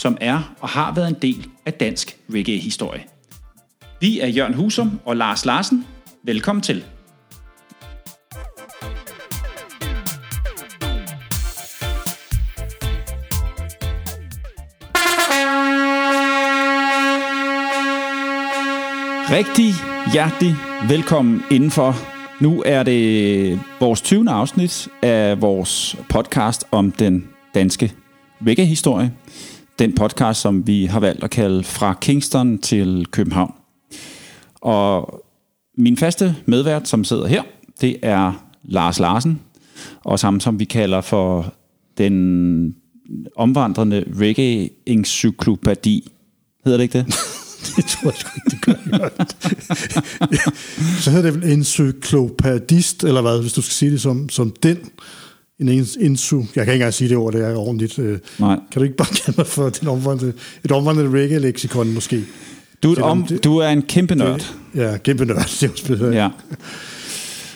som er og har været en del af dansk reggae-historie. Vi er Jørgen Husum og Lars Larsen. Velkommen til. Rigtig hjertelig velkommen indenfor. Nu er det vores 20. afsnit af vores podcast om den danske reggae-historie. Den podcast, som vi har valgt at kalde Fra Kingston til København. Og min faste medvært, som sidder her, det er Lars Larsen, og sammen som vi kalder for den omvandrende reggae-encyklopædi. Hedder det ikke det? det tror jeg sgu ikke, det gør. så hedder det vel encyklopædist, eller hvad, hvis du skal sige det som, som den. En ensu, jeg kan ikke engang sige det ord, det er ordentligt. Øh, Nej. Kan du ikke bare kalde mig for den omvandrede, et omvandrende reggae-leksikon måske? Du er, et om, du er en kæmpe nørd. Ja, kæmpe nørd, det er også bedre. Ja.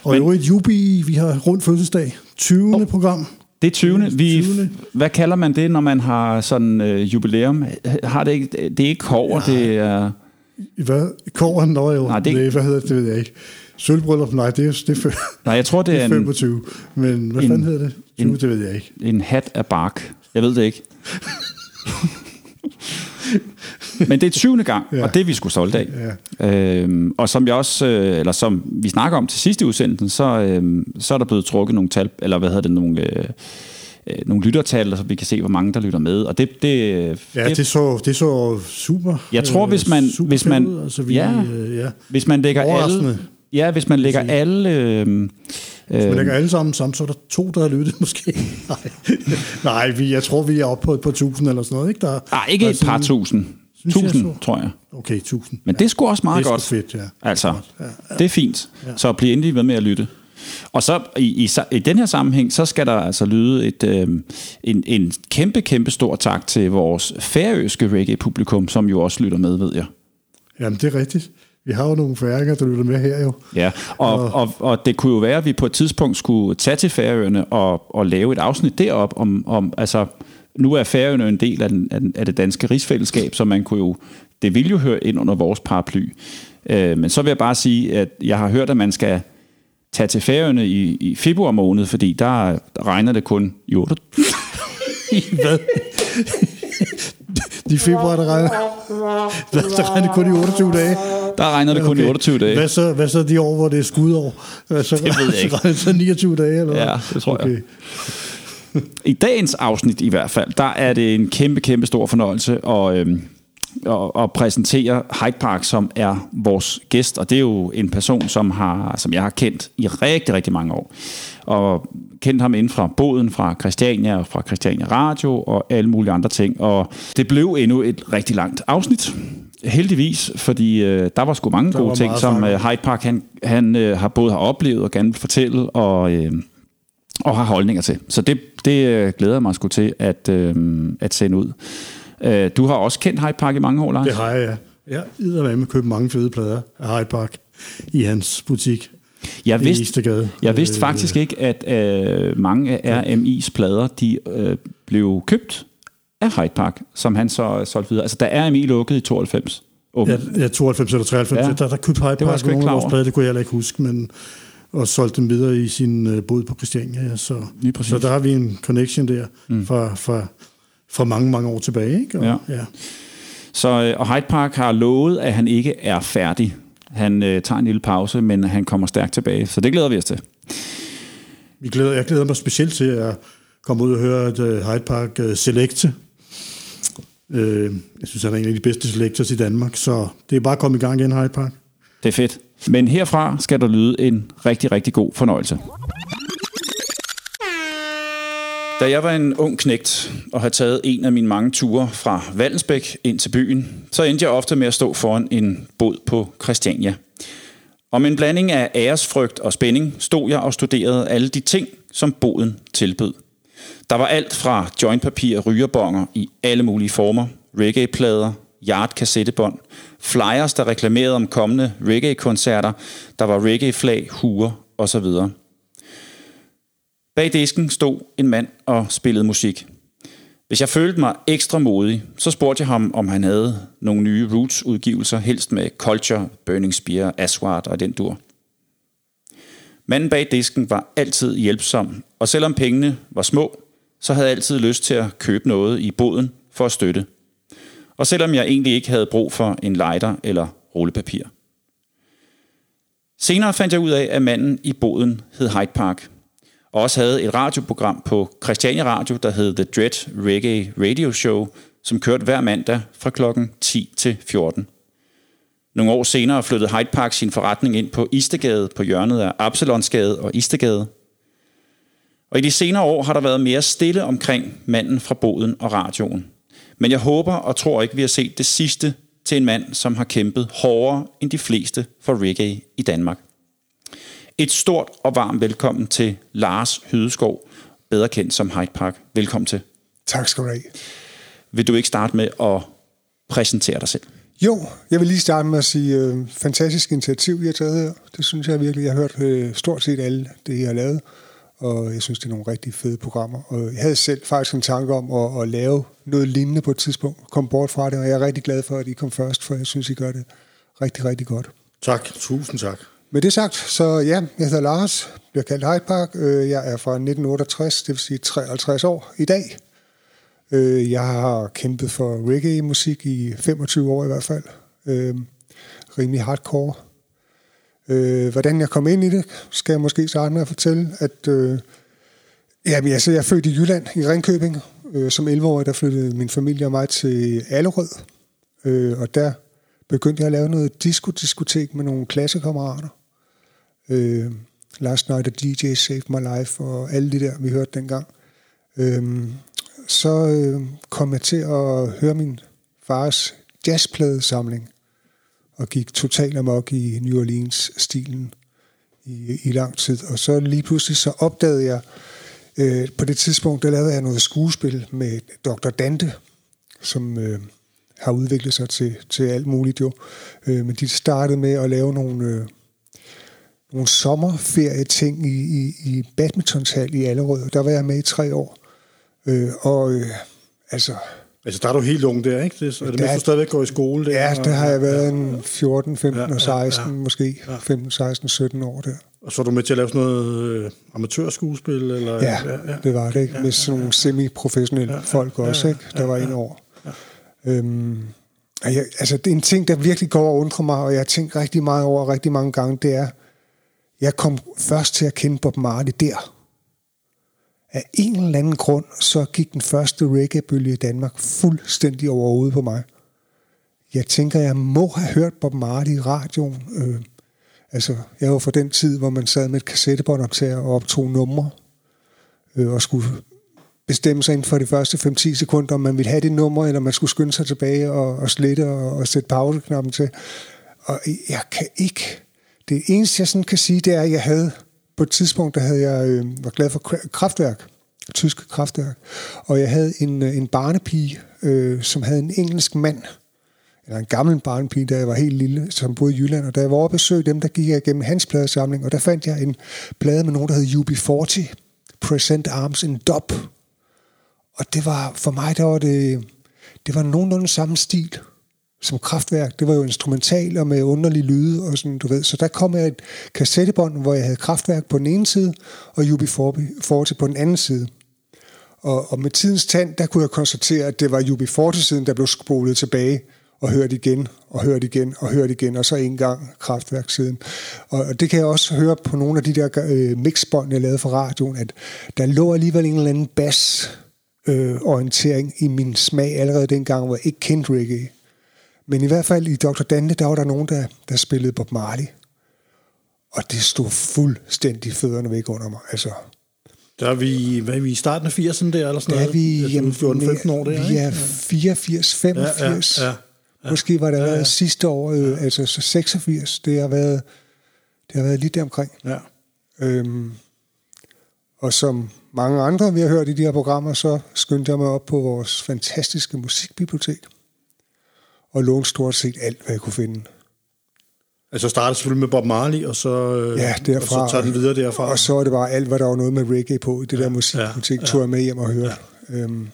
Og Men, jo et jubi, vi har rundt fødselsdag. 20. Oh. program. Det er 20. Vi, 20. Hvad kalder man det, når man har sådan uh, jubilæum? Har det ikke, det er ikke kover, ja. det er... Hvad? Kover, når jo. Nej, det, det, hvad hedder det, det ved jeg ikke. Sølvbryllup, nej, det er, det er, nej, jeg tror, det, det er, er 25. Men hvad en, fanden hedder det? 20, en, det ved jeg ikke. En hat af bark. Jeg ved det ikke. Men det er 20. gang, ja. og det er vi sgu stolte af. Ja. Øhm, og som jeg også, øh, eller som vi snakker om til sidste udsendelse, så, øh, så er der blevet trukket nogle tal, eller hvad hedder det, nogle... Øh, øh, nogle lyttertal, så vi kan se, hvor mange der lytter med. Og det, det, ja, det, det, så, det så super. Jeg tror, hvis man, øh, hvis man, altså, vi, ja, øh, ja. hvis man lægger alle, ja, hvis man lægger alle, øh, hvis man lægger alle sammen sammen, så er der to, der har lyttet måske. Nej, Nej vi, jeg tror, vi er oppe på et par tusind eller sådan noget. Ikke, der, Nej, ikke et par tusind. Tusind, jeg tror jeg. Okay, tusind. Men det er sgu også meget det er godt. fedt, ja. Altså, ja, ja. det er fint. Ja. Så bliv endelig ved med at lytte. Og så i, i, i den her sammenhæng, så skal der altså lyde et, øh, en, en kæmpe, kæmpe stor tak til vores færøske reggae-publikum, som jo også lytter med, ved jeg. Jamen, det er rigtigt. Vi har jo nogle færinger, der lytter med her jo. Ja, og, og, og, og det kunne jo være, at vi på et tidspunkt skulle tage til Færøerne og, og lave et afsnit derop om, om altså, nu er Færøerne en del af, den, af det danske rigsfællesskab, så man kunne jo, det vil jo høre ind under vores paraply. Øh, men så vil jeg bare sige, at jeg har hørt, at man skal tage til Færøerne i, i februar måned, fordi der regner det kun i 8. Hvad? De februar, der regner, der regner kun i 28 dage. Der regner det kun okay. i 28 dage. Hvad så, hvad så de år, hvor det er skudår? Hvad så, det ved jeg ikke. Så 29 dage? Eller ja, det tror okay. jeg. I dagens afsnit i hvert fald, der er det en kæmpe, kæmpe stor fornøjelse at, øhm, at, at præsentere Hyde Park, som er vores gæst. Og det er jo en person, som, har, som jeg har kendt i rigtig, rigtig mange år. Og kendt ham inden fra båden fra Christiania og fra Christiania Radio og alle mulige andre ting. Og det blev endnu et rigtig langt afsnit. Heldigvis, fordi øh, der var sgu mange der gode ting, som øh, Hyde Park han, han øh, har både har oplevet og gerne vil fortælle, og, øh, og har holdninger til. Så det, det øh, glæder jeg mig sgu til at, øh, at sende ud. Øh, du har også kendt Hyde Park i mange år, Lars? Det har jeg, ja. Jeg har med købt mange fede plader af Hyde Park i hans butik. Jeg vidste, jeg vidste faktisk ikke, at øh, mange af RMI's plader, de øh, blev købt af Hyde Park, som han så solgte videre. Altså, der er RMI lukket i 92. Ja, ja, 92 eller 93. Ja. Der, der købte Hyde Park nogle af vores plader, det kunne jeg heller ikke huske, men og solgte dem videre i sin øh, båd på Christiania. Ja, så, så der har vi en connection der mm. fra, fra, fra mange, mange år tilbage. Ikke? Og, ja. ja. Så, øh, og Hyde Park har lovet, at han ikke er færdig. Han øh, tager en lille pause, men han kommer stærkt tilbage, så det glæder vi os til. Vi glæder, jeg glæder mig specielt til at komme ud og høre et uh, Hyde Park uh, Selecte. Uh, jeg synes, han er en af de bedste selectors i Danmark, så det er bare at komme i gang igen, Hyde Park. Det er fedt. Men herfra skal der lyde en rigtig, rigtig god fornøjelse. Da jeg var en ung knægt og havde taget en af mine mange ture fra Vallensbæk ind til byen, så endte jeg ofte med at stå foran en båd på Christiania. Og med en blanding af æresfrygt og spænding stod jeg og studerede alle de ting, som båden tilbød. Der var alt fra jointpapir og rygerbonger i alle mulige former, reggae-plader, yard-kassettebånd, flyers, der reklamerede om kommende reggae-koncerter, der var reggae-flag, huer osv. Bag disken stod en mand og spillede musik. Hvis jeg følte mig ekstra modig, så spurgte jeg ham, om han havde nogle nye Roots-udgivelser, helst med Culture, Burning Spear, Aswad og den dur. Manden bag disken var altid hjælpsom, og selvom pengene var små, så havde jeg altid lyst til at købe noget i boden for at støtte. Og selvom jeg egentlig ikke havde brug for en lighter eller rullepapir. Senere fandt jeg ud af, at manden i boden hed Hyde Park – og også havde et radioprogram på Christiania Radio, der hed The Dread Reggae Radio Show, som kørte hver mandag fra klokken 10 til 14. Nogle år senere flyttede Hyde Park sin forretning ind på Istegade på hjørnet af Absalonsgade og Istegade. Og i de senere år har der været mere stille omkring manden fra boden og radioen. Men jeg håber og tror ikke, vi har set det sidste til en mand, som har kæmpet hårdere end de fleste for reggae i Danmark. Et stort og varmt velkommen til Lars Hydeskov, bedre kendt som Hyde Park. Velkommen til. Tak skal du have. Vil du ikke starte med at præsentere dig selv? Jo, jeg vil lige starte med at sige, øh, fantastisk initiativ, I har taget her. Det synes jeg virkelig. Jeg har hørt øh, stort set alle det, I har lavet, og jeg synes, det er nogle rigtig fede programmer. Og jeg havde selv faktisk en tanke om at, at lave noget lignende på et tidspunkt, kom bort fra det, og jeg er rigtig glad for, at I kom først, for jeg synes, I gør det rigtig, rigtig godt. Tak, tusind tak. Med det sagt, så ja, jeg hedder Lars, bliver kaldt Hyde Park. Øh, jeg er fra 1968, det vil sige 53 år i dag. Øh, jeg har kæmpet for reggae-musik i 25 år i hvert fald. Øh, rimelig hardcore. Øh, hvordan jeg kom ind i det, skal jeg måske starte med at fortælle, at øh, jamen, altså, jeg er født i Jylland, i Ringkøbing. Som 11-årig, der flyttede min familie og mig til Allerød. Og der begyndte jeg at lave noget disco-diskotek med nogle klassekammerater. Øh, Last Night of DJ Saved My Life og alle de der, vi hørte dengang. Øh, så øh, kom jeg til at høre min fars jazzpladesamling og gik totalt amok i New Orleans-stilen i, i lang tid. Og så lige pludselig så opdagede jeg, øh, på det tidspunkt, der lavede jeg noget skuespil med Dr. Dante, som øh, har udviklet sig til, til alt muligt jo. Øh, men de startede med at lave nogle, øh, nogle sommerferie-ting i, i, i badmintonshal i Allerød. Der var jeg med i tre år. Øh, og øh, altså... Altså, der er du helt ung der, ikke? Det, er det mest, du stadigvæk går i skole der? Ja, der har jeg været en 14, 15 ja, og 16 ja, ja. måske. Ja. 15, 16, 17 år der. Og så er du med til at lave sådan noget øh, amatørskuespil? Eller? Ja, ja, ja, det var det, ikke? Ja, Med sådan nogle semi-professionelle ja, folk også, ikke? Der var en år. Ja. Øhm, jeg, altså, det er en ting, der virkelig går og undrer mig, og jeg har tænkt rigtig meget over rigtig mange gange, det er, jeg kom først til at kende Bob Marley der. Af en eller anden grund, så gik den første reggae-bølge i Danmark fuldstændig overhovedet på mig. Jeg tænker, jeg må have hørt Bob Marley i radioen. Øh, altså, jeg var fra den tid, hvor man sad med et kassettebåndoptager og optog numre, øh, og skulle bestemme sig inden for de første 5-10 sekunder, om man ville have det nummer, eller man skulle skynde sig tilbage og, og slette og, og sætte pauseknappen til. Og jeg kan ikke det eneste, jeg sådan kan sige, det er, at jeg havde på et tidspunkt, der havde jeg, øh, var glad for kraftværk, tysk kraftværk, og jeg havde en, øh, en barnepige, øh, som havde en engelsk mand, eller en gammel barnepige, da jeg var helt lille, som boede i Jylland, og da jeg var oppe besøge dem, der gik jeg igennem hans pladesamling, og der fandt jeg en plade med nogen, der hed UB40, Present Arms in Dub. Og det var, for mig, der var det, det var nogenlunde samme stil som kraftværk. Det var jo instrumental og med underlige lyde og sådan, du ved. Så der kom jeg et kassettebånd, hvor jeg havde kraftværk på den ene side, og Jubi Forte på den anden side. Og, og med tidens tand, der kunne jeg konstatere, at det var Jubi Forte-siden, der blev spolet tilbage, og hørt igen, og hørt igen, og hørt igen, og så en gang kraftværksiden. Og det kan jeg også høre på nogle af de der øh, mixbånd, jeg lavede for radioen, at der lå alligevel en eller anden bas øh, orientering i min smag allerede dengang, hvor jeg ikke kendte reggae. Men i hvert fald i Dr. Dante, der var der nogen, der, der spillede Bob Marley. Og det stod fuldstændig fødderne væk under mig. Altså, der er vi, hvad er vi i starten af 80'erne der, eller sådan der er vi, noget? jamen, 14-15 år der, Vi er 84, 85. Ja, ja, ja. Ja. Måske var det ja, ja. sidste år, øh, altså så 86. Det har været, det har været lige deromkring. Ja. Øhm, og som mange andre, vi har hørt i de her programmer, så skyndte jeg mig op på vores fantastiske musikbibliotek og lånte stort set alt, hvad jeg kunne finde. Altså startede selvfølgelig med Bob Marley, og så, øh, ja, derfra, og så tager den videre derfra. Og så er det bare alt, hvad der var noget med reggae på det ja, der musikbibliotek, ja, tog jeg med hjem og hørte. Ja. Øhm,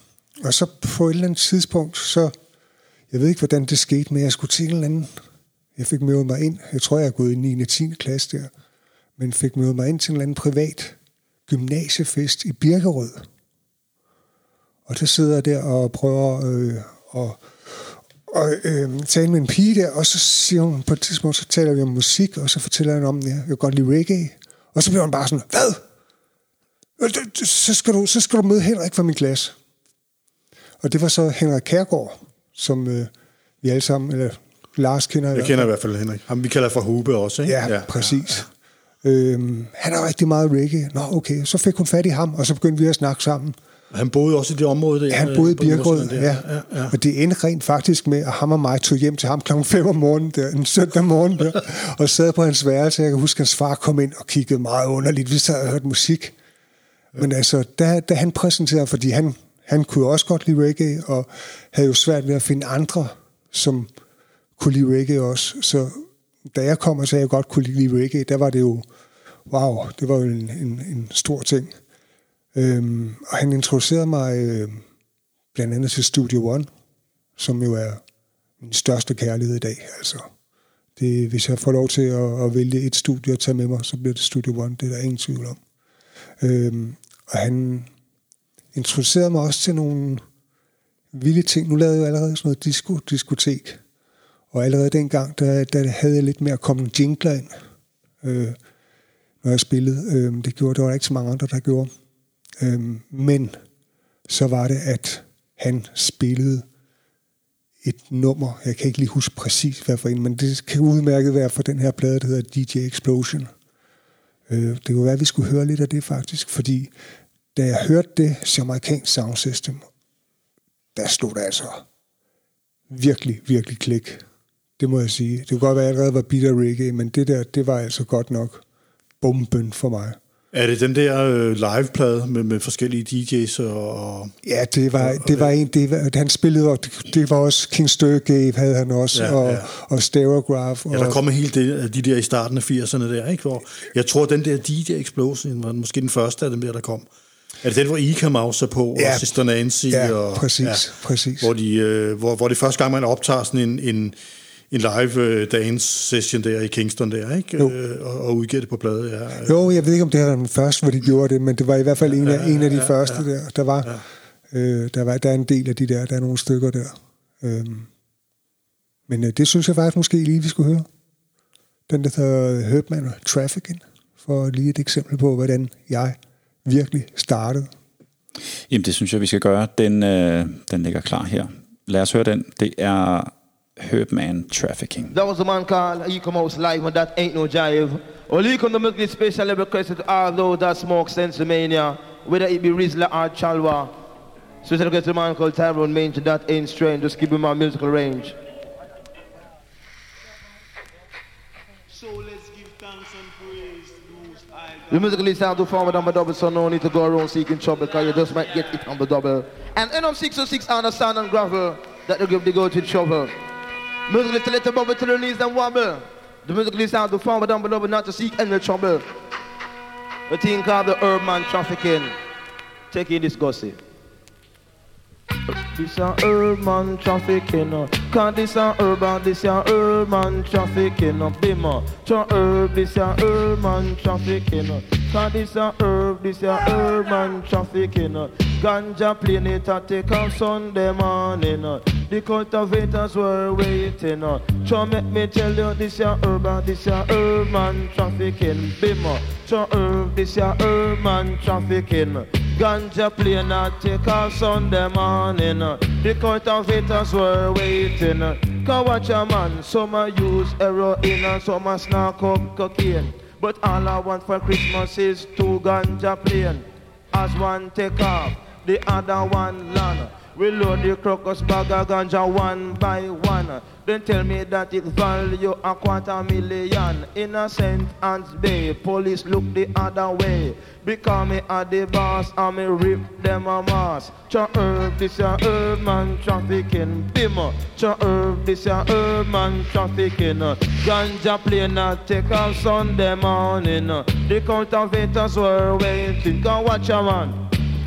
og så på et eller andet tidspunkt, så, jeg ved ikke, hvordan det skete, men jeg skulle til en eller anden, jeg fik mødet mig ind, jeg tror, jeg er gået i 9. og 10. klasse der, men fik mødet mig ind til en eller anden privat gymnasiefest i Birkerød. Og så sidder jeg der og prøver øh, at og øh, tale med en pige der, og så siger hun, på et tidspunkt, så taler vi om musik, og så fortæller hun om, at ja, jeg godt lide reggae. Og så bliver hun bare sådan, hvad? Så skal du, så skal du møde Henrik fra min klasse. Og det var så Henrik Kærgaard, som øh, vi alle sammen, eller Lars kender. Jeg kender i hvert fald Henrik. Ham vi kalder for Hube også, ikke? Ja, ja præcis. Ja, ja. Øhm, han har rigtig meget reggae. Nå, okay. Så fik hun fat i ham, og så begyndte vi at snakke sammen. Han boede også i det område der? Han boede i Birkerød, ja. Ja, ja. Og det endte rent faktisk med, at ham og mig tog hjem til ham klokken 5 om morgenen, der, en søndag morgen, der, og sad på hans værelse. Jeg kan huske, at hans far kom ind og kiggede meget underligt. Vi sad og hørte musik. Men altså, da, da han præsenterede, fordi han, han kunne også godt lide reggae, og havde jo svært ved at finde andre, som kunne lide reggae også. Så da jeg kom og sagde, at jeg godt kunne lide reggae, der var det jo, wow, det var jo en, en, en stor ting. Øhm, og han introducerede mig øh, blandt andet til Studio One, som jo er min største kærlighed i dag. Altså, det, hvis jeg får lov til at, at vælge et studie at tage med mig, så bliver det Studio One. Det er der ingen tvivl om. Øhm, og han introducerede mig også til nogle vilde ting. Nu lavede jeg allerede sådan noget disco, diskotek. Og allerede dengang, der, der havde jeg lidt mere at komme jingler ind, øh, når jeg spillede. Øh, det gjorde der var ikke så mange andre, der gjorde. Øhm, men så var det, at han spillede et nummer, jeg kan ikke lige huske præcis, hvad for en, men det kan udmærket være for den her plade, der hedder DJ Explosion. Øh, det kunne være, at vi skulle høre lidt af det faktisk, fordi da jeg hørte det Jamaicansk Sound System, der stod det altså virkelig, virkelig klik. Det må jeg sige. Det kunne godt være, at jeg allerede var bitter reggae, men det der, det var altså godt nok bomben for mig. Er det den der øh, liveplade med, med forskellige DJ's og... Ja, det var, og, det var en... Det var, han spillede, og det, det var også King Sturgave havde han også, ja, og, ja. og Stereograph. Og, ja, der kom helt det, de der i starten af 80'erne der, ikke? Hvor jeg tror, den der DJ Explosion var måske den første af dem der, der kom. Er det den, hvor Ika Mouse er på, ja, og Sister Nancy? Ja, og, præcis, ja, præcis. Hvor, de, øh, hvor, hvor det første gang, man optager sådan en, en en live uh, dance session der i Kingston der, ikke? Jo. Uh, og, og udgive det på plade, ja. Jo, jeg ved ikke, om det var den første, hvor de gjorde det, men det var i hvert fald en af, ja, ja, en af de ja, første ja, der. Der var, ja. øh, der var der er en del af de der, der er nogle stykker der. Øhm, men øh, det synes jeg faktisk måske lige, vi skulle høre. Den der hedder Herbman og Trafficking, for lige et eksempel på, hvordan jeg virkelig startede. Jamen, det synes jeg, vi skal gøre. Den, øh, den ligger klar her. Lad os høre den. Det er Herbman Trafficking. That was a man called Ecomouse Live, and that ain't no jive. Well, you come to make this special request to all those that smoke Sensimania, whether it be Rizla or Chalwa. Special request to a man called Tyrone Mange, that ain't strange. Just give him my musical range. So let's give thanks and praise The musical is sound to forward on the double, so no need to go around seeking trouble, because you just might get it on the double. And NM606 on the sand and gravel, that will give the go to trouble. Music to let the bubble to the knees and wobble. The music is out to forward down below, but not to seek any trouble. The thing called the urban trafficking. Take in this gossip. This a urban trafficking. Cause this a urban, this a urban trafficking. Bimmer, to herb, this a urban trafficking. Cause this a herb, this a urban trafficking. Ganja plane it a take off Sunday morning. The cultivators were waiting. On. So make me tell you this a urban, this a urban trafficking. Bimmer, so herb, this a urban trafficking. Ganja plane a take off Sunday morning. The cultivators were waiting. Cause watch a man, some a use heroin and some a snack up cocaine. But all I want for Christmas is two ganja plane. As one take off, the other one land. We load the crocus bag of ganja one by one. Then tell me that it value a quarter million. Innocent and Bay, police look the other way. Because me are the boss and me rip them a mass. Cha herb, this a man trafficking. Bimmer, cha herb, this a herb man trafficking. Ganja plane a take off Sunday morning. The counterfeiters were waiting. Go watch a man.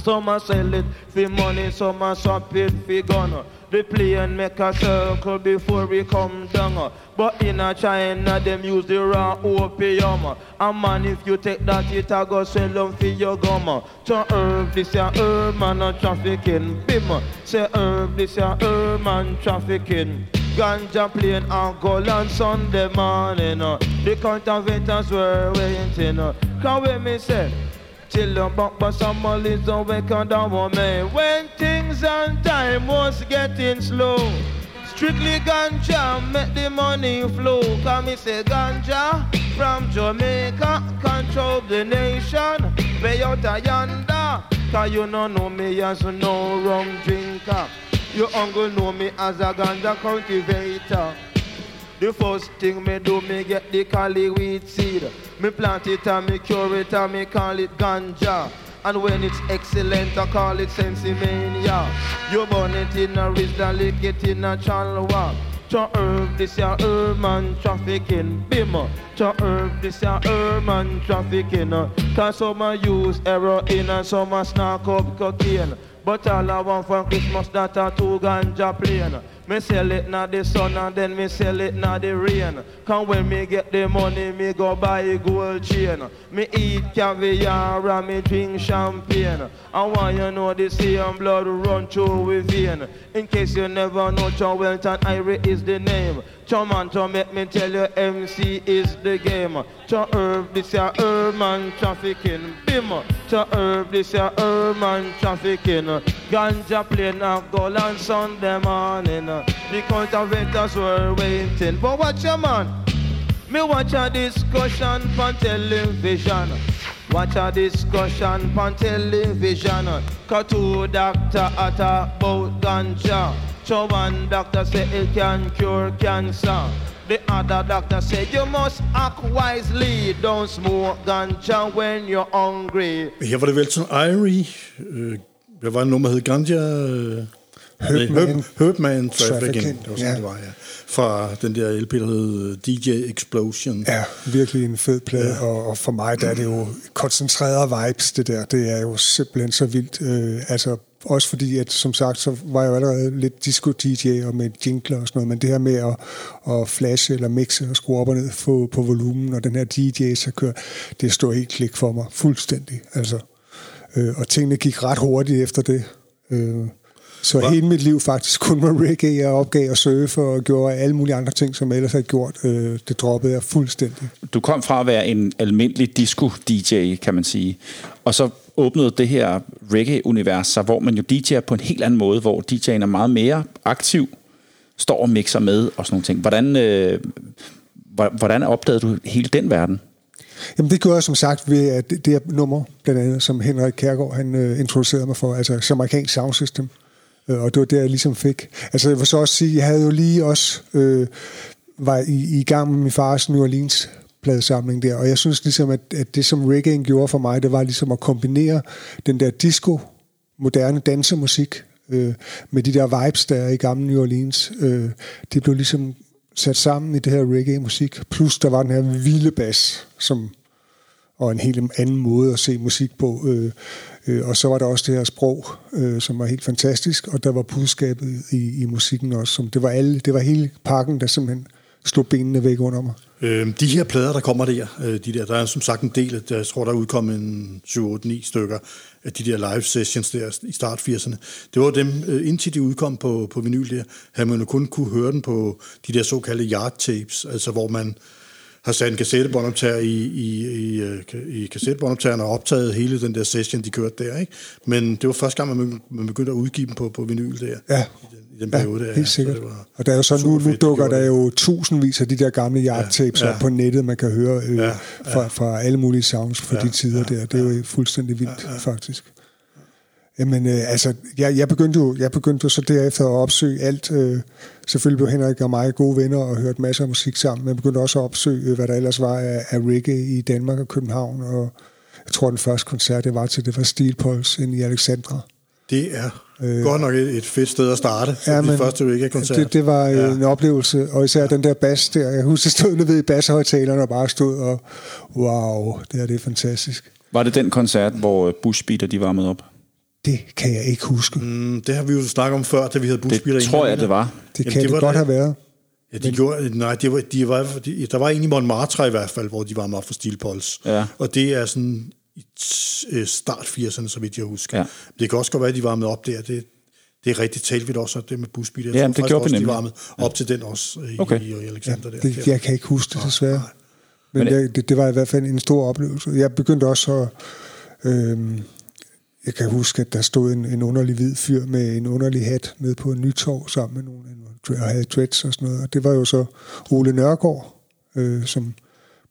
Some a sell it for money, some a swap it for gun. The plane make a circle before we come down. But in a China, them use the raw opium. And man, if you take that, it a go sell them for your gum. So herb, this a herb man a trafficking. Bim, say herb, this a herb man trafficking. Ganja plane and go on Sunday morning. The counterfeiters were waiting. Come with me, say. Till the back, but some is awake and down me. When things and time was getting slow. Strictly ganja make the money flow. Come me say ganja from Jamaica control the nation. Pay out a yonder. Cause you no know me as no rum drinker. You uncle know me as a ganja cultivator. The first thing me do, me get the cali weed seed. Me plant it and me cure it and me call it ganja. And when it's excellent, I call it sensimania. You burn it in a wrist and lick it in a chalwa. To herb, this ya herb man trafficking. Bim, to herb, this herb man trafficking. Cause some use heroin and some snack up cocaine. But all I want for Christmas that a two ganja plane. Me sell it now the sun and then me sell it now the rain. Come when me get the money, me go buy a gold chain. Me eat caviar and me drink champagne. I want you know the same blood run through with vein. In case you never know, John Welton Irie is the name. John man to make me tell you MC is the game. To herb this herb man trafficking. Bim. To herb this herb man trafficking. Ganja plane and gold on Sunday morning. The counterfeiters were waiting. But watch your man. Me watch a discussion on television. Watch a discussion on television. Cause two doctor at about ganja. So one doctor say it can cure cancer. The other doctor said you must act wisely. Don't smoke ganja when you're hungry. Her var det Welton Irie. Øh, hvad var det nummer, hed Ganja? Øh, Herbman. Herbman Trafficking. Trafficking, Det var sådan, ja. det var, ja. Fra den der LP, der hed øh, DJ Explosion. Ja, virkelig en fed plade, ja. og, og for mig der er det jo koncentrerede vibes, det der. Det er jo simpelthen så vildt. Øh, altså, også fordi, at som sagt, så var jeg jo allerede lidt disco-DJ og med jingler og sådan noget, men det her med at, at flashe eller mixe og skrue op og ned på, på volumen, og den her DJ, så kører, det stod helt klik for mig, fuldstændig. Altså, øh, og tingene gik ret hurtigt efter det. Øh, så Hva? hele mit liv faktisk kun med reggae. Jeg opgav at surfe og gjorde alle mulige andre ting, som jeg ellers havde gjort. Øh, det droppede jeg fuldstændig. Du kom fra at være en almindelig disco-DJ, kan man sige. Og så åbnede det her reggae-univers sig, hvor man jo DJ'er på en helt anden måde, hvor DJ'en er meget mere aktiv, står og mixer med og sådan nogle ting. Hvordan, øh, hvor- hvordan opdagede du hele den verden? Jamen det gjorde jeg som sagt ved at det, det her nummer, blandt andet, som Henrik Kærgaard han, øh, introducerede mig for, altså som amerikansk sound system. Øh, og det var der, jeg ligesom fik. Altså jeg vil så også sige, jeg havde jo lige også øh, var i, i gang med min fars New Orleans pladesamling der, og jeg synes ligesom, at, at det som reggae gjorde for mig, det var ligesom at kombinere den der disco, moderne dansemusik, øh, med de der vibes, der er i gamle New Orleans. Øh, det blev ligesom sat sammen i det her reggae-musik. Plus der var den her vilde bas, som, og en helt anden måde at se musik på. Øh, øh, og så var der også det her sprog, øh, som var helt fantastisk, og der var budskabet i, i musikken også. Som, det, var alle, det var hele pakken, der simpelthen slog benene væk under mig. Øh, de her plader, der kommer der, øh, de der, der er som sagt en del, der, jeg tror, der er udkommet en 7-8-9 stykker af de der live sessions der i start 80'erne. Det var dem, øh, indtil de udkom på, på vinyl der, havde man jo kun kunne høre den på de der såkaldte yard tapes, altså hvor man har sat en kassettebåndoptager i, i, i, øh, i kassettebåndoptageren og optaget hele den der session, de kørte der. Ikke? Men det var første gang, man, man begyndte at udgive dem på, på vinyl der. Ja. I den, i den periode ja, der. helt sikkert. Så det var og der er jo så nu, nu dukker der jo tusindvis af de der gamle yard-tapes Ja, ja, ja. op på nettet, man kan høre øh, Ja, ja, fra, fra alle mulige sounds fra Ja, de tider ja, der. Det er jo fuldstændig vildt, faktisk. Jamen, øh, altså, jeg, jeg, begyndte jo, jeg begyndte jo så derefter at opsøge alt. Øh, selvfølgelig blev Henrik og mig gode venner og hørte masser af musik sammen, men jeg begyndte også at opsøge, hvad der ellers var af, af reggae i Danmark og København, og jeg tror, den første koncert, jeg var til, det var Steel Pulse inde i Alexandra. Det er øh, godt nok et, et fedt sted at starte. Ja, men det første reggae-koncert. Det, det var Ja. ja. en oplevelse, og især den der bas der. Jeg husker, jeg stod nede ved bashøjtalerne og bare stod og, wow, det her det er fantastisk. Var det den koncert, hvor øh, Bush Beater, de varmede op? Det kan jeg ikke huske. Mm, det har vi jo snakket om før, da vi havde busbiler Det tror jeg, det var. Det Jamen, kan det det, var det godt da- have været. Ja, de gjorde, nej, det var, de var, de, der var en i Montmartre i hvert fald, hvor de var meget for Steel Pulse. Ja. Og det er sådan øh, start 80'erne, så vidt jeg husker. Ja. Det kan også godt være, at de varmede op der. Det, det er rigtigt talt vi også, det med busbiler. Jeg Ja, tror det faktisk gjorde også, de varmede op til den også i, Okay. i, i Ja, Alexander der. det, jeg kan ikke huske det, desværre. Men, Men- det, det, var i hvert fald en stor oplevelse. Jeg begyndte også at... Øhm, jeg kan huske, at der stod en, en underlig hvid fyr med en underlig hat nede på en nytorv sammen med nogle, og havde dreads og sådan noget. Og det var jo så Ole Nørgaard, øh, som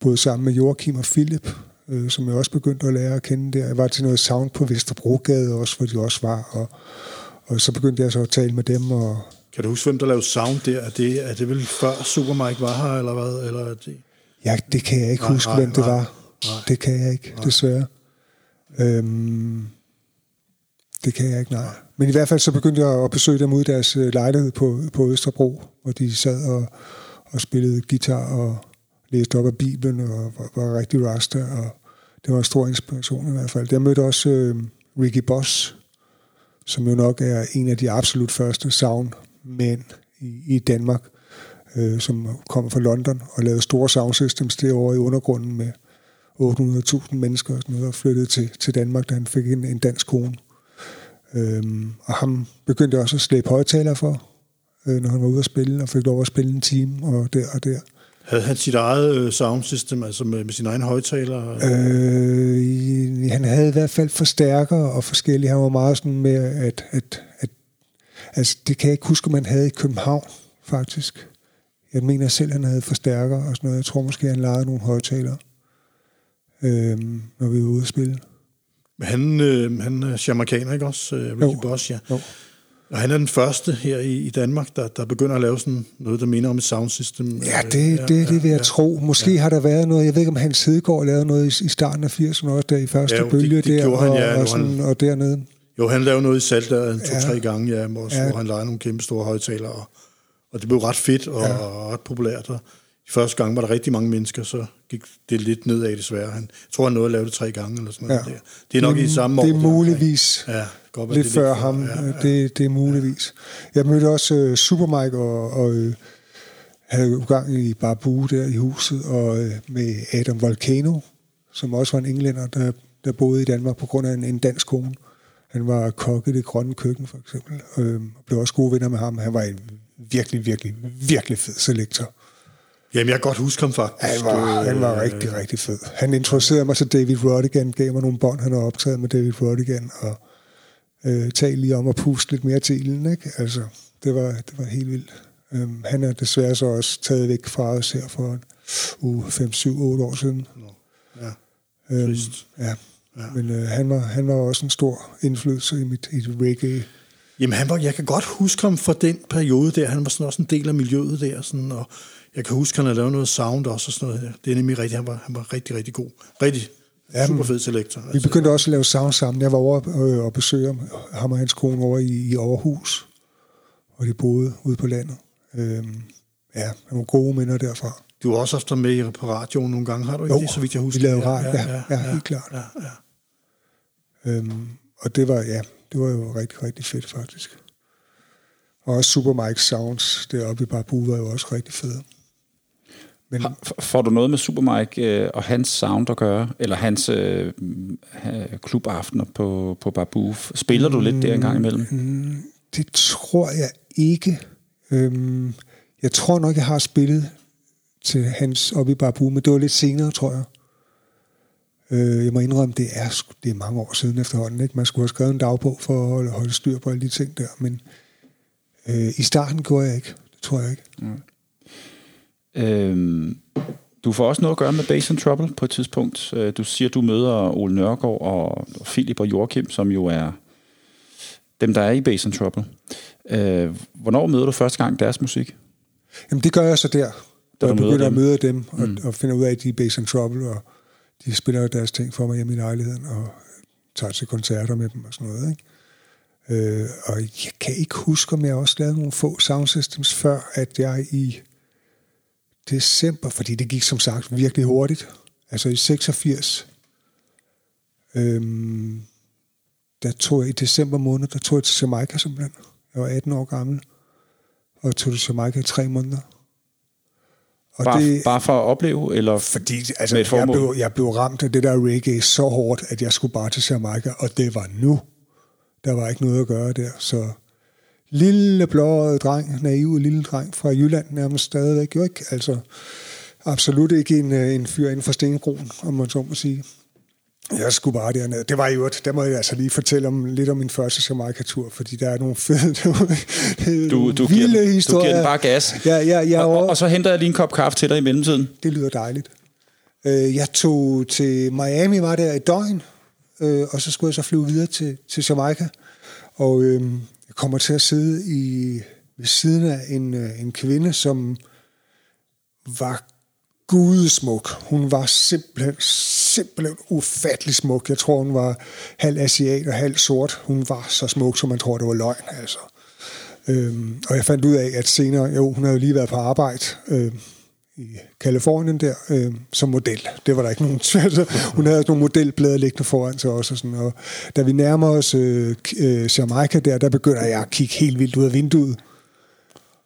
boede sammen med Joachim og Philip, øh, som jeg også begyndte at lære at kende der. Jeg var til noget sound på Vesterbrogade også, hvor de også var. Og, og så begyndte jeg så at tale med dem, og Kan du huske, hvem der lavede sound der? Er det, er det vel før Super Mike var her, eller hvad? Eller er det? Ja, det kan jeg ikke Nej, huske, nej, hvem det nej, var. nej. Det kan jeg ikke, desværre. Øhm, det kan jeg ikke, nej. Men i hvert fald så begyndte jeg at besøge dem ude i deres øh, lejlighed på, på Østerbro, hvor de sad og, og spillede guitar og læste op af Bibelen og var, var rigtig rasta, og det var en stor inspiration i hvert fald. Jeg mødte også øh, Ricky Boss, som jo nok er en af de absolut første soundmænd i, i Danmark, øh, som kom fra London og lavede store sound systems derovre i undergrunden med 800.000 mennesker og sådan noget, og flyttede til, til Danmark, da han fik en, en dansk kone. Øhm, og ham begyndte også at slæbe højtaler for, øh, når han var ude at spille, og fik lov at spille en time, og der og der. Havde han sit eget øh, sound system, altså med, med sin egen højtaler? Øh, han havde i hvert fald forstærker og forskellige. Han var meget sådan med, at, at, at altså, det kan jeg ikke huske, man havde i København, faktisk. Jeg mener selv, han havde forstærker og sådan noget. Jeg tror måske, han lejede nogle højtalere, øh, når vi var ude at spille. Han, øh, han er jamaicaner, ikke også? Øh, Ricky Jo. Boss, ja. Jo. Og han er den første her i, i Danmark, der, der begynder at lave sådan noget, der minder om et sound system. Ja, det, det, det vil jeg tro. Måske har der været noget, jeg ved ikke, om Hans Hedegaard lavede noget i, i starten af 80'erne også, der i første Ja, jo, bølge det- det der, han, og, ja, og, sådan, han- og dernede. Jo, han lavede noget i Salter to-tre Ja. gange, ja, hvor, Ja. hvor han lejede nogle kæmpe store højtalere, og, og det blev ret fedt og, ja. og ret populært. Og de første gang var der rigtig mange mennesker, så gik det lidt nedad desværre. Han, jeg tror, han nåede at lave det tre gange eller sådan noget. Ja. Der. Det er nok i samme år. Det er der, muligvis Ja, godt lidt det er før ham. Ja, ja. Det, det er muligvis. Jeg mødte også uh, Super Mike og, og øh, havde jo gang i Barbu der i huset, og øh, med Adam Volcano, som også var en englænder, der, der boede i Danmark på grund af en, en dansk kone. Han var kok i det grønne køkken, for eksempel, øh, og blev også gode venner med ham. Han var en virkelig, virkelig, virkelig fed selektor. Jamen, jeg kan godt huske ham faktisk. Han var, han var rigtig, rigtig fed. Han introducerede mig til David Rodigan, gav mig nogle bånd, han har optaget med David Rodigan, og øh, talte lige om at puste lidt mere til ilden, ikke? Altså, det var, det var helt vildt. Øhm, han er desværre så også taget væk fra os her for en uge 5, 7, 8 år siden. Ja, Øhm, trist. ja. ja. Men øh, han, var, han var også en stor indflydelse i mit, i mit reggae. Jamen, han var, jeg kan godt huske ham fra den periode der. Han var sådan også en del af miljøet der. Sådan, og jeg kan huske, han havde lavet noget sound også. Og sådan noget. Det er nemlig rigtigt. Han var, han var rigtig, rigtig god. Rigtig Ja, super fed selektor. Vi begyndte også at lave sound sammen. Jeg var over øh, og besøge ham, og hans kone over i, i Aarhus, hvor de boede ude på landet. Øhm, ja, nogle gode minder derfra. Du har også haft ham med i- på radioen nogle gange, har du ikke Jo, det, så vidt jeg husker? vi lavede radio, ja, ja, helt klart. Ja, ja. Øhm, og det var, ja, det var jo rigtig, rigtig fedt faktisk. Og også Super Mike Sounds deroppe i Barbu var jo også rigtig fede. Men, får du noget med Super Mike øh, og hans sound at gøre? Eller hans øh, klubaftener på, på Babu? Spiller du lidt der en gang imellem? Mm, det tror jeg ikke. Øhm, jeg tror nok, jeg har spillet til hans op i Babu, men det var lidt senere, tror jeg. Øh, jeg må indrømme, det er, det er mange år siden efterhånden. Ikke? Man skulle have skrevet en dagbog for at holde, holde styr på alle de ting der, men øh, i starten gjorde jeg ikke. Det tror jeg ikke. Mm. Øhm, du får også noget at gøre med Base and Trouble på et tidspunkt. Øh, du siger, du møder Ole Nørgaard og Philip og Joachim, som jo er dem, der er i Base and Trouble. Øh, hvornår møder du første gang deres musik? Jamen, det gør jeg så der. Da jeg begynder at møde dem og, mm. og finder ud af, at de er Base and Trouble, og de spiller deres ting for mig hjemme i lejligheden, og tager til koncerter med dem og sådan noget. Ikke? Øh, og jeg kan ikke huske, om jeg også lavede nogle få soundsystems før, at jeg i december, fordi det gik som sagt virkelig hurtigt, altså i 86, øhm, der tog jeg i december måned, der tog jeg til Jamaica simpelthen. Jeg var 18 år gammel, og tog til Jamaica i tre måneder. Og bare, det, bare for at opleve, eller fordi, altså, jeg, blev, jeg blev ramt af det der reggae så hårdt, at jeg skulle bare til Jamaica, og det var nu. Der var ikke noget at gøre der, så lille blå dreng, naiv lille dreng fra Jylland nærmest stadigvæk, jo ikke? Altså, absolut ikke en, øh, en fyr inden for Stengroen, om man så må sige. Jeg skulle bare derned. Det var jo, der må jeg altså lige fortælle om, lidt om min første Jamaica-tur, fordi der er nogle fede, du, du vilde giver, historier. Du giver den bare gas. Ja, ja, ja, og, og, og, så henter jeg lige en kop kaffe til dig i mellemtiden. Det lyder dejligt. Øh, jeg tog til Miami, var der i døgn, øh, og så skulle jeg så flyve videre til, til Jamaica. Og øhm, jeg kommer til at sidde i, ved siden af en, øh, en kvinde, som var gudsmuk. Hun var simpelthen, simpelthen ufattelig smuk. Jeg tror, hun var halv asiat og halv sort. Hun var så smuk, som man tror, det var løgn. Altså. Øhm, og jeg fandt ud af, at senere, jo, hun havde lige været på arbejde øhm, i Kalifornien der, øh, som model. Det var der ikke nogen altså, Hun havde nogle modelblade liggende foran sig også. Og sådan, og da vi nærmer os øh, øh, Jamaica der, der begynder jeg at kigge helt vildt ud af vinduet.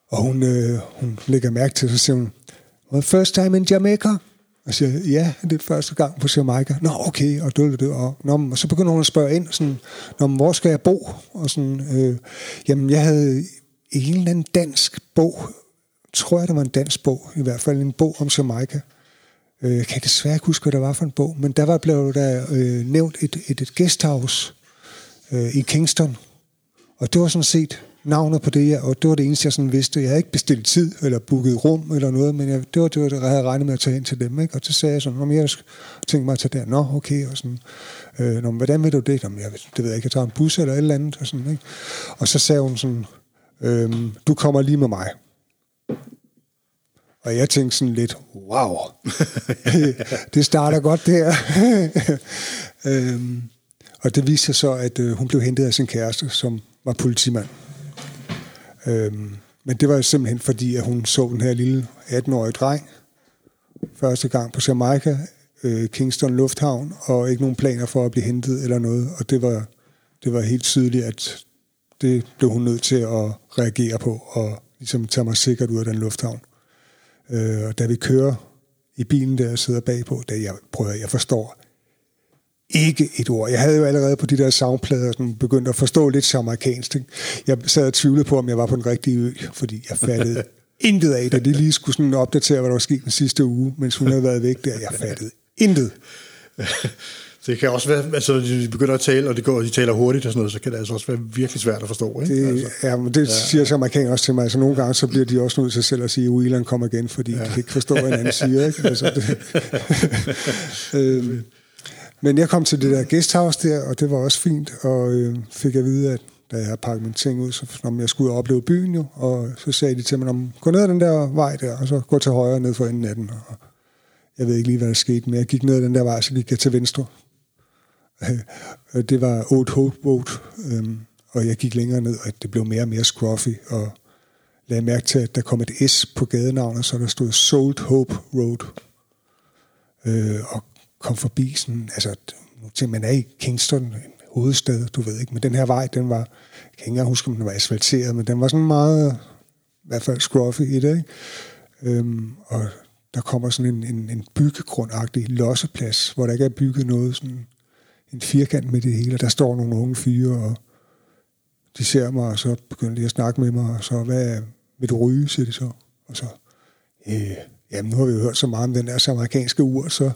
Og hun, øh, hun lægger mærke til, så siger hun, well, first time in Jamaica? Og siger, ja, det er første gang på Jamaica. Nå, okay, og det det. Og, nå, og så begynder hun at spørge ind, sådan, nå, hvor skal jeg bo? Og sådan, øh, jamen, jeg havde en eller anden dansk bog tror jeg, der var en dansk bog, i hvert fald en bog om Jamaica. Øh, jeg kan desværre ikke huske, hvad der var for en bog, men der var blevet der øh, nævnt et, et, et guesthouse øh, i Kingston. Og det var sådan set navnet på det, og det var det eneste, jeg sådan vidste. Jeg havde ikke bestilt tid, eller booket rum, eller noget, men jeg, det var det, jeg havde regnet med at tage ind til dem. Ikke? Og så sagde jeg sådan, om jeg tænkte mig at tage der. Nå, okay, og sådan. Øh, Nå, hvordan vil du det? Nå, jeg, det ved jeg ikke, jeg tager en bus eller et eller andet. Og, sådan, ikke? og så sagde hun sådan, øh, du kommer lige med mig. Og jeg tænkte sådan lidt, wow, det starter godt der. øhm, og det viste sig så, at øh, hun blev hentet af sin kæreste, som var politimand. Øhm, men det var simpelthen fordi, at hun så den her lille 18-årige dreng første gang på Jamaica, øh, Kingston Lufthavn, og ikke nogen planer for at blive hentet eller noget. Og det var, det var helt tydeligt, at det blev hun nødt til at reagere på, og ligesom tage mig sikkert ud af den lufthavn. Øh, og da vi kører i bilen der, og sidder bagpå, da jeg prøver, jeg forstår ikke et ord. Jeg havde jo allerede på de der soundplader sådan, begyndt at forstå lidt amerikansk. Ikke? Jeg sad og tvivlede på, om jeg var på den rigtige ø, fordi jeg fattede intet af det. De lige skulle sådan opdatere, hvad der var sket den sidste uge, mens hun havde været væk der. Jeg fattede intet. Det kan også være, altså de begynder at tale, og de, går, de taler hurtigt og sådan noget, så kan det altså også være virkelig svært at forstå. Ikke? Det, altså, ja, men det ja. siger så amerikanere også til mig. Så nogle gange så bliver de også nødt til selv at sige, at Whelan kommer igen, fordi ja. de kan ikke forstå, hvad anden siger. Ikke? Altså, det, øhm, men jeg kom til det der guesthouse der, og det var også fint, og øh, fik at vide, at da jeg havde pakket mine ting ud, så om jeg skulle opleve byen jo, og så sagde de til mig, om gå ned ad den der vej der, og så gå til højre ned for enden af den. Og jeg ved ikke lige, hvad der skete, men jeg gik ned ad den der vej, så gik jeg til venstre. det var Old Hope Road, øhm, og jeg gik længere ned, og det blev mere og mere scruffy, og lagde mærke til, at der kom et S på gadenavnet, så der stod Sold Hope Road. Øh, og kom forbi sådan, altså, til man er i Kingston, en hovedstad, du ved ikke, men den her vej, den var, jeg kan ikke engang huske, om den var asfalteret, men den var sådan meget, i hvert fald scruffy i det, ikke? Øhm, og der kommer sådan en, en, en byggegrundagtig losseplads, hvor der ikke er bygget noget, sådan en firkant med det hele, og der står nogle unge fyre, og de ser mig, og så begynder de at snakke med mig, og så, hvad vil du ryge, siger de så. Og så, øh, jamen nu har vi jo hørt så meget om den der amerikanske ur, så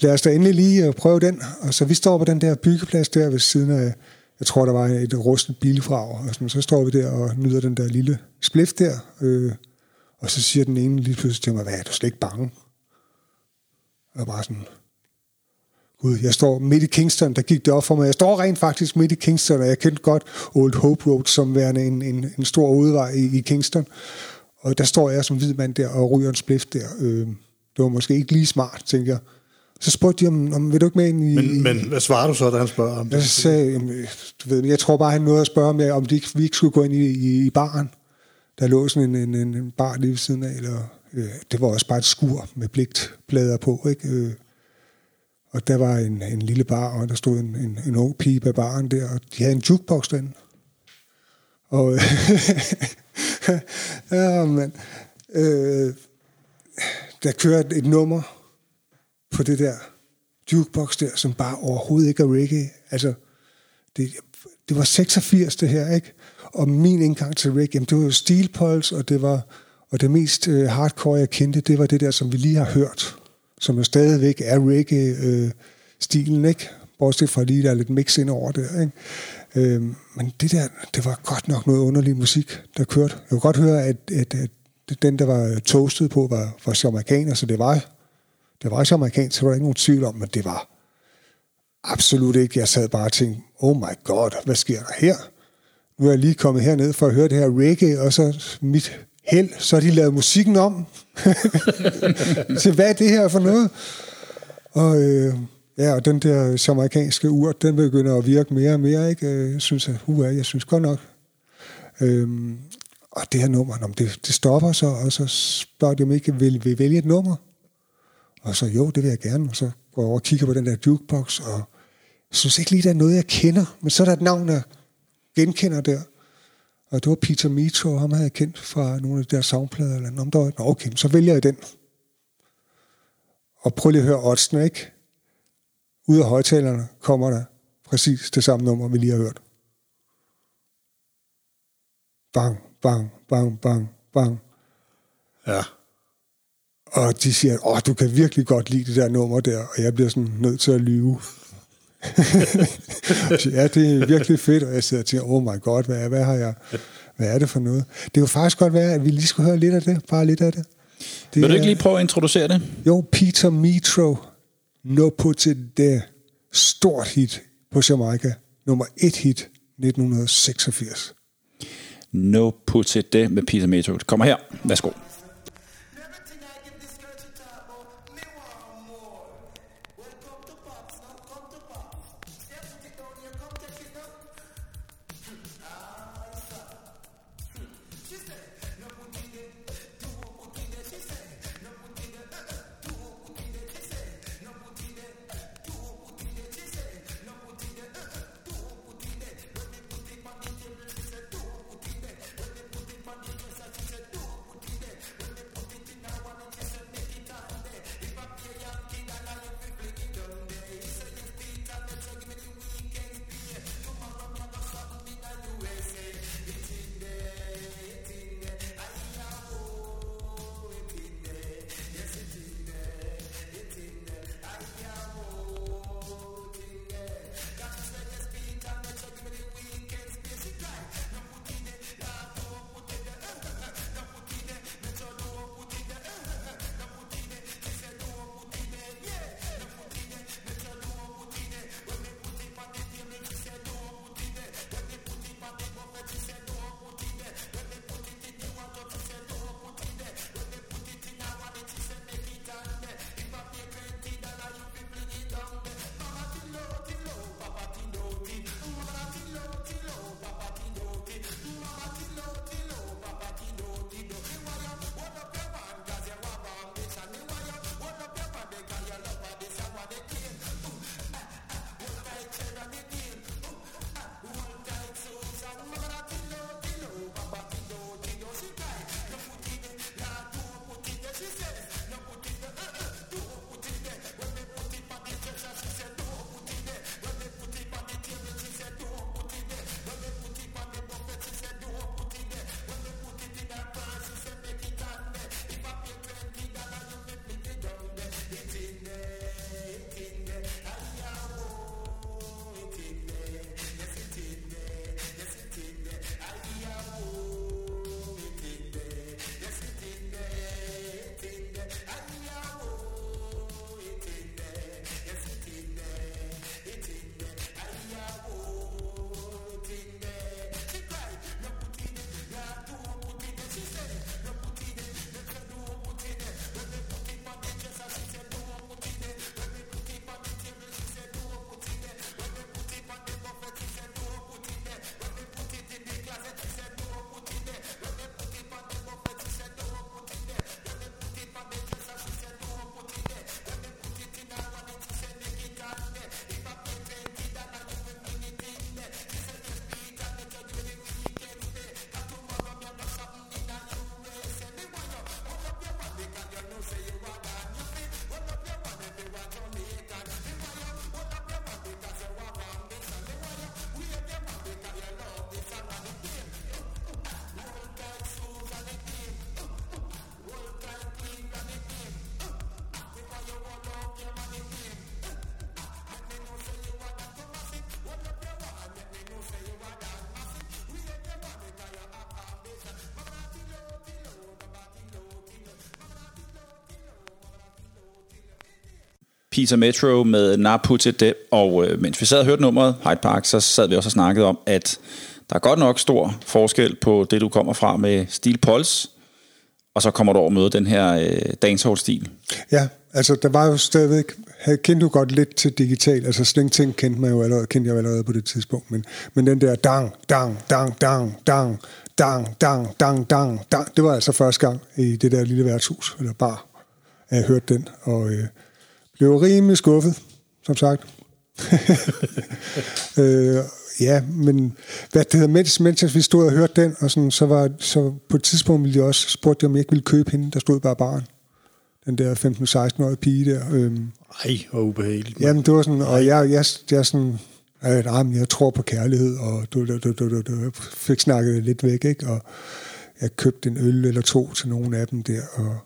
lad os da endelig lige øh, prøve den. Og så vi står på den der byggeplads der ved siden af, jeg tror der var et rustet bilfrag, og sådan, så står vi der og nyder den der lille splift der, øh, og så siger den ene lige pludselig til mig, hvad er du slet ikke bange? Og bare sådan, Gud, jeg står midt i Kingston, der gik det op for mig. Jeg står rent faktisk midt i Kingston, og jeg kendte godt Old Hope Road som værende en, en, en stor udvej i, i Kingston. Og der står jeg som hvid mand der og ryger en splift der. Øh, det var måske ikke lige smart, tænker jeg. Så spurgte de, om, om vil du ikke med ind i... Men, men hvad svarer du så, da han spørger om det? Jeg sagde, du ved, jeg tror bare, han nåede at spørge mig, om de vi ikke skulle gå ind i, i, i baren. Der lå sådan en, en, en bar lige ved siden af, eller, øh, det var også bare et skur med pligtplader på, ikke? Øh, og der var en, en lille bar, og der stod en, en, en ung pige bag baren der, og de havde en jukebox den. Og ja, men, øh, der kørte et nummer på det der jukebox der, som bare overhovedet ikke er reggae. Altså, det, det var 86 det her, ikke? Og min indgang til reggae, jamen, det var jo Steel Pulse, og det var og det mest øh, hardcore, jeg kendte, det var det der, som vi lige har hørt som jo stadigvæk er reggae-stilen, ikke? Bortset fra lige, der er lidt mix ind over det, ikke? Øh, men det der, det var godt nok noget underlig musik, der kørte. Jeg kunne godt høre, at, at, at den, der var toastet på, var, var jamaikaner, så det var, det var amerikansk, så var der ikke nogen tvivl om, men det var absolut ikke. Jeg sad bare og tænkte, oh my god, hvad sker der her? Nu er jeg lige kommet herned for at høre det her reggae, og så mit held, så har de lavet musikken om. til hvad er det her for noget? Og, øh, ja, og den der amerikanske ur, den begynder at virke mere og mere, ikke? Øh, jeg synes, at, uh, jeg synes godt nok. Øhm, og det her nummer, det, det stopper så, og så spørger de, om ikke vil, vil vælge et nummer. Og så, jo, det vil jeg gerne. Og så går jeg over og kigger på den der jukebox, og jeg synes ikke lige, der er noget, jeg kender. Men så er der et navn, jeg genkender der. Og det var Peter Mito, ham havde jeg kendt fra nogle af de der soundplader. Eller noget. Der var, Nå, okay, så vælger jeg den. Og prøv lige at høre oddsene, ikke? Ud af højtalerne kommer der præcis det samme nummer, vi lige har hørt. Bang, bang, bang, bang, bang. Ja. Og de siger, åh, du kan virkelig godt lide det der nummer der, og jeg bliver sådan nødt til at lyve. ja, det er virkelig fedt, og jeg sidder og tænker, oh my god, hvad, hvad har jeg, hvad er det for noget? Det kunne faktisk godt være, at vi lige skulle høre lidt af det, bare lidt af det. det Vil du ikke lige prøve at introducere det? Jo, Peter Metro, No Put It There, stort hit på Jamaica, nummer et hit, 1986. No Put It There med Peter Metro. Det kommer her. Værsgo. Peter Metro med Napute det, og øh, mens vi sad og hørte nummeret, Hyde Park, så sad vi også og snakkede om, at der er godt nok stor forskel på det, du kommer fra med Steel Pulse, og så kommer du over og møder den her øh, dancehall-stil. Ja, altså der var jo stadigvæk, havde, kendte du godt lidt til digital, altså Sling Ting kendte, man jo allerede, kendte jeg jo allerede på det tidspunkt, men, men den der dang, dang, dang, dang, dang, dang, dang, dang, dang, dang, det var altså første gang i det der lille værtshus, eller bar, at jeg hørte den, og øh, blev rimelig skuffet, som sagt. øh, ja, men hvad det hedder, mens, mens vi stod og hørte den, og sådan, så, var, så på et tidspunkt ville de også spurgte, om jeg ikke ville købe hende, der stod bare baren. Den der 15-16-årige pige der. Øhm, Ej, hvor ubehageligt. jamen, det var sådan, og jeg, jeg, jeg sådan, øh, nej, men jeg tror på kærlighed, og du, du, du, du, du, du fik snakket lidt væk, ikke? Og jeg købte en øl eller to til nogle af dem der, og,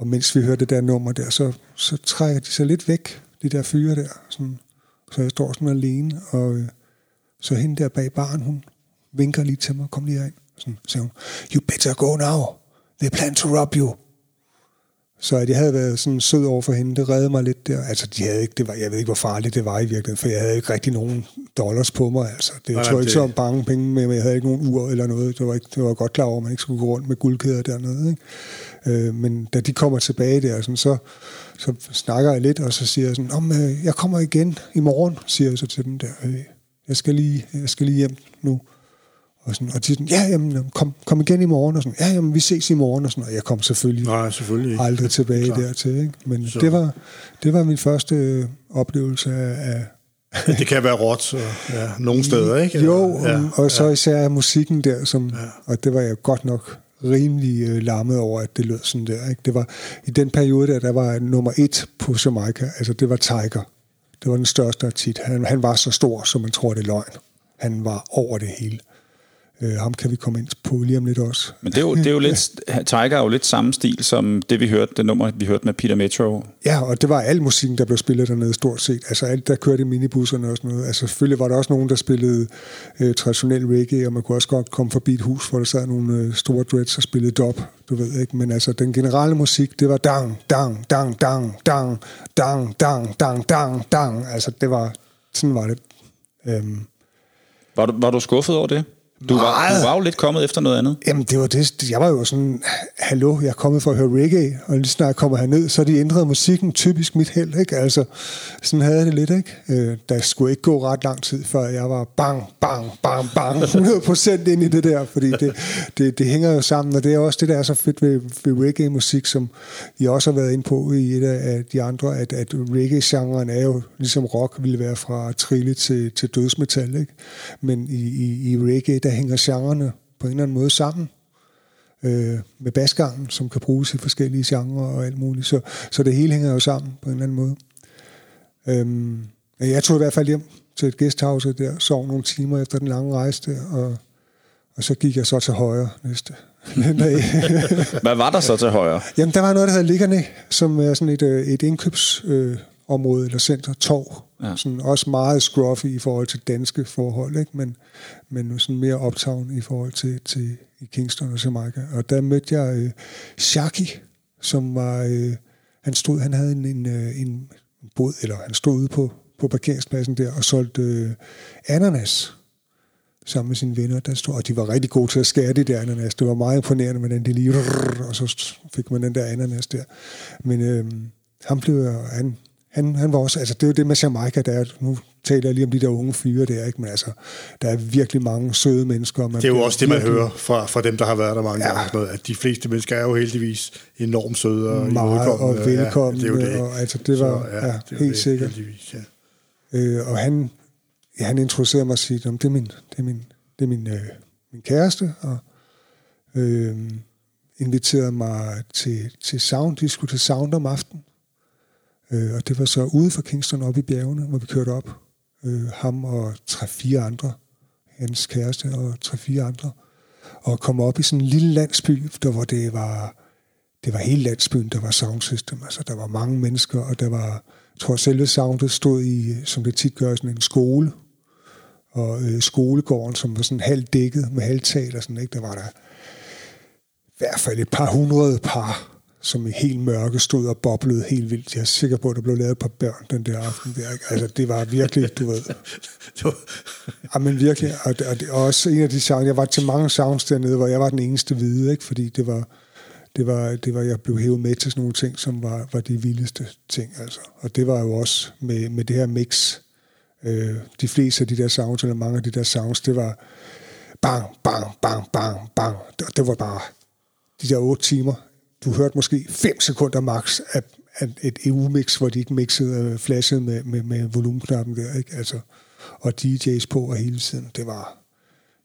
og mens vi hørte det der nummer der, så, så trækker de sig lidt væk, de der fyre der. Sådan. Så jeg står sådan alene, og øh, så hende der bag baren, hun vinker lige til mig, kom lige ind. Sådan, så siger hun, you better go now, they plan to rob you. Så at jeg havde været sådan sød over for hende, det reddede mig lidt der. Altså, de havde ikke, det var, jeg ved ikke, hvor farligt det var i virkeligheden, for jeg havde ikke rigtig nogen dollars på mig. Altså. Det var ikke det- så bange penge med, men jeg havde ikke nogen ur eller noget. Det var, ikke, det var godt klar over, at man ikke skulle gå rundt med guldkæder dernede. Ikke? Øh, men da de kommer tilbage der, sådan, så, så snakker jeg lidt, og så siger jeg sådan, Om, øh, jeg kommer igen i morgen, siger jeg så til dem der. Øh, jeg, skal lige, jeg skal lige hjem nu. Og, sådan, og de sådan, ja, jamen, kom, kom igen i morgen. Og sådan, ja, jamen, vi ses i morgen. Og, sådan, og jeg kom selvfølgelig Nej, selvfølgelig ikke. aldrig tilbage Klart. dertil. Ikke? Men Så- det var, det var min første øh, oplevelse af... Men det kan være råt, og, ja, nogle steder, ikke? jo, ja, og, og så især musikken der, som, ja. og det var jeg godt nok rimelig øh, larmet over, at det lød sådan der. Ikke? Det var, I den periode der, der var nummer et på Jamaica, altså det var Tiger. Det var den største artist. Han, han var så stor, som man tror, det er løgn. Han var over det hele. Øh, ham kan vi komme ind på lige om lidt også. Men det er jo, det er jo lidt, Tiger er jo lidt samme stil som det, vi hørte, det nummer, vi hørte med Peter Metro. Ja, og det var al musikken, der blev spillet dernede stort set. Altså alt, der kørte minibusserne og sådan noget. Altså selvfølgelig var der også nogen, der spillede øh, traditionel reggae, og man kunne også godt komme forbi et hus, hvor der sad nogle øh, store dreads og spillede dub, du ved ikke. Men altså den generelle musik, det var dang, dang, dang, dang, dang, dang, dang, dang, dang, dang. Altså det var, sådan var det. Øhm, Var du, var du skuffet over det? Du var, Meget. du var jo lidt kommet efter noget andet. Jamen, det var det. Jeg var jo sådan, hallo, jeg er kommet for at høre reggae, og lige snart jeg kommer herned, så har de ændret musikken, typisk mit held, ikke? Altså, sådan havde jeg det lidt, ikke? Øh, der skulle ikke gå ret lang tid, før jeg var bang, bang, bang, bang, 100% ind i det der, fordi det, det, det hænger jo sammen, og det er også det, der er så fedt ved, ved reggae-musik, som I også har været inde på i et af de andre, at, at reggae-genren er jo, ligesom rock ville være fra trille til, til dødsmetal, ikke? Men i, i, i reggae, der hænger genrerne på en eller anden måde sammen øh, med basgangen, som kan bruges i forskellige genrer og alt muligt. Så, så det hele hænger jo sammen på en eller anden måde. Øhm, jeg tog i hvert fald hjem til et guesthouse der, sov nogle timer efter den lange rejse der, og, og så gik jeg så til højre næste dag. Hvad var der så til højre? Jamen, der var noget, der hedder Liggerne, som er sådan et, øh, et indkøbsområde, øh, område, eller center, torv. Ja. Sådan også meget scruffy i forhold til danske forhold, ikke? Men, men sådan mere optagende i forhold til, til i Kingston og Jamaica. Og der mødte jeg øh, Shaki, som var... Øh, han stod, han havde en, en, øh, en båd, eller han stod ude på, på parkeringspladsen der og solgte øh, ananas sammen med sine venner. Der stod, og de var rigtig gode til at skære de der ananas. Det var meget imponerende, hvordan de lige... Og så fik man den der ananas der. Men øh, han blev... Han, han, han var også... Altså, det er jo det med Jamaica, der er... Nu taler jeg lige om de der unge fyre der, ikke? Men altså, der er virkelig mange søde mennesker. Man Det er jo også det, man virkelig- hører fra, fra dem, der har været der mange Ja. gange. Noget, at de fleste mennesker er jo heldigvis enormt søde og Meget og velkomne, Ja, det er jo det. og altså, det var- ja, det er jo helt det, sikkert. Heldigvis, ja. Øh, og han, ja, han introducerede mig og "Jamen, det er min, det er min, det er min, øh, min kæreste, og øh, inviterede mig til, til Sound. De skulle til Sound om aftenen. Øh, og det var så ude for Kingston op i bjergene, hvor vi kørte op. Øh, ham og tre-fire andre, hans kæreste og tre-fire andre. Og kom op i sådan en lille landsby, der hvor det var, det var hele landsbyen, der var soundsystem. Altså, der var mange mennesker, og der var, jeg tror, selve soundet stod i, som det tit gør, sådan en skole. Og øh, skolegården, som var sådan halvt dækket med halvtag og sådan, ikke? Der var der i hvert fald et par hundrede par som i helt mørke stod og boblede helt vildt. Jeg er sikker på, at der blev lavet et par børn den der aften. Der, ikke? Altså, det var virkelig, du ved... ja, men virkelig, og, og, og også en af de sange, jeg var til mange sounds dernede, hvor jeg var den eneste hvide, ikke? fordi det var, det var, det var, jeg blev hævet med til sådan nogle ting, som var, var de vildeste ting. Altså. Og det var jo også med, med det her mix. Øh, de fleste af de der sounds, eller mange af de der sounds, det var bang, bang, bang, bang, bang. Det, det var bare de der otte timer. Du hørte måske 5 sekunder max af, af et EU-mix, hvor de ikke mixede øh, flashet med, med, med volumenknappen der. Ikke? Altså, og DJ's på og hele tiden. Det var,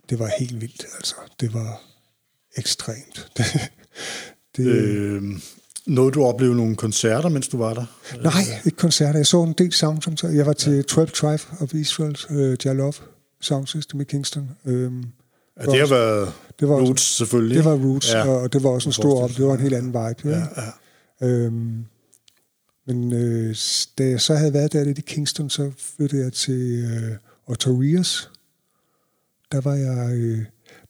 det var helt vildt. Altså, det var ekstremt. Det, øh, noget du oplevede nogle koncerter, mens du var der? Nej, ikke koncerter. Jeg så en del sound. Jeg var til ja. 12 Tribe of Israel's uh, Jalov Sound System i Kingston. Øhm, ja, det har været det var Roots selvfølgelig. Det var Roots, ja. og det var også en stor op. Det var en helt anden vibe. Ja, ja. Øhm, men øh, da jeg så havde været der lidt i Kingston, så flyttede jeg til øh, Otto. Der var jeg... Øh,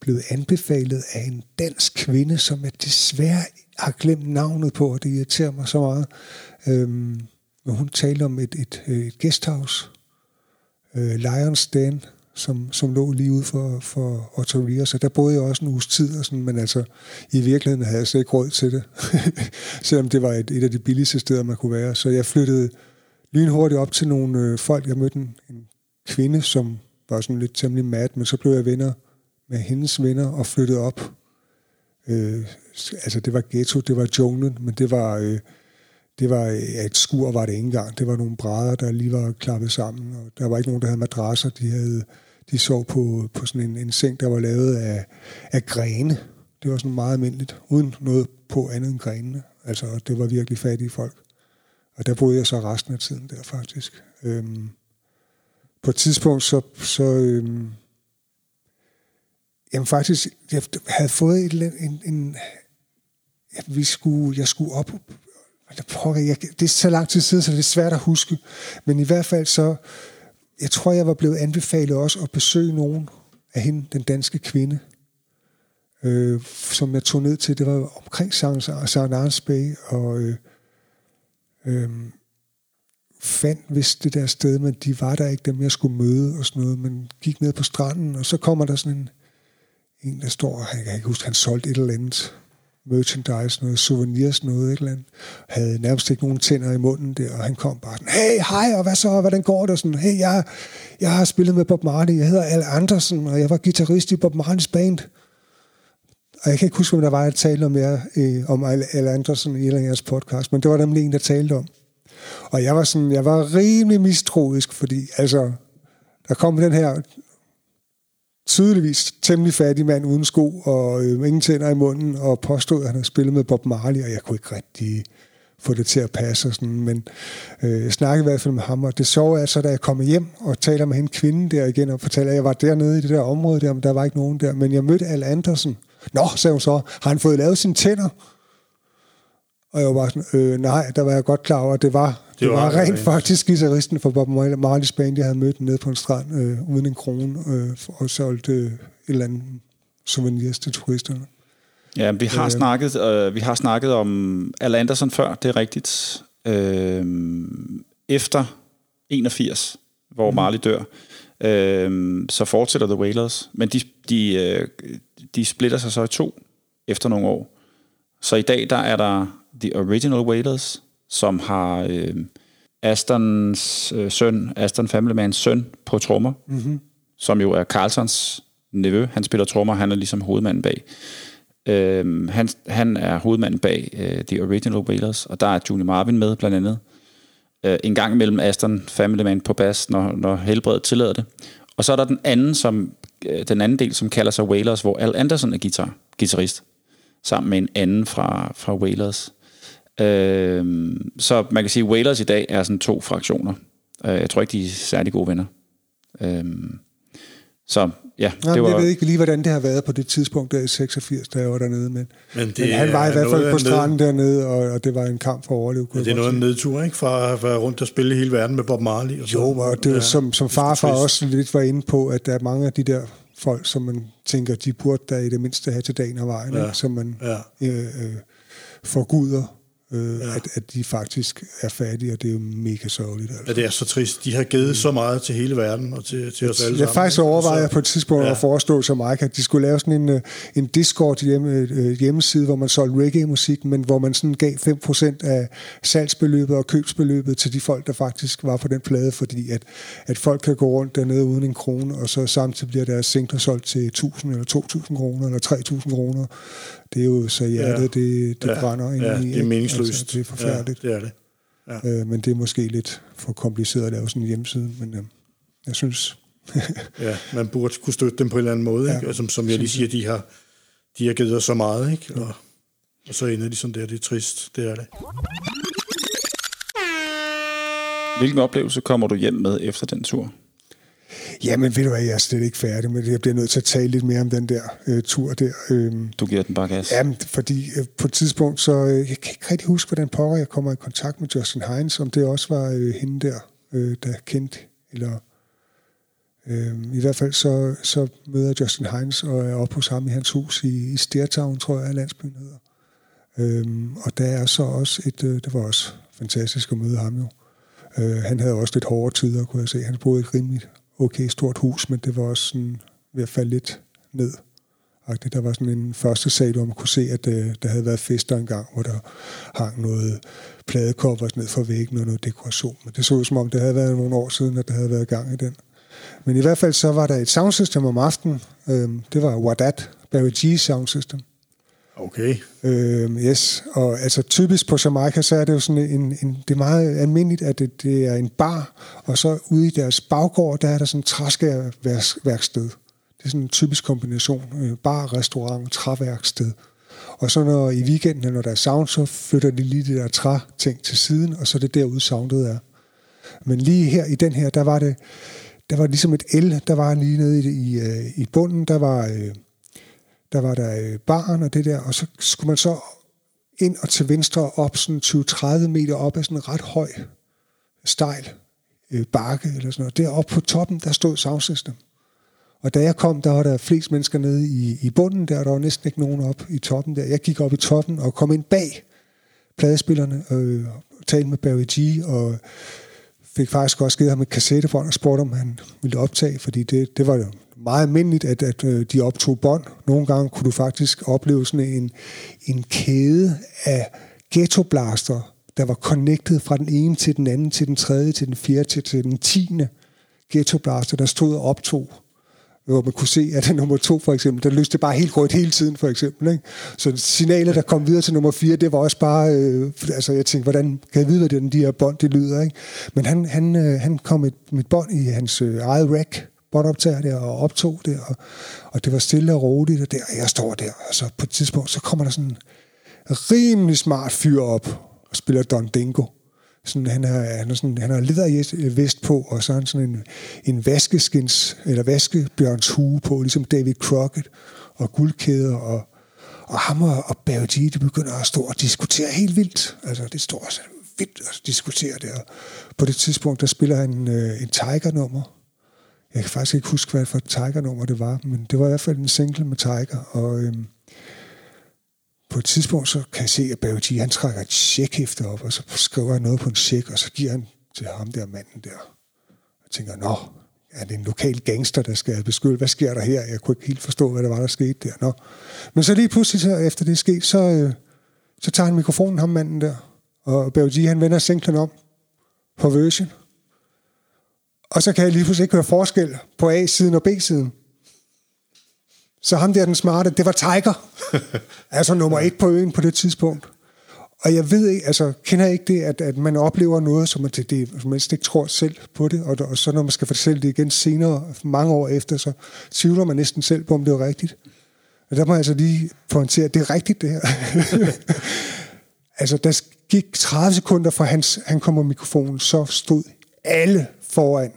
blevet anbefalet af en dansk kvinde, som jeg desværre har glemt navnet på, og det irriterer mig så meget. Øhm, men hun talte om et, et, et guesthouse, øh, Lions Den, som, som lå lige ude for, for Otto Rios, så der boede jeg også en uges tid, og sådan, men altså, i virkeligheden havde jeg slet ikke råd til det, selvom det var et, et af de billigste steder, man kunne være. Så jeg flyttede lynhurtigt op til nogle øh, folk. Jeg mødte en, en kvinde, som var sådan lidt temmelig mad, men så blev jeg venner med hendes venner og flyttede op. Øh, altså det var ghetto, det var junglen, men det var, øh, det var et skur var det ikke engang. Det var nogle brædder, der lige var klappet sammen, og der var ikke nogen, der havde madrasser. De, havde, de sov på, på sådan en, en seng, der var lavet af, af grene. Det var sådan meget almindeligt, uden noget på andet end grenene. Altså, det var virkelig fattige folk. Og der boede jeg så resten af tiden der, faktisk. Øhm, på et tidspunkt, så, så øhm, Jamen faktisk, jeg havde fået et, en, en ja, vi skulle, jeg skulle op, jeg, det er så lang tid siden, så det er svært at huske, men i hvert fald så, jeg tror, jeg var blevet anbefalet også at besøge nogen af hende, den danske kvinde, øh, som jeg tog ned til, det var omkring Søren Arnsberg, og øh, øh, fandt vist det der sted, men de var der ikke, dem jeg skulle møde og sådan noget, men gik ned på stranden, og så kommer der sådan en, en, der står, jeg kan ikke huske, han solgte et eller andet merchandise, noget souvenirs, noget et eller andet. Havde nærmest ikke nogen tænder i munden der, og han kom bare sådan, hey, hej, og hvad så, hvordan går det? Sådan, hey, jeg, jeg har spillet med Bob Marley, jeg hedder Al Andersen, og jeg var guitarist i Bob Marleys band. Og jeg kan ikke huske, om der var et tale om, jer, øh, om Al, Al Andersen i eller jeres podcast, men det var nemlig en, der talte om. Og jeg var sådan, jeg var rimelig mistroisk, fordi altså, der kom den her tydeligvis temmelig fattig mand uden sko og øh, ingen tænder i munden, og påstod, at han havde spillet med Bob Marley, og jeg kunne ikke rigtig få det til at passe. Og sådan. Men øh, jeg snakkede i hvert fald med ham, og det sjove er så, da jeg kommer hjem og taler med hende kvinde der igen, og fortæller, at jeg var dernede i det der område der, men der var ikke nogen der. Men jeg mødte Al Andersen. Nå, sagde hun så, har han fået lavet sine tænder? Og jeg var bare sådan, øh, nej, der var jeg godt klar over, at det var det var, var rent faktisk guitaristen for Bob Marley's band, jeg havde mødt nede på en strand øh, uden en krone øh, og solgt øh, et eller andet souvenirs til turisterne. Ja, vi har, øh, snakket, øh, vi har snakket om Al Anderson før, det er rigtigt. Øh, efter 81, hvor mm. Marley dør, øh, så fortsætter The Wailers, men de, de, øh, de splitter sig så i to efter nogle år. Så i dag, der er der The Original Wailers, som har øh, Astons øh, søn, Aston Familymans søn på trommer, mm-hmm. som jo er Carlsons nevø. Han spiller trommer, han er ligesom hovedmanden bag. Øh, han, han er hovedmanden bag øh, The Original Wailers, og der er Julie Marvin med blandt andet. Øh, en gang mellem Aston Family på bas, når, når helbredet tillader det. Og så er der den anden, som, øh, den anden del, som kalder sig Wailers, hvor Al Anderson er guitar, guitarist, sammen med en anden fra, fra Wailers. Øh, så man kan sige, at Whalers i dag er sådan to fraktioner. Øh, jeg tror ikke, de er særlig gode venner. Øh, så ja, det Jamen, var... Jeg ved ikke lige, hvordan det har været på det tidspunkt der i 86, da jeg var dernede, men, men, det men han var i hvert fald på stranden ned... dernede, og, og det var en kamp for at overleve. Men det er noget af en nedtur, ikke? Fra at være rundt og spille hele verden med Bob Marley. Og jo, og det, ja, som, som farfar også lidt var inde på, at der er mange af de der folk, som man tænker, de burde da i det mindste have til dagen og vejen, ja. ikke? som man ja. øh, øh, forguder øh, ja. at, at de faktisk er fattige, og det er jo mega sørgeligt. Altså. Ja, det er så trist. De har givet mm. så meget til hele verden og til, til os alle Jeg faktisk overvejet på et tidspunkt ja. at forestå Mike, at de skulle lave sådan en, øh, en Discord hjemme, øh, hjemmeside, hvor man solgte reggae-musik, men hvor man sådan gav 5% af salgsbeløbet og købsbeløbet til de folk, der faktisk var på den plade, fordi at, at folk kan gå rundt dernede uden en krone, og så samtidig bliver deres singler solgt til 1000 eller 2000 kroner eller 3000 kroner. Det er jo så hjertet, ja. det, det ja. brænder ind ja, i. det er meningsløst. Altså, det er forfærdeligt. Ja, det er det. Ja. Øh, men det er måske lidt for kompliceret at lave sådan en hjemmeside, men øh, jeg synes... ja, man burde kunne støtte dem på en eller anden måde, ja. ikke? Altså, som jeg lige siger, de har, de har givet os så meget, ikke? Og, og så ender de sådan der, det er trist, det er det. Hvilken oplevelse kommer du hjem med efter den tur? Jamen, ved du hvad, jeg er slet ikke færdig med det. Jeg bliver nødt til at tale lidt mere om den der øh, tur der. Øhm, du giver den bare gas? Jamen, fordi øh, på et tidspunkt, så øh, jeg kan ikke rigtig huske, hvordan pokker jeg kommer i kontakt med Justin Hines, om det også var øh, hende der, øh, der kendte, eller... Øh, I hvert fald så, så møder Justin Hines og er oppe hos ham i hans hus i, i Stiertown, tror jeg, landsbyen hedder. Øhm, og der er så også et, øh, det var også fantastisk at møde ham jo. Øh, han havde også lidt hårde tider, kunne jeg se. Han boede et rimeligt okay stort hus, men det var også sådan ved at falde lidt ned. Der var sådan en første sag, hvor man kunne se, at øh, der havde været fester engang, hvor der hang noget pladekopper ned fra væggen og noget dekoration. Men det så ud som om, det havde været nogle år siden, at der havde været gang i den. Men i hvert fald så var der et soundsystem om aftenen. Øhm, det var Wadat, Barry G's soundsystem. Okay. Øh, yes, og altså typisk på Jamaica, så er det jo sådan en, en det er meget almindeligt, at det, det er en bar, og så ude i deres baggård, der er der sådan en træskærværksted. Det er sådan en typisk kombination, øh, bar, restaurant, træværksted. Og så når i weekenden, når der er sound, så flytter de lige det der træting til siden, og så er det derude soundet er. Men lige her i den her, der var det, der var ligesom et el, der var lige nede i, i, øh, i bunden, der var... Øh, der var der øh, barn og det der, og så skulle man så ind og til venstre op sådan 20-30 meter op af sådan en ret høj, stejl øh, bakke eller sådan noget. Deroppe på toppen, der stod soundsystem. Og da jeg kom, der var der flest mennesker nede i, i bunden der, og der var næsten ikke nogen op i toppen der. Jeg gik op i toppen og kom ind bag pladespillerne øh, og talte med Barry G, og fik faktisk også givet ham et kassettebånd og spurgte, om han ville optage, fordi det, det var jo meget almindeligt, at, at øh, de optog bånd. Nogle gange kunne du faktisk opleve sådan en, en kæde af ghettoblaster, der var connected fra den ene til den anden, til den tredje, til den fjerde, til, til den tiende ghettoblaster, der stod og optog hvor man kunne se, at nummer to for eksempel, der løste bare helt rødt hele tiden for eksempel. Ikke? Så signalet, der kom videre til nummer fire, det var også bare, øh, altså jeg tænkte, hvordan kan jeg vide, hvordan de her bånd, det lyder. Ikke? Men han, han, øh, han kom med, med et bånd i hans øh, eget rack, båndoptager der og optog der, og, og det var stille og roligt, og der, og jeg står der, og så på et tidspunkt, så kommer der sådan en rimelig smart fyr op og spiller Don Dingo. Sådan, han, har, han, har sådan, han har ledervest på, og så har han sådan en, en vaskeskins, eller vaskebjørns hue på, ligesom David Crockett, og guldkæder, og, og ham og, og Barry G, de begynder at stå og diskutere helt vildt. Altså, det står også vildt at diskutere der. På det tidspunkt, der spiller han øh, en Tiger-nummer, jeg kan faktisk ikke huske, hvad for et Tiger-nummer det var, men det var i hvert fald en single med Tiger, og øhm, på et tidspunkt, så kan jeg se, at Barry G, han trækker et checkhæfte op, og så skriver han noget på en check, og så giver han til ham der manden der. Jeg tænker, nå, er det en lokal gangster, der skal beskylde? Hvad sker der her? Jeg kunne ikke helt forstå, hvad der var, der skete der. Nå. Men så lige pludselig, så efter det skete, så, øh, så tager han mikrofonen, ham manden der, og Barry G, han vender singlen om på version, og så kan jeg lige pludselig ikke høre forskel på A-siden og B-siden. Så ham der, den smarte, det var Tiger. altså nummer et på øen på det tidspunkt. Og jeg ved ikke, altså kender jeg ikke det, at, at man oplever noget, som man, det, det, man ikke tror selv på det, og, og så når man skal fortælle det igen senere, mange år efter, så tvivler man næsten selv på, om det er rigtigt. Og der må jeg altså lige pointere, at det er rigtigt det her. altså der gik 30 sekunder fra hans, han kommer mikrofonen, så stod alle foran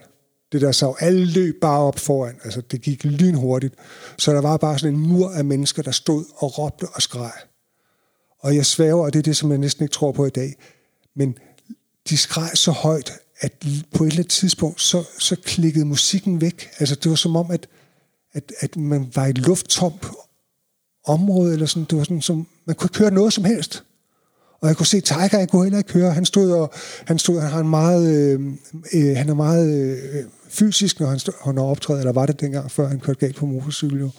det der så alle løb bare op foran. Altså, det gik lynhurtigt. Så der var bare sådan en mur af mennesker, der stod og råbte og skreg. Og jeg svæver, og det er det, som jeg næsten ikke tror på i dag. Men de skreg så højt, at på et eller andet tidspunkt, så, så klikkede musikken væk. Altså, det var som om, at, at, at man var i et lufttomt område, eller sådan. Det var sådan, som, man kunne ikke høre noget som helst. Og jeg kunne se Tiger, jeg kunne heller ikke høre. Han stod og han stod, han har en meget, øh, øh, han er meget øh, fysisk, når han, stod, han optræder, eller var det dengang, før han kørte galt på motorcykel jo.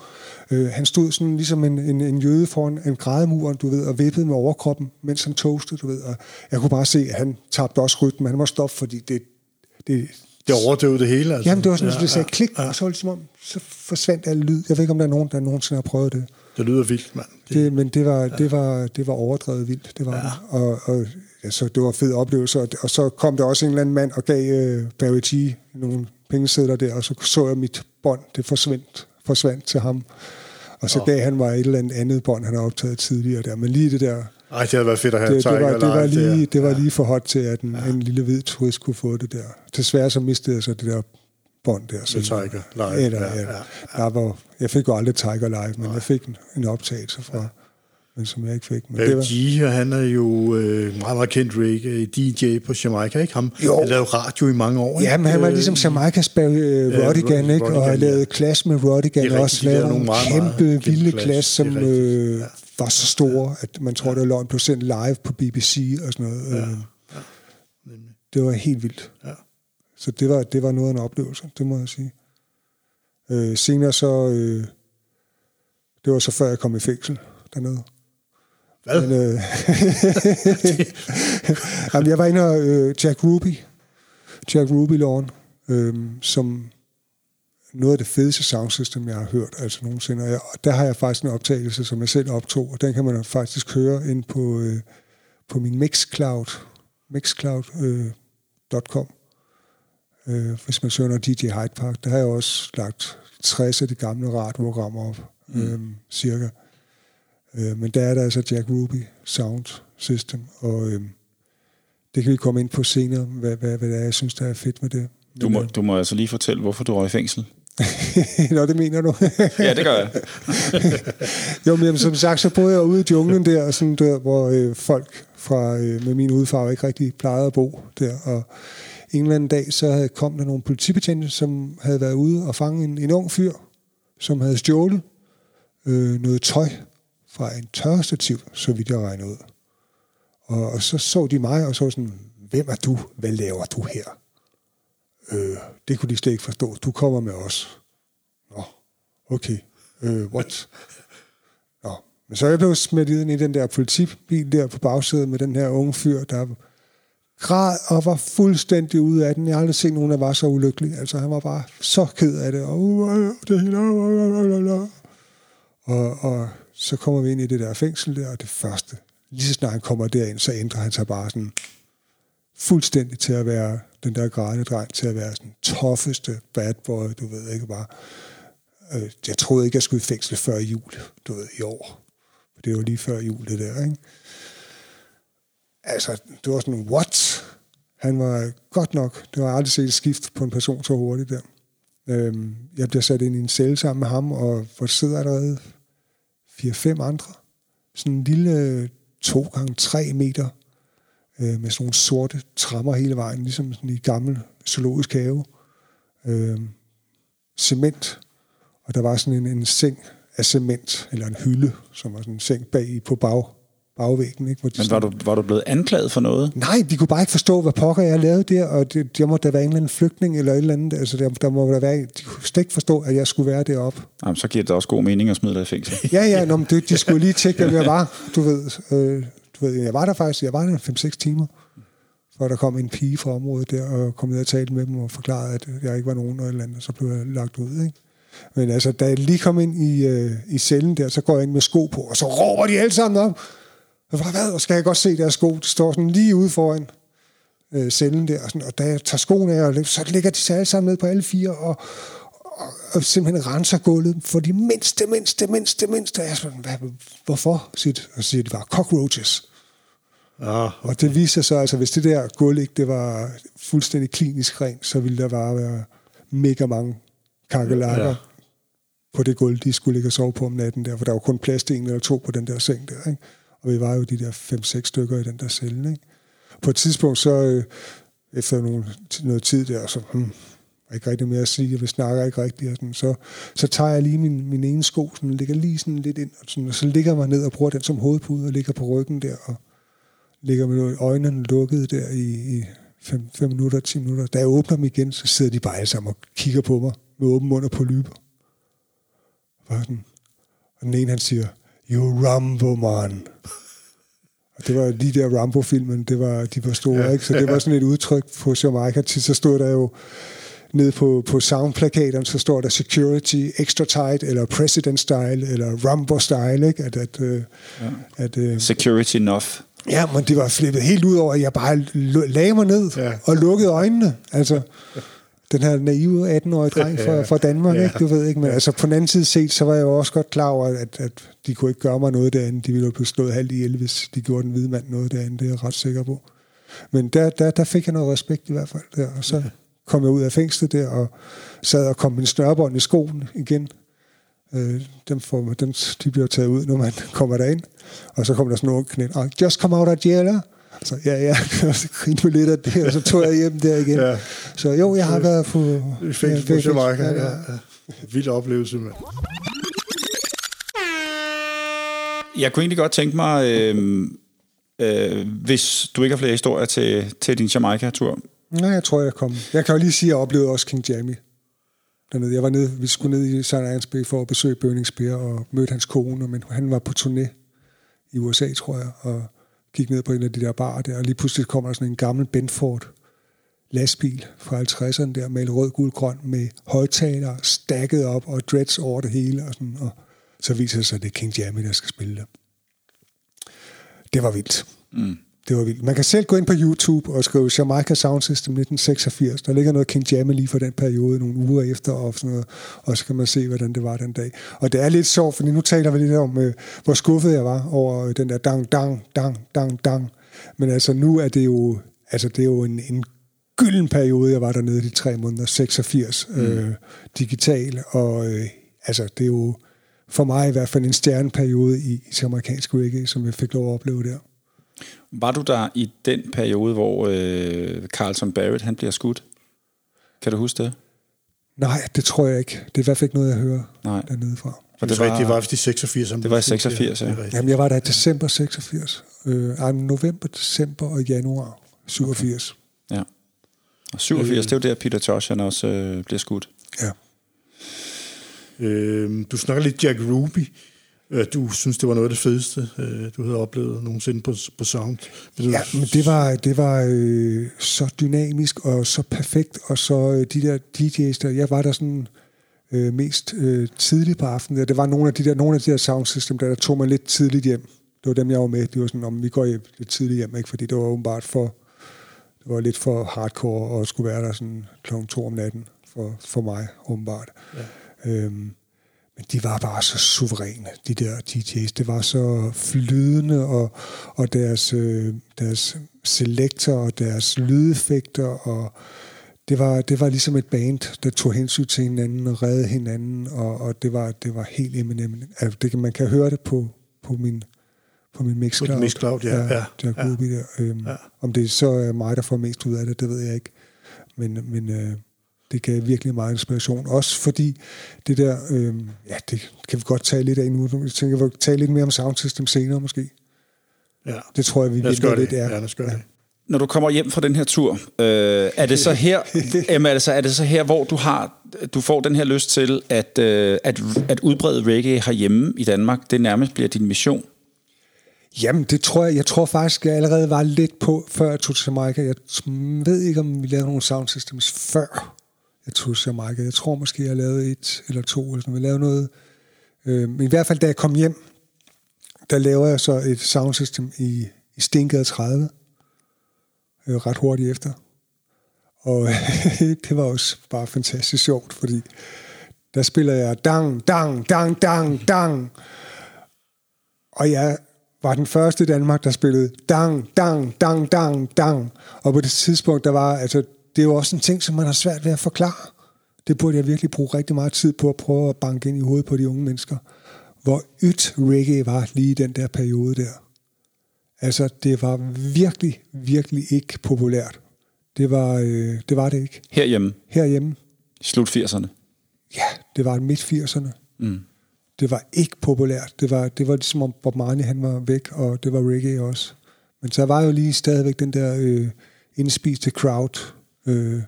Øh, han stod sådan ligesom en, en, en jøde foran en grædemur, du ved, og vippede med overkroppen, mens han toastede, du ved. Og jeg kunne bare se, at han tabte også rytmen. Han må stoppe, fordi det, det, Det overdøvede det hele, altså. Jamen, det var sådan, at ja, det sagde ja, klik, ja. og så var det som om, så forsvandt al lyd. Jeg ved ikke, om der er nogen, der nogensinde har prøvet det. Det lyder vildt, mand. Det, det men det var, det, var, det var overdrevet vildt. Det var ja. det. Og, og altså, det var en fed oplevelse. Og, og, så kom der også en eller anden mand og gav uh, Barry G nogle pengesedler der, og så så jeg mit bånd, det forsvandt, forsvandt til ham. Og så gav han mig et eller andet andet bånd, han har optaget tidligere der. Men lige det der, ej, det havde været fedt at have det, det, var, det var lige, det var lige for hot til, at en, ja. en lille hvid turist kunne få det der. Desværre så mistede jeg så det der bånd der. Så Tiger live. Eller, Ja, ja, ja, ja. Der var, jeg fik jo aldrig Tiger live, men jeg fik en, en optagelse fra, men som jeg ikke fik. Men det Barry var, G, han er jo øh, meget, meget kendt reggae DJ på Jamaica, ikke? Ham, Jo. lavede radio i mange år, ja, men han var Øh, ligesom Jamaikas Barry uh, ja, Rodigan, ikke? og har lavet ja. klasse med Rodigan, Det rigtigt, også de lavede lavet nogle meget, meget kæmpe, kendte vilde klasse, som Det øh, ja. var så store, at man tror, det var løgn blev sendt live på BBC og sådan noget. Ja. Det var helt vildt. Ja. Så det var, det var noget af en oplevelse, det må jeg sige. Øh, senere så... Øh, det var så før jeg kom i fængsel dernede. Hvad? Men, øh, jamen, jeg var inde og øh, Jack Ruby, Jack Ruby Lawn, øh, som noget af det fedeste soundsystem, jeg har hørt altså nogensinde. Og, jeg, og der har jeg faktisk en optagelse, som jeg selv optog, og den kan man faktisk høre ind på, øh, på min Mixcloud, mixcloud.com. Øh, hvis man søger DJ Hyde Park, der har jeg også lagt 60 af de gamle radioprogrammer op, mm. øh, cirka. Øh, men der er der altså Jack Ruby Sound System, og øh, det kan vi komme ind på senere, hvad, hvad, hvad det er, jeg synes, der er fedt med det. Du må, du må altså lige fortælle, hvorfor du røg i fængsel. øh, Nå, det mener du. Ja, det gør jeg. jo, men jamen, som sagt, så boede jeg ude i junglen der, og sådan der hvor øh, folk fra, øh, med min udfarve ikke rigtig plejede at bo der. Og en eller anden dag, så havde, kom der nogle politibetjente, som havde været ude og fange en, en ung fyr, som havde stjålet øh, noget tøj fra en tørrestativ, så vidt jeg regnede ud. Og, og så så de mig, og så sådan, hvem er du? Hvad laver du her? Øh, det kunne de slet ikke forstå. Du kommer med os. Nå, okay. Øh, what? Nå. Men så er jeg blevet smidt ind i den der politibil der på bagsædet med den her unge fyr, der græd og var fuldstændig ude af den. Jeg har aldrig set nogen, der var så ulykkelig. Altså, han var bare så ked af det. Og, det og, og så kommer vi ind i det der fængsel der, og det første, lige så snart han kommer derind, så ændrer han sig bare sådan fuldstændig til at være den der grædende dreng, til at være sådan tougheste bad boy, du ved ikke bare. Øh, jeg troede ikke, jeg skulle i fængsel før jul, du ved, i år. For det var lige før jul, det der, ikke? Altså, det var sådan, what? Han var godt nok, det var aldrig set et skift på en person så hurtigt der. Øhm, jeg bliver sat ind i en celle sammen med ham, og hvor der sidder allerede fire-fem andre. Sådan en lille to gange tre meter øh, med sådan nogle sorte trammer hele vejen, ligesom sådan i gammel zoologisk have. Øh, cement, og der var sådan en, en seng af cement, eller en hylde, som var sådan en seng bag på bag, bagvæggen. Ikke? Hvor de Men sådan- var du, var du blevet anklaget for noget? Nej, de kunne bare ikke forstå, hvad pokker jeg lavede der, og det, der må der være en eller anden flygtning eller et eller andet. Altså, der, der må der være, de kunne slet ikke forstå, at jeg skulle være deroppe. Jamen, så giver det også god mening at smide dig i fængsel. Ja, ja, nå, men det, de skulle lige tjekke, hvem jeg var, du ved. Øh, du ved, jeg var der faktisk, jeg var der 5-6 timer, for der kom en pige fra området der, og kom ned og talte med dem og forklarede, at jeg ikke var nogen eller andet, og så blev jeg lagt ud, ikke? Men altså, da jeg lige kom ind i, øh, i cellen der, så går jeg ind med sko på, og så råber de alle sammen op. Hvad? Og skal jeg godt se deres sko? De står sådan lige ude foran øh, cellen der, og, sådan, og da jeg tager skoene af, og så ligger de sig alle sammen ned på alle fire, og, og, og simpelthen renser gulvet for de mindste, mindste, mindste, mindste. Og jeg sådan, hvad, hvorfor? De, og så siger de bare, cockroaches. Ah, Og det viser sig altså, hvis det der gulv ikke det var fuldstændig klinisk rent, så ville der bare være mega mange kakelakker ja. på det gulv, de skulle ligge og sove på om natten der, for der var kun plads til en eller to på den der seng der, ikke? Og vi var jo de der fem-seks stykker i den der celle, ikke? På et tidspunkt så, øh, efter nogle, noget tid der, så, hmm, er ikke rigtig mere at sige, vi snakker ikke rigtigt, og sådan, så, så tager jeg lige min, min ene sko, sådan, ligger lige sådan lidt ind, og, sådan, og så ligger jeg mig ned og bruger den som hovedpude, og ligger på ryggen der, og ligger med øjnene lukket der i 5 minutter, 10 minutter. Da jeg åbner dem igen, så sidder de bare alle sammen og kigger på mig med åben mund og på lyber. Og den ene han siger, You Rambo, man. Og det var lige der Rambo-filmen, det var, de var store, ja. ikke? Så det var sådan et udtryk på Jamaica. Til så stod der jo nede på, på soundplakaterne, så står der security, extra tight, eller president style, eller Rambo style, ikke? At, at, øh, ja. at, uh, security enough. Ja, men det var flippet helt ud over, at jeg bare lagde mig ned ja. og lukkede øjnene. Altså, den her naive 18-årige dreng fra, fra Danmark, ja. ikke? du ved ikke, men altså på den anden side set, så var jeg jo også godt klar over, at, at de kunne ikke gøre mig noget derinde. De ville jo blive slået halvt ihjel, hvis de gjorde den hvide mand noget derinde, det er jeg ret sikker på. Men der, der, der fik jeg noget respekt i hvert fald der, og så ja. kom jeg ud af fængslet der, og sad og kom min snørbånd i skoen igen. Øh, dem, får, dem, de bliver taget ud, når man kommer derind. Og så kom der sådan nogle knæ, just come out of jail, så ja, ja, så grinte lidt af det, og så tog jeg hjem der igen. Ja. Så jo, jeg har været på... I fængsel på Jamaica, ja, ja. ja. Vild oplevelse, mand. Jeg kunne egentlig godt tænke mig, øh, øh, hvis du ikke har flere historier til, til din Jamaica-tur. Nej, jeg tror, jeg kom. Jeg kan jo lige sige, at jeg oplevede også King Jamie. Dernede. Jeg var nede, vi skulle ned i St. Ansby for at besøge Burning Spear og møde hans kone, men han var på turné i USA, tror jeg, og gik ned på en af de der barer der, og lige pludselig kommer der sådan en gammel Benford lastbil fra 50'erne der, med rød, gul, grøn, med højtaler stakket op og dreads over det hele, og, sådan, og så viser det sig, at det er King Jammy, der skal spille det. Det var vildt. Mm. Det var vildt. Man kan selv gå ind på YouTube og skrive Jamaica Sound System 1986. Der ligger noget King Jammy lige for den periode, nogle uger efter, og, sådan noget, og så kan man se, hvordan det var den dag. Og det er lidt sjovt, fordi nu taler vi lidt om, øh, hvor skuffet jeg var over den der dang, dang, dang, dang, dang. Men altså, nu er det jo, altså, det er jo en, en gylden periode, jeg var dernede de tre måneder, 86, mm. øh, digital, og øh, altså, det er jo for mig i hvert fald en stjerneperiode i, i amerikansk reggae, som jeg fik lov at opleve der. Var du der i den periode, hvor øh, Carlton Barrett han bliver skudt? Kan du huske det? Nej, det tror jeg ikke. Det er i hvert fald ikke noget, jeg hører Nej. dernede fra. For det, var, det var i 86. Det var i 86, ja. Jamen, jeg var der i december 86. Øh, november, december og januar 87. Okay. Ja. Og 87, øh, det er jo der, Peter Tosh han også øh, bliver skudt. Ja. Øh, du snakker lidt Jack Ruby du synes, det var noget af det fedeste, øh, du havde oplevet nogensinde på, på Sound. Du... Ja, men det var, det var øh, så dynamisk og så perfekt, og så øh, de der DJ's der, jeg var der sådan øh, mest øh, tidligt på aftenen. Det var nogle af de der, nogle af de der sound system, der, der tog mig lidt tidligt hjem. Det var dem, jeg var med. Det var sådan, om vi går lidt tidligt hjem, ikke? fordi det var åbenbart for, det var lidt for hardcore at skulle være der sådan klokken to om natten for, for mig, åbenbart. Ja. Øhm, men de var bare så suveræne, de der DJ's. Det var så flydende, og, og deres, øh, deres selektor og deres lydeffekter, og det var, det var ligesom et band, der tog hensyn til hinanden og redde hinanden, og, og det, var, det var helt eminem. Altså, det, man kan høre det på, på min på min Mixcloud. På Mixcloud, ja. ja, ja, ja. Der. Øhm, ja. Om det så er mig, der får mest ud af det, det ved jeg ikke. Men, men øh, det gav virkelig meget inspiration. Også fordi det der, øh, ja, det kan vi godt tale lidt af nu. Jeg tænker, vi tale lidt mere om sound system senere måske. Ja. Det tror jeg, vi vil lidt er. Ja, lad os gøre ja. det. Når du kommer hjem fra den her tur, øh, er det så her, jamen, altså, er det så her, hvor du har, du får den her lyst til at, øh, at, at udbrede reggae herhjemme i Danmark? Det nærmest bliver din mission? Jamen, det tror jeg. Jeg tror faktisk, jeg allerede var lidt på, før jeg tog til Jamaica. Jeg ved ikke, om vi lavede nogle sound systems før jeg tog Jamaica. Jeg tror måske, jeg lavede et eller to. Eller sådan. Vi lavede noget. Øh, men i hvert fald, da jeg kom hjem, der laver jeg så et soundsystem i, i Stengade 30. Øh, ret hurtigt efter. Og det var også bare fantastisk sjovt, fordi der spiller jeg dang, dang, dang, dang, dang. Og jeg var den første i Danmark, der spillede dang, dang, dang, dang, dang. Og på det tidspunkt, der var, altså, det er jo også en ting, som man har svært ved at forklare. Det burde jeg virkelig bruge rigtig meget tid på at prøve at banke ind i hovedet på de unge mennesker. Hvor ydt reggae var lige i den der periode der. Altså, det var virkelig, virkelig ikke populært. Det var, øh, det var det ikke. Herhjemme? Herhjemme. Slut 80'erne? Ja, det var midt 80'erne. Mm. Det var ikke populært. Det var, det var ligesom om Bob Marley han var væk, og det var reggae også. Men så var jo lige stadigvæk den der øh, indspiste crowd, 嗯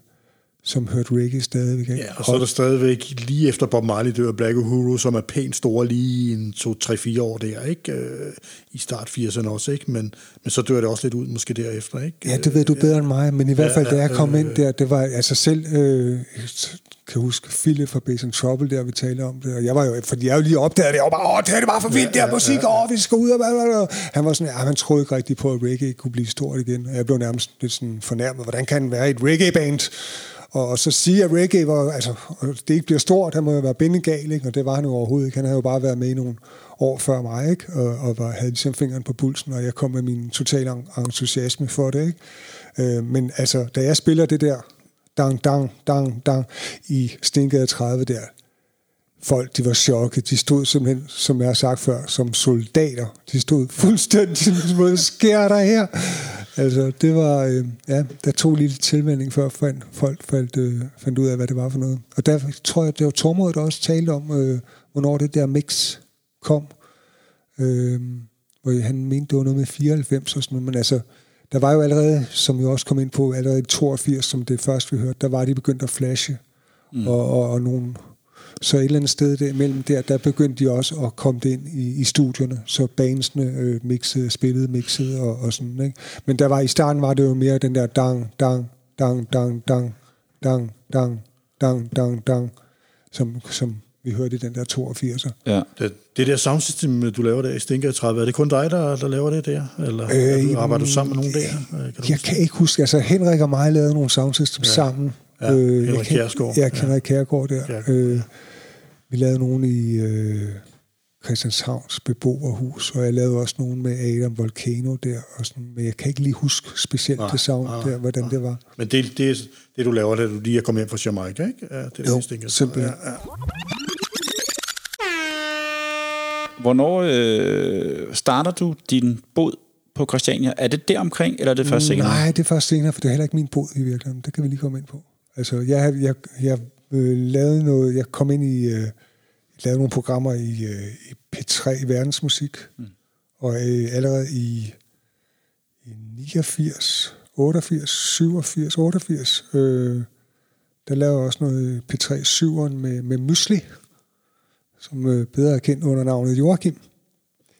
som hørte reggae stadigvæk. Ikke? Ja, og så er der stadigvæk lige efter Bob Marley dør Black Uhuru, som er pænt store lige en 2-3-4 år der, ikke? Øh, I start 80'erne også, ikke? Men, men så dør det også lidt ud måske derefter, ikke? Ja, det ved du bedre end mig, men i hvert fald, ja, da jeg kom ind der, det var altså selv, øh, jeg kan huske Philip fra Base and Trouble der, vi talte om det, og jeg var jo, fordi jeg jo lige opdaget det, jeg var bare, åh, det er det bare for vildt, der musik, åh, vi skal ud, og hvad, Han var sådan, ja, han troede ikke rigtigt på, at reggae kunne blive stort igen, og jeg blev nærmest lidt sådan fornærmet, hvordan kan han være et reggae-band? Og, og så sige, at reggae var, altså, det ikke bliver stort, han må jo være bindegal, ikke? og det var han jo overhovedet ikke. Han havde jo bare været med i nogle år før mig, ikke? Og, og var, havde ligesom fingeren på pulsen, og jeg kom med min totale entusiasme for det. Ikke? Øh, men altså, da jeg spiller det der, dang, dang, dang, dang, i Stengade 30 der, folk, de var chokket. De stod simpelthen, som jeg har sagt før, som soldater. De stod fuldstændig, hvad sker der her? Altså, det var, øh, ja, der tog lige lidt tilvænding, før fandt, folk fandt, øh, fandt ud af, hvad det var for noget. Og der tror jeg, det var Tormod, der også talte om, øh, hvornår det der mix kom. Øh, hvor han mente, det var noget med 94 og sådan noget, men altså, der var jo allerede, som vi også kom ind på, allerede i 82, som det første vi hørte, der var de begyndt at flashe, mm. og, og, og nogle så et eller andet sted der, mellem der, der begyndte de også at komme det ind i, i studierne, så bandsene øh, mixede, spillede, mixede og, og sådan, ikke? Men der var, i starten var det jo mere den der dang, dang, dang, dang, dang, dang, dang, dang, dang, dang, som, som vi hørte i den der 82'er. Ja. Det, det der soundsystem, du laver der i Stinker 30, er det kun dig, der, der laver det der? Eller øh, arbejder du sammen med nogen der? Kan jeg kan ikke huske, altså Henrik og mig lavede nogle soundsystem ja. sammen. Ja, øh, Henrik Kjærsgaard. Ja, Henrik Kjærsgaard der. Kjærgaard, øh. Vi lavede nogle i øh, Christianshavns beboerhus, og jeg lavede også nogle med Adam Volcano der, og sådan, men jeg kan ikke lige huske specielt nej, det sound nej, der, hvordan nej. det var. Men det, det, det du laver, da du lige er kommet hjem fra Jamaica, ikke? Ja, det er jo, det, simpelthen. Ja, ja. Hvornår øh, starter du din båd på Christiania? Er det der omkring, eller er det først senere? Nej, det er først senere, for det er heller ikke min båd i virkeligheden. Det kan vi lige komme ind på. Altså, jeg, jeg, jeg øh, lavede noget, jeg kom ind i, øh, lavede nogle programmer i, øh, i P3 i verdensmusik, mm. og øh, allerede i, i 89, 88, 87, 88, øh, der lavede jeg også noget P3 7'eren med, med Mysli, som øh, bedre er kendt under navnet Joachim.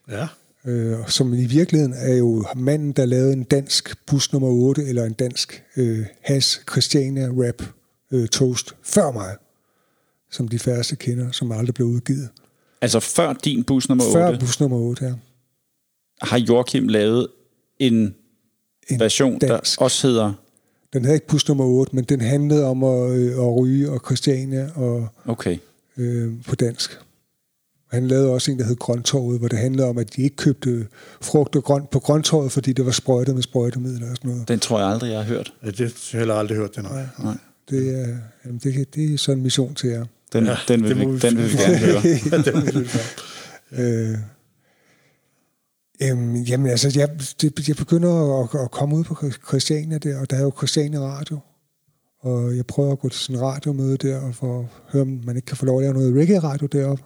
Ja. Øh, som i virkeligheden er jo manden, der lavede en dansk bus nummer 8, eller en dansk øh, has Christiania rap øh, toast før mig, som de færreste kender, som aldrig blev udgivet. Altså før din bus nummer 8? Før bus nummer 8, ja. Har Joachim lavet en, en version, dansk. der også hedder... Den havde ikke bus nummer 8, men den handlede om at, øh, at ryge og Christiania og, okay. øh, på dansk. Han lavede også en, der hed Grøntorvet, hvor det handlede om, at de ikke købte frugt og grønt på Grøntorvet, fordi det var sprøjtet med sprøjtemidler og sådan noget. Den tror jeg aldrig, jeg har hørt. Ja, det har jeg heller aldrig hørt, den nej. nej. Det er, jamen det, det er sådan en mission til jer. Den, ja, den, vil, vi, vi, den vil vi gerne høre. den vil vi gerne. øh, Øhm, jamen altså, jeg, det, jeg begynder at, at komme ud på Christiania der, og der er jo Christiania Radio. Og jeg prøver at gå til sådan en radiomøde der, og for at høre, om man ikke kan få lov at lave noget reggae-radio deroppe.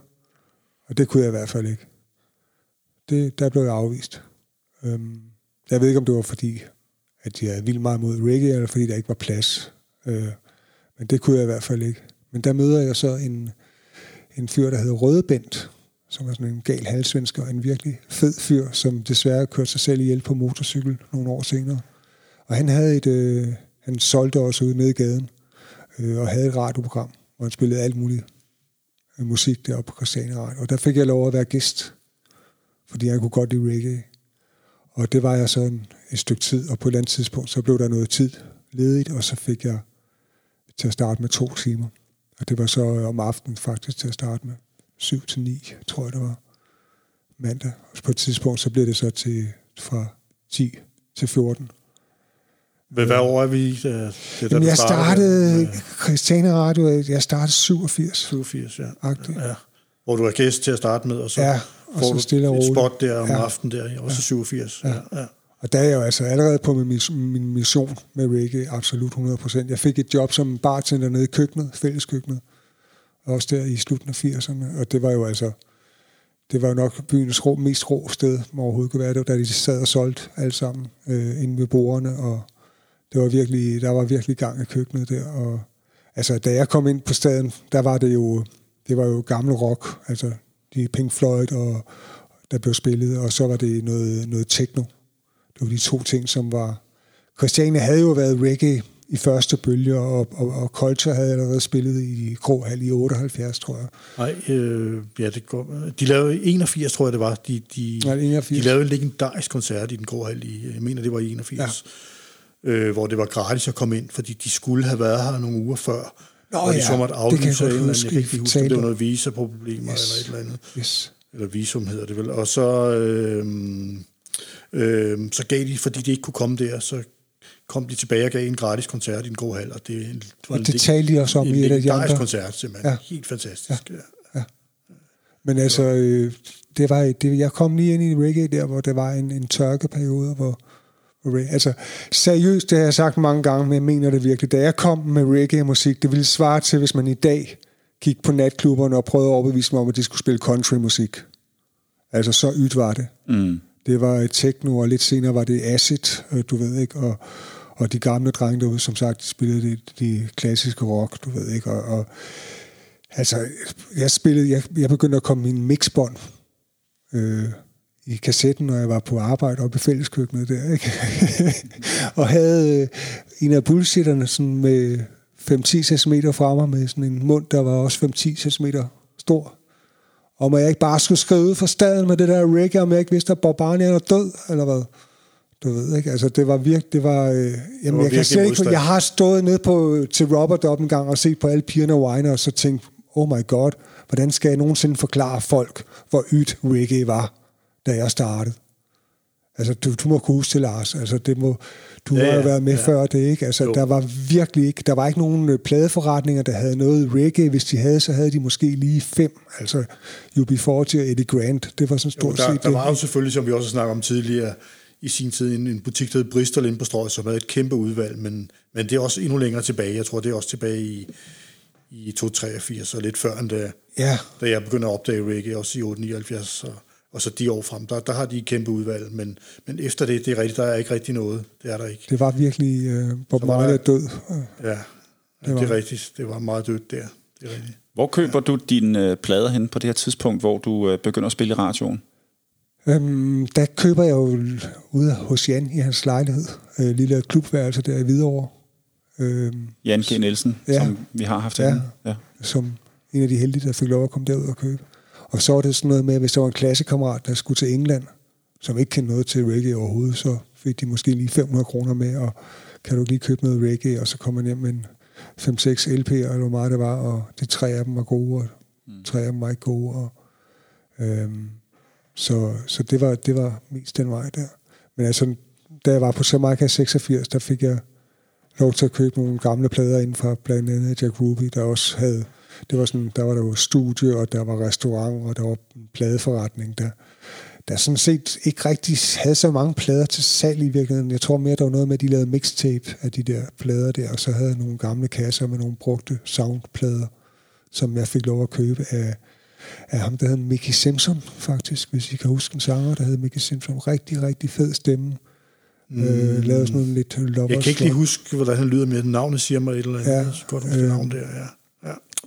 Og det kunne jeg i hvert fald ikke. Det, der blev jeg afvist. Øhm, jeg ved ikke, om det var fordi, at jeg er vildt meget mod reggae, eller fordi der ikke var plads. Øh, men det kunne jeg i hvert fald ikke. Men der møder jeg så en, en fyr, der hedder Rødbent, som er sådan en gal halvsvensker, en virkelig fed fyr, som desværre kørte sig selv ihjel på motorcykel nogle år senere. Og han havde et, øh, han solgte også ud nede i gaden, øh, og havde et radioprogram, hvor han spillede alt muligt Øh, musik deroppe på Christiania Og der fik jeg lov at være gæst, fordi jeg kunne godt lide reggae. Og det var jeg sådan et stykke tid, og på et eller andet tidspunkt, så blev der noget tid ledigt, og så fik jeg til at starte med to timer. Og det var så øh, om aftenen faktisk til at starte med. 7 til 9, tror jeg det var. Mandag. Og på et tidspunkt, så blev det så til fra 10 til 14. Hvad, hvad år er vi? Det, det Jamen, jeg startede Christiane Radio, jeg startede 87. 87, ja. ja. Hvor du er gæst til at starte med, og så, ja, og får så stille du et spot der om ja. aftenen der, også ja. 87. Ja. Ja. Ja. Og der er jeg jo altså allerede på min, min mission med reggae, absolut 100%. Jeg fik et job som bartender nede i køkkenet, fælleskøkkenet, også der i slutningen af 80'erne, og det var jo altså, det var jo nok byens rå, mest rå sted, man overhovedet kunne være. Det var, da de sad og solgte alle sammen øh, inde ved bordene, og det var virkelig, der var virkelig gang i køkkenet der. Og, altså, da jeg kom ind på staden, der var det jo, det var jo gammel rock, altså de Pink Floyd, og der blev spillet, og så var det noget, noget techno. Det var de to ting, som var... Christiane havde jo været reggae i første bølge, og, og, og Culture havde allerede spillet i Grå Hal i 78, tror jeg. Nej, øh, ja, det går, de lavede 81, tror jeg det var. De, de, Nej, 81. de lavede en legendarisk koncert i den Grå Hal i, jeg mener det var i 81, ja. Øh, hvor det var gratis at komme ind, fordi de skulle have været her nogle uger før, Nå, og de ja, så måtte det kan jeg huske, jeg kan ikke huske, det var noget visaproblemer Yes. eller et eller andet. Yes. eller visum hedder det vel. Og så, øh, øh, så gav de, fordi de ikke kunne komme der, så kom de tilbage og gav en gratis koncert i en god hal, og det var Og det talte de også om en i et af de andre. koncert, simpelthen. Ja. Ja. Helt fantastisk. Ja. Men altså, øh, det var, det, jeg kom lige ind i reggae der, hvor der var en, en tørkeperiode, hvor reggae, altså seriøst, det har jeg sagt mange gange, men jeg mener det virkelig. Da jeg kom med reggae-musik, det ville svare til, hvis man i dag gik på natklubberne og prøvede at overbevise mig om, at de skulle spille countrymusik. Altså, så ydt var det. Mm. Det var techno, og lidt senere var det acid, øh, du ved ikke, og, og de gamle drenge derude, som sagt, de spillede det, de klassiske rock, du ved ikke, og, og altså, jeg spillede, jeg, jeg begyndte at komme i en mixbånd øh, i kassetten, når jeg var på arbejde oppe i fælleskøkkenet der, ikke? og havde øh, en af bullshitterne sådan med 5-10 cm fra mig, med sådan en mund, der var også 5-10 cm stor, om jeg ikke bare skulle skrive ud fra staden med det der reggae, om jeg ikke vidste, at Bob Marley er død, eller hvad. Du ved ikke, altså det var virkelig, det var, øh, jamen, var jeg kan slet ikke, jeg har stået ned på, til Robert op en gang og set på alle pigerne og whiner, og så tænkt, oh my god, hvordan skal jeg nogensinde forklare folk, hvor ydt reggae var, da jeg startede? Altså, du, du må huske det, Lars. Altså, det må, du Ja, har jo været med ja. før det, ikke? Altså, Jo. der var virkelig ikke, der var ikke nogen øh, pladeforretninger, der havde noget reggae. Hvis de havde, så havde de måske lige fem. Altså, UB40 og Eddie Grant. Det var sådan Jo, stort der, set der det. var jo selvfølgelig, som vi også har snakket om tidligere, i sin tid en, en butik, der hed Bristol inde på Strøget, som havde et kæmpe udvalg, men, men det er også endnu længere tilbage. Jeg tror, det er også tilbage i, i 283 og lidt før end da, Ja, da jeg begyndte at opdage reggae, også i 879 og, og så de år frem. Der, der har de et kæmpe udvalg, men, men efter det, det er rigtigt, der er ikke rigtig noget. Det er der ikke. det var virkelig... Øh, Bob Marley er der- død. Ja, ja det, var- er rigtigt. Det var meget dødt der. Det er rigtigt. Hvor køber du dine øh, plader hen på det her tidspunkt, hvor du øh, begynder at spille i radioen? Øhm, der køber jeg jo ude hos Jan i hans lejlighed. Øh, lille klubværelse der i Hvidovre. Øhm, Jan G. Nielsen, Ja. ja. som vi har haft Ja. ja. ja. som en af de heldige, der fik lov at komme derud og købe. Og så var det sådan noget med, at hvis der var en klassekammerat, der skulle til England, som ikke kendte noget til reggae overhovedet, så fik de måske lige 500 kroner med, og kan du lige købe noget reggae, og så kom man hjem med en 5-6 LP'er, eller hvor meget det var, og de tre af dem var gode, og tre af dem var ikke gode. Og, øhm, så så det, var, det var mest den vej der. Men altså, da jeg var på Jamaica 86, der fik jeg lov til at købe nogle gamle plader inden for blandt andet Jack Ruby, der også havde, det var sådan, der var der jo studie, og der var restaurant, og der var en pladeforretning, der, der sådan set ikke rigtig havde så mange plader til salg i virkeligheden. Jeg tror mere, der var noget med, at de lavede mixtape af de der plader der, og så havde jeg nogle gamle kasser med nogle brugte soundplader, som jeg fik lov at købe af, af ham, der hed Mickey Simpson, faktisk, hvis I kan huske en sanger, der hed Mickey Simpson. Rigtig, rigtig fed stemme. Mm. Øh, lavede sådan nogle lidt lovers Jeg kan ikke lige huske, hvordan han lyder med. Navnet siger mig et eller andet. Ja, kan godt huske øh, øh, navn der, ja.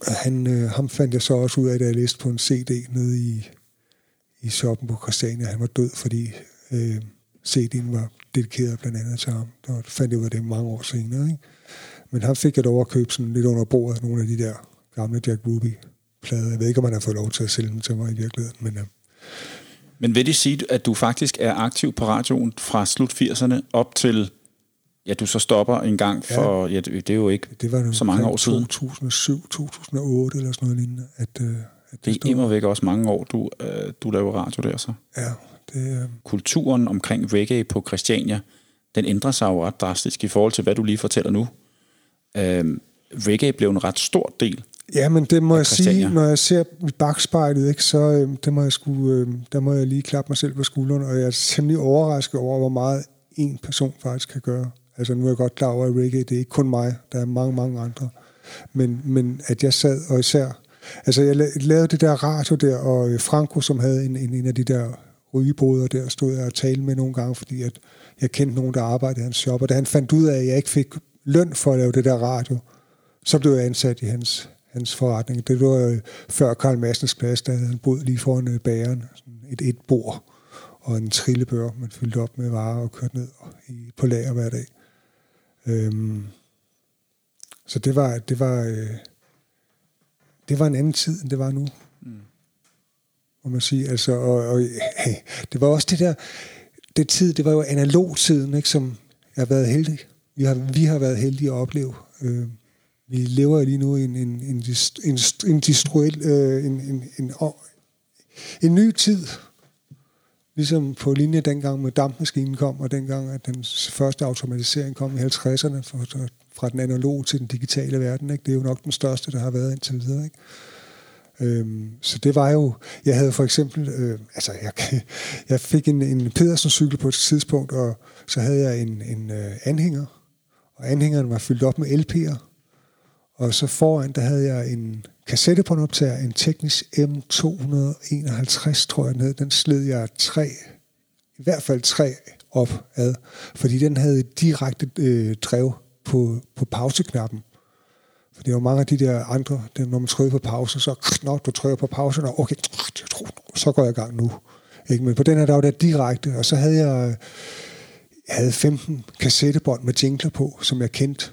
Han, øh, ham fandt jeg så også ud af, da jeg læste på en CD nede i, i shoppen på Christiania. Han var død, fordi øh, CD'en var dedikeret blandt andet til ham. Der fandt jeg ud af det mange år senere. Ikke? Men han fik jeg dog at købe sådan lidt under bordet nogle af de der gamle Jack Ruby-plader. Jeg ved ikke, om han har fået lov til at sælge dem til mig i virkeligheden, men øh, Men vil det sige, at du faktisk er aktiv på radioen fra slut 80'erne op til, ja, du så stopper en gang for, ja, ja det, det er jo ikke det var så mange år siden. 2007, 2008 eller sådan noget lignende, at, øh, at Det stod- er væk også mange år, du, øh, du laver radio der så. Ja, det, øh, Kulturen omkring reggae på Christiania, den ændrer sig jo ret drastisk i forhold til, hvad du lige fortæller nu. Øh, reggae blev en ret stor del. Ja, men det må jeg sige, når jeg ser i bagspejlet, ikke, så øh, det må jeg sgu, øh, der må jeg lige klappe mig selv på skulderen, og jeg er temmelig overrasket over, hvor meget en person faktisk kan gøre. Altså nu er jeg godt klar over, at reggae, det er ikke kun mig, der er mange, mange andre. Men, men at jeg sad, og især, Altså, jeg lavede det der radio der, og øh, Franco, som havde en, en, en af de der rygeboder der, stod jeg og talte med nogle gange, fordi at jeg kendte nogen, der arbejdede i hans shop, og da han fandt ud af, at jeg ikke fik løn for at lave det der radio, så blev jeg ansat i hans, hans forretning. Det var øh, før Karl Madsens plads, da han boede lige foran øh, bageren. Sådan et et bord og en trillebør, man fyldte op med varer og kørte ned i, på lager hver dag. Øhm, så det var, det var, øh, det var en anden tid, end det var nu. Mm. Må man sige. Altså, og, og hey, det var også det der, det tid, det var jo analog-tiden, ikke, som jeg har været heldig. Vi har, vi har været heldige at opleve. Øh, vi lever lige nu i en, en, en, en, en, distruel, øh, en, en, en, en ny tid, ligesom på linje dengang med dampmaskinen kom, og dengang at den første automatisering kom i 50'erne, fra, fra den analoge til den digitale verden. Ikke? Det er jo nok den største, der har været indtil videre. Ikke? Øhm, så det var jo, jeg havde for eksempel, øh, altså jeg, jeg fik en, en Pedersen-cykel på et tidspunkt, og så havde jeg en, en øh, anhænger, og anhængeren var fyldt op med LP'er, og så foran, der havde jeg en kassettebåndoptager, en Technics M251, tror jeg den hed. Den sled jeg tre, i hvert fald tre op ad, fordi den havde direkte øh, drev på, på pauseknappen. For det var mange af de der andre, der, når man trykker på pause, så når du trykker på pause, og okay, så går jeg i gang nu. Ikke? Men på den her, der var der direkte, og så havde jeg, jeg havde 15 kassettebånd med jingler på, som jeg kendte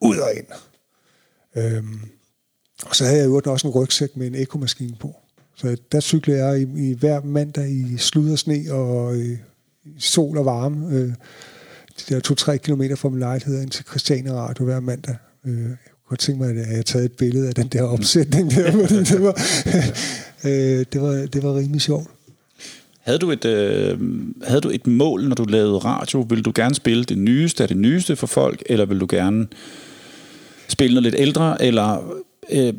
ud og ind. Øhm, og så havde jeg jo også en rygsæk med en ekomaskine på. Så der cyklede jeg i, i hver mandag i slud og sne og i sol og varme. Øh, de der to-tre kilometer fra min lejlighed ind til Christiania Radio hver mandag. Øh, jeg kunne godt tænke mig, at jeg havde taget et billede af den der opsætning der, det var, øh, det, var, det var rimelig sjovt. Havde du, et, øh, havde du et mål, når du lavede radio? Vil du gerne spille det nyeste af det nyeste for folk, eller vil du gerne spille noget lidt ældre, eller øh,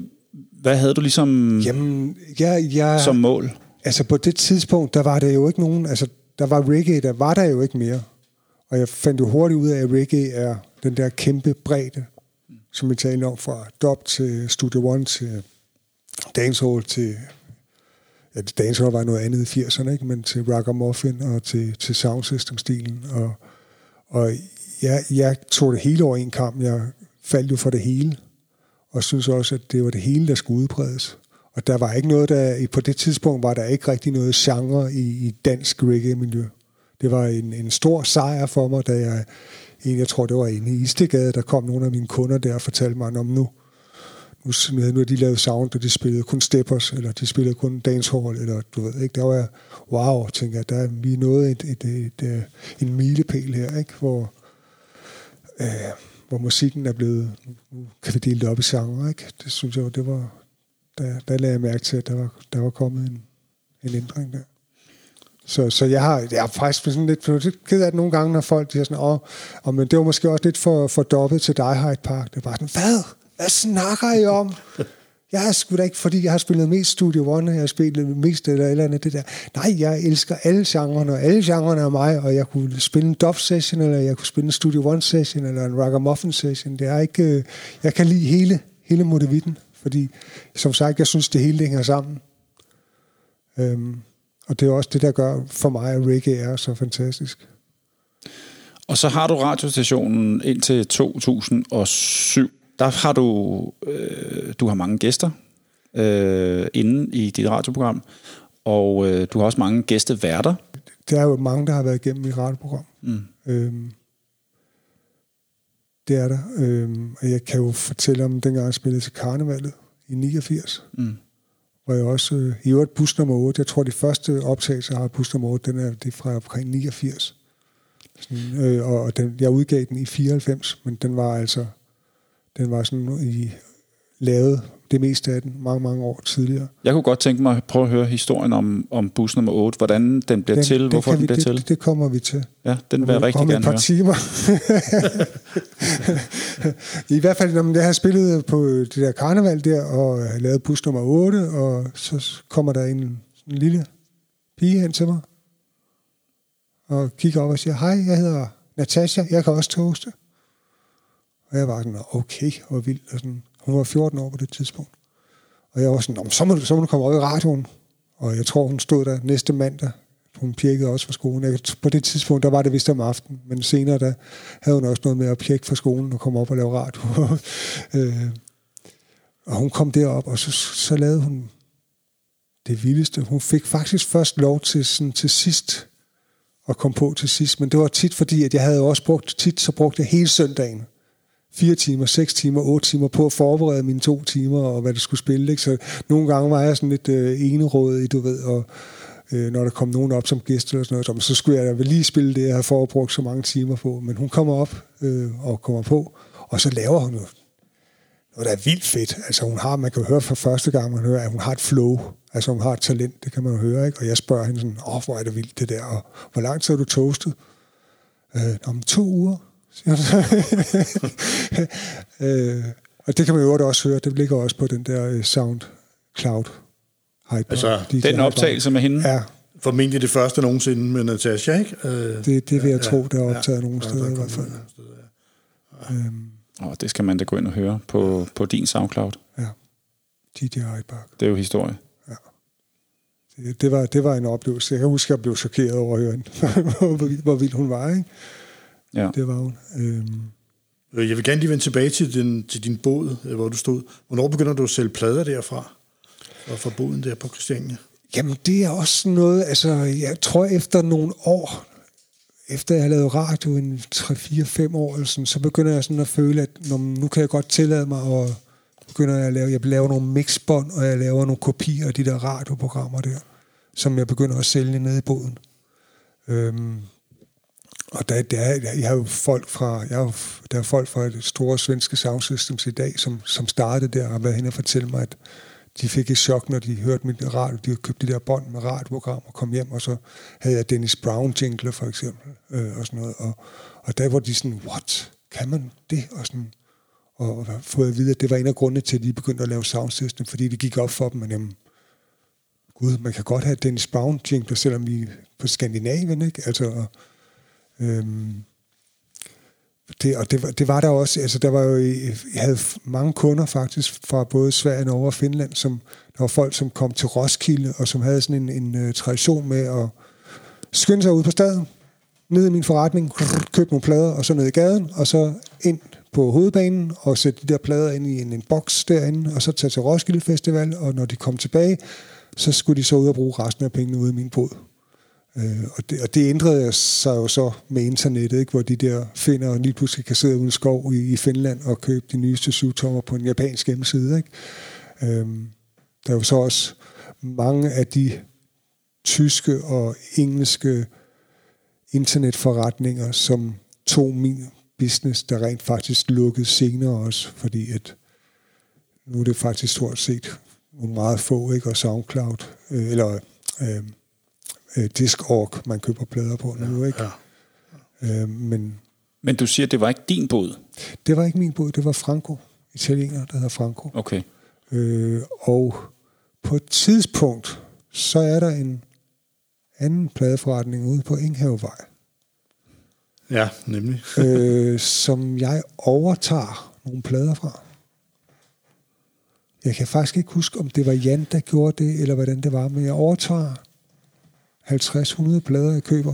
hvad havde du ligesom Jamen, jeg, jeg, som mål? Altså på det tidspunkt, der var der jo ikke nogen, altså der var reggae, der var der jo ikke mere. Og jeg fandt jo hurtigt ud af, at reggae er den der kæmpe bredde, som vi talte om, fra dub til Studio One til dancehall til ja, dancehall var noget andet i 80'erne, ikke? men til Muffin og til, til sound system stilen og, og jeg, jeg tog det hele over en kamp. Jeg faldt jo for det hele, og synes også, at det var det hele, der skulle udbredes. Og der var ikke noget, der, på det tidspunkt var der ikke rigtig noget genre i, i dansk reggae-miljø. Det var en, en stor sejr for mig, da jeg, en, jeg tror, det var inde i Istegade, der kom nogle af mine kunder der og fortalte mig om nu, nu, nu har de lavet sound, og de spillede kun steppers, eller de spillede kun dancehall, eller du ved, ikke? Der var jeg, wow, tænker jeg, der er vi nået et, et, et, et, øh, en milepæl her, ikke? Hvor, øh, hvor musikken er blevet, nu kan vi dele det op i genre, ikke? Det synes jeg det var, der, der lagde jeg mærke til, at der var, der var kommet en, en ændring der. Så, så jeg har, jeg er faktisk sådan lidt, lidt ked af det nogle gange, når folk siger sådan, åh, oh, men det var måske også lidt for, for dobbelt til dig, Hyde Park. Det var sådan, hvad? Hvad snakker I om? Jeg har sgu da ikke, fordi jeg har spillet mest Studio One, jeg har spillet mest eller eller andet det der. Nej, jeg elsker alle genrerne, og alle genrerne er mig, og jeg kunne spille en Dove session, eller jeg kunne spille en Studio One session, eller en Ragamuffin session. Det er ikke, øh, jeg kan lide hele, hele Modevitten, fordi som sagt, jeg synes, det hele hænger sammen. Øhm, og det er også det, der gør for mig, at reggae er så fantastisk. Og så har du radiostationen indtil 2007 der har du, øh, du har mange gæster øh, inde i dit radioprogram, og øh, du har også mange gæsteværter. Der er jo mange, der har været igennem i radioprogram. Mm. Øhm, det er der. Øhm, og jeg kan jo fortælle om, dengang jeg spillede til Karnevalet i 89. Mm. Hvor jeg også, øh, i øvrigt bus nummer 8, jeg tror de første optagelser har bus nummer 8, den er, det er fra omkring 89. Sådan, øh, og den, jeg udgav den i 94, men den var altså den var sådan i lavet det meste af den mange, mange år tidligere. Jeg kunne godt tænke mig at prøve at høre historien om, om bus nummer 8, hvordan den bliver den, til, den hvorfor den bliver det, til. Det kommer vi til. Ja, den vil jeg rigtig gerne høre. et par timer. I hvert fald, når jeg har spillet på det der karneval der, og lavet bus nummer 8, og så kommer der en, en lille pige hen til mig, og kigger op og siger, hej, jeg hedder Natasha, jeg kan også toaste. Og jeg var sådan, okay, hvor vildt. Og sådan. Hun var 14 år på det tidspunkt. Og jeg var sådan, så må, du, så må du komme op i radioen. Og jeg tror, hun stod der næste mandag. Hun pjekkede også fra skolen. Jeg, på det tidspunkt, der var det vist om aftenen. Men senere, der havde hun også noget med at pjekke fra skolen og komme op og lave radio. øh, og hun kom derop, og så, så lavede hun det vildeste. Hun fik faktisk først lov til, sådan, til sidst at komme på til sidst, men det var tit fordi, at jeg havde også brugt, tit så brugte jeg hele søndagen, fire timer, seks timer, otte timer på at forberede mine to timer, og hvad det skulle spille. Ikke? Så nogle gange var jeg sådan lidt øh, enerådig, du ved, og øh, når der kom nogen op som gæst eller sådan noget, så skulle jeg vel lige spille det, jeg havde forbrugt så mange timer på. Men hun kommer op øh, og kommer på, og så laver hun noget, noget, der er vildt fedt. Altså hun har, man kan jo høre for første gang, man hører, at hun har et flow. Altså hun har et talent, det kan man jo høre, ikke? Og jeg spørger hende sådan, åh, hvor er det vildt det der, og hvor lang tid har du toastet? Øh, om to uger, siger øh, og det kan man jo også høre, det ligger også på den der uh, SoundCloud hype. Altså, de den optagelse med hende? Ja. Formentlig det første nogensinde med Natasha, ikke? Øh, det, det vil jeg ja, tro, der er optaget ja, nogle steder i hvert fald. Steder, ja. øhm, og det skal man da gå ind og høre på, på din SoundCloud. Ja, DJ Hydepark. Det er jo historie. Ja. Det, det, var, det var en oplevelse. Jeg kan huske, at jeg blev chokeret over at høre hende, hvor, hvor vild hun var, ikke? Ja. Det var hun. Øhm. Øh, jeg vil gerne lige vende tilbage til din, til din båd, øh, hvor du stod. Hvornår begynder du at sælge plader derfra? Og fra båden der på Christiania? Jamen, det er også noget, altså, jeg tror efter nogle år, efter jeg har lavet radio en 3-4-5 år, eller sådan, så begynder jeg sådan at føle, at når, nu kan jeg godt tillade mig at begynder jeg at lave, jeg laver nogle mixbånd, og jeg laver nogle kopier af de der radioprogrammer der, som jeg begynder at sælge nede i båden. Øhm, og der, der er, jeg har jo folk fra, jeg har, der er folk fra det store svenske soundsystems i dag, som, som startede der og har været hen og fortælle mig, at de fik et chok, når de hørte mit radio. De købte købt de der bånd med radioprogram og kom hjem, og så havde jeg Dennis Brown jingler for eksempel, øh, og sådan noget. Og, og der var de sådan, what? Kan man det? Og sådan, og, og fået at vide, at det var en af grundene til, at de begyndte at lave soundsystem, fordi det gik op for dem, at jamen, gud, man kan godt have Dennis Brown jingler, selvom vi er på Skandinavien, ikke? Altså, og, øhm, det, og det, det var der også, altså der var jo, jeg havde mange kunder faktisk fra både Sverige, Norge og Finland, som, der var folk, som kom til Roskilde, og som havde sådan en, en, uh, tradition med at skynde sig ud på staden, ned i min forretning, købe nogle plader, og så ned i gaden, og så ind på hovedbanen, og sætte de der plader ind i en, en boks derinde, og så tage til Roskilde Festival, og når de kom tilbage, så skulle de så ud og bruge resten af pengene ude i min båd. Øh, og, det, og det ændrede sig jo så med internettet, ikke? hvor de der finder lige pludselig kan sidde uden skov i, i Finland og købe de nyeste syvtommer på en japansk hjemmeside. Ikke? Øh, der er jo så også mange af de tyske og engelske internetforretninger, som tog min business, der rent faktisk lukkede senere også, fordi at nu er det faktisk stort set nogle meget få, ikke? og SoundCloud, øh, eller øh, øh, Discog, man køber plader på nu, ikke? Ja. Øh, men, men du siger, det var ikke din båd? Det var ikke min båd, det var Franco, italiener, der hedder Franco. Okay. Øh, og på et tidspunkt, så er der en anden pladeforretning ude på Inghavevej. Ja, nemlig. øh, som jeg overtager nogle plader fra. Jeg kan faktisk ikke huske, om det var Jan, der gjorde det, eller hvordan det var, men jeg overtager 50-100 plader, jeg køber.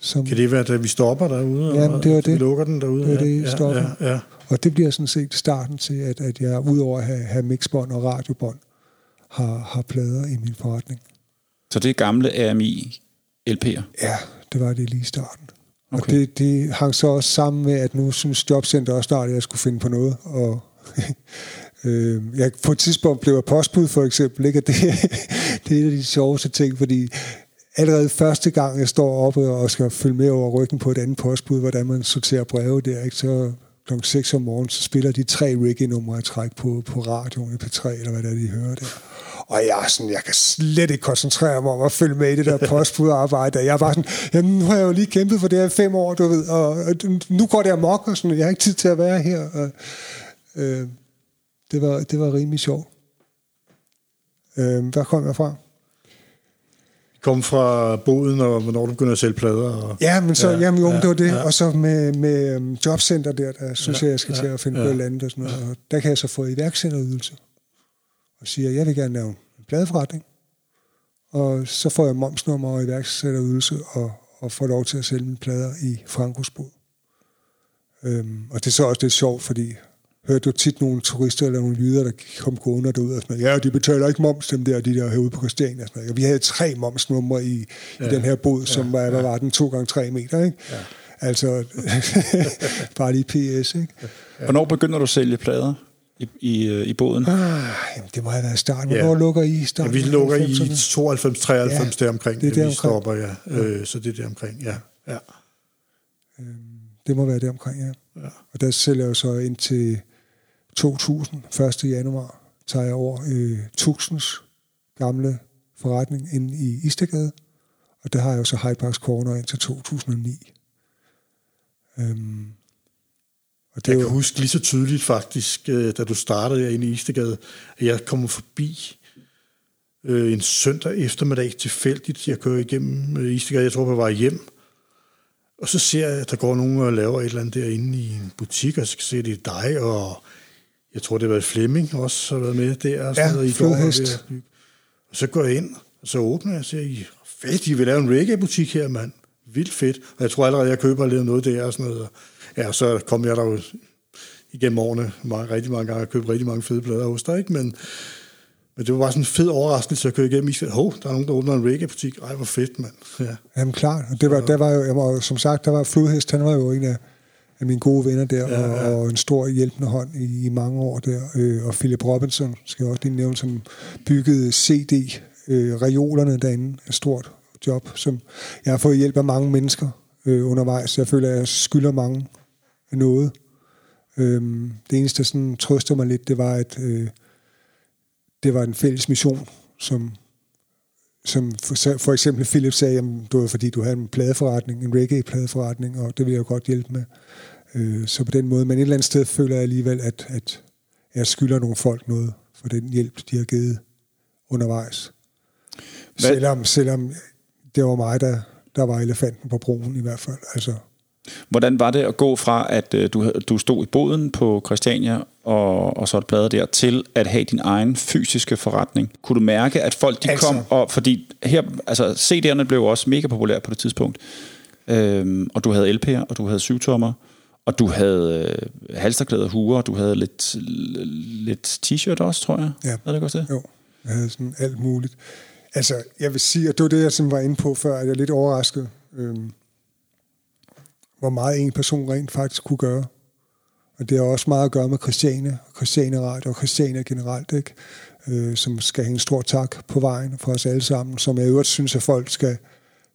Som, kan det være, at vi stopper derude? Ja, det var det. Vi lukker den derude? Det var det, ja, stopper. Ja, ja. Og det bliver sådan set starten til, at, at jeg udover at have, have mixbånd og radiobånd, har, har plader i min forretning. Så det er gamle RMI LP'er? Ja, det var det lige i starten. Okay. Og det, det hang så også sammen med, at nu synes Jobcenter også snart, at jeg skulle finde på noget. Og øh, jeg, på et tidspunkt blev jeg postbud for eksempel, ikke? og det, det er en af de sjoveste ting, fordi allerede første gang, jeg står oppe og skal følge med over ryggen på et andet postbud, hvordan man sorterer breve der, ikke? så kl. 6 om morgenen, så spiller de tre reggae-numre i træk på, på radioen i P3, eller hvad det er, de hører der. Og jeg, er sådan, jeg kan slet ikke koncentrere mig om at følge med i det der postbudarbejde. Jeg bare sådan, jamen, nu har jeg jo lige kæmpet for det her i fem år, du ved, og, og nu går det amok, og sådan, jeg har ikke tid til at være her. Og, øh, det, var, det var rimelig sjovt. Øh, hvad kom jeg fra? kom fra boden, og hvornår du begynder at sælge plader. Og, ja, men så, ja, jamen, jo, ja, det var det. Ja. Og så med, med um, jobcenter der, der synes ja, jeg, jeg skal ja, til at finde ja. på et andet og sådan noget. Og der kan jeg så få iværksætterydelse. og siger, jeg vil gerne lave en pladeforretning, og så får jeg momsnummer og iværksætterydelse og, og får lov til at sælge mine plader i Frankos bod. Øhm, og det er så også lidt sjovt, fordi hørte du tit nogle turister eller nogle jyder, der kom gående derud og sådan ja, de betaler ikke moms, dem der, de der herude på Christiania. Og, sådan og vi havde tre momsnumre i, ja. i den her båd, som ja. var, hvad var den, to gange tre meter, ikke? Ja. Altså, bare lige PS, ikke? Hvornår begynder du at sælge plader i, i, øh, i båden? Ah, jamen, det må have været starten. Hvornår ja. lukker I starten? Ja, vi lukker i 92-93 ja, der omkring, det er der vi stopper, ja. ja. Øh, så det er der omkring, ja. ja. Øhm, det må være der omkring, ja. ja. Og der sælger jeg så ind til 2000, 1. januar, tager jeg over øh, Tuxens gamle forretning ind i Istegade, og der har jeg jo så Hyde Parks Corner ind til 2009. Øhm, og det jeg kan jo... huske lige så tydeligt faktisk, øh, da du startede inde i Istegade, at jeg kom forbi øh, en søndag eftermiddag tilfældigt. Jeg kører igennem øh, Istegade, jeg tror, jeg var hjem, og så ser jeg, at der går nogen og laver et eller andet derinde i en butik, og så kan se, at det dig, og jeg tror, det var Flemming også, har været med der. Og ja, noget, i går, og så går jeg ind, og så åbner jeg og siger, fedt, I vil lave en reggae-butik her, mand. Vildt fedt. Og jeg tror allerede, jeg køber lidt noget der og sådan noget. Ja, så kom jeg der jo igennem årene mange, rigtig mange gange og købte rigtig mange fede plader hos dig, ikke? Men, men det var bare sådan en fed overraskelse at køre igennem. I hov, der er nogen, der åbner en reggae-butik. Ej, hvor fedt, mand. Ja. Jamen klart. Det var, der var jo, jeg var, som sagt, der var Flodhest, han var jo en af, af mine gode venner der, ja, ja. Og, og en stor hjælpende hånd i, i mange år der. Øh, og Philip Robinson, skal jeg også lige nævne, som byggede CD, øh, derinde, et stort job, som jeg har fået hjælp af mange mennesker øh, undervejs. Jeg føler, at jeg skylder mange noget. Øhm, det eneste, der sådan trøster mig lidt, det var, at øh, det var en fælles mission, som, som for, for eksempel Philip sagde, at det var fordi, du havde en pladeforretning, en reggae-pladeforretning, og det ville jeg godt hjælpe med. Øh, så på den måde, men et eller andet sted føler jeg alligevel, at, at jeg skylder nogle folk noget for den hjælp, de har givet undervejs. Selvom, selvom det var mig, der, der var elefanten på broen i hvert fald. Altså, Hvordan var det at gå fra, at øh, du, du stod i boden på Christiania og, og så et plade der, til at have din egen fysiske forretning? Kunne du mærke, at folk de altså. kom og... Fordi her, altså CD'erne blev også mega populære på det tidspunkt. Øhm, og du havde LP'er, og du havde syvtommer, og du havde øh, halsterklæder, huer, og du havde lidt, lidt t-shirt også, tror jeg. Ja. Havde det godt det? Jo, jeg havde sådan alt muligt. Altså, jeg vil sige, at det var det, jeg simpelthen var inde på før, at jeg er lidt overrasket. Øhm, hvor meget en person rent faktisk kunne gøre. Og det har også meget at gøre med Christiane, og Christiane Radio og Christiane generelt, ikke? Øh, som skal have en stor tak på vejen for os alle sammen, som jeg øvrigt synes, at folk skal,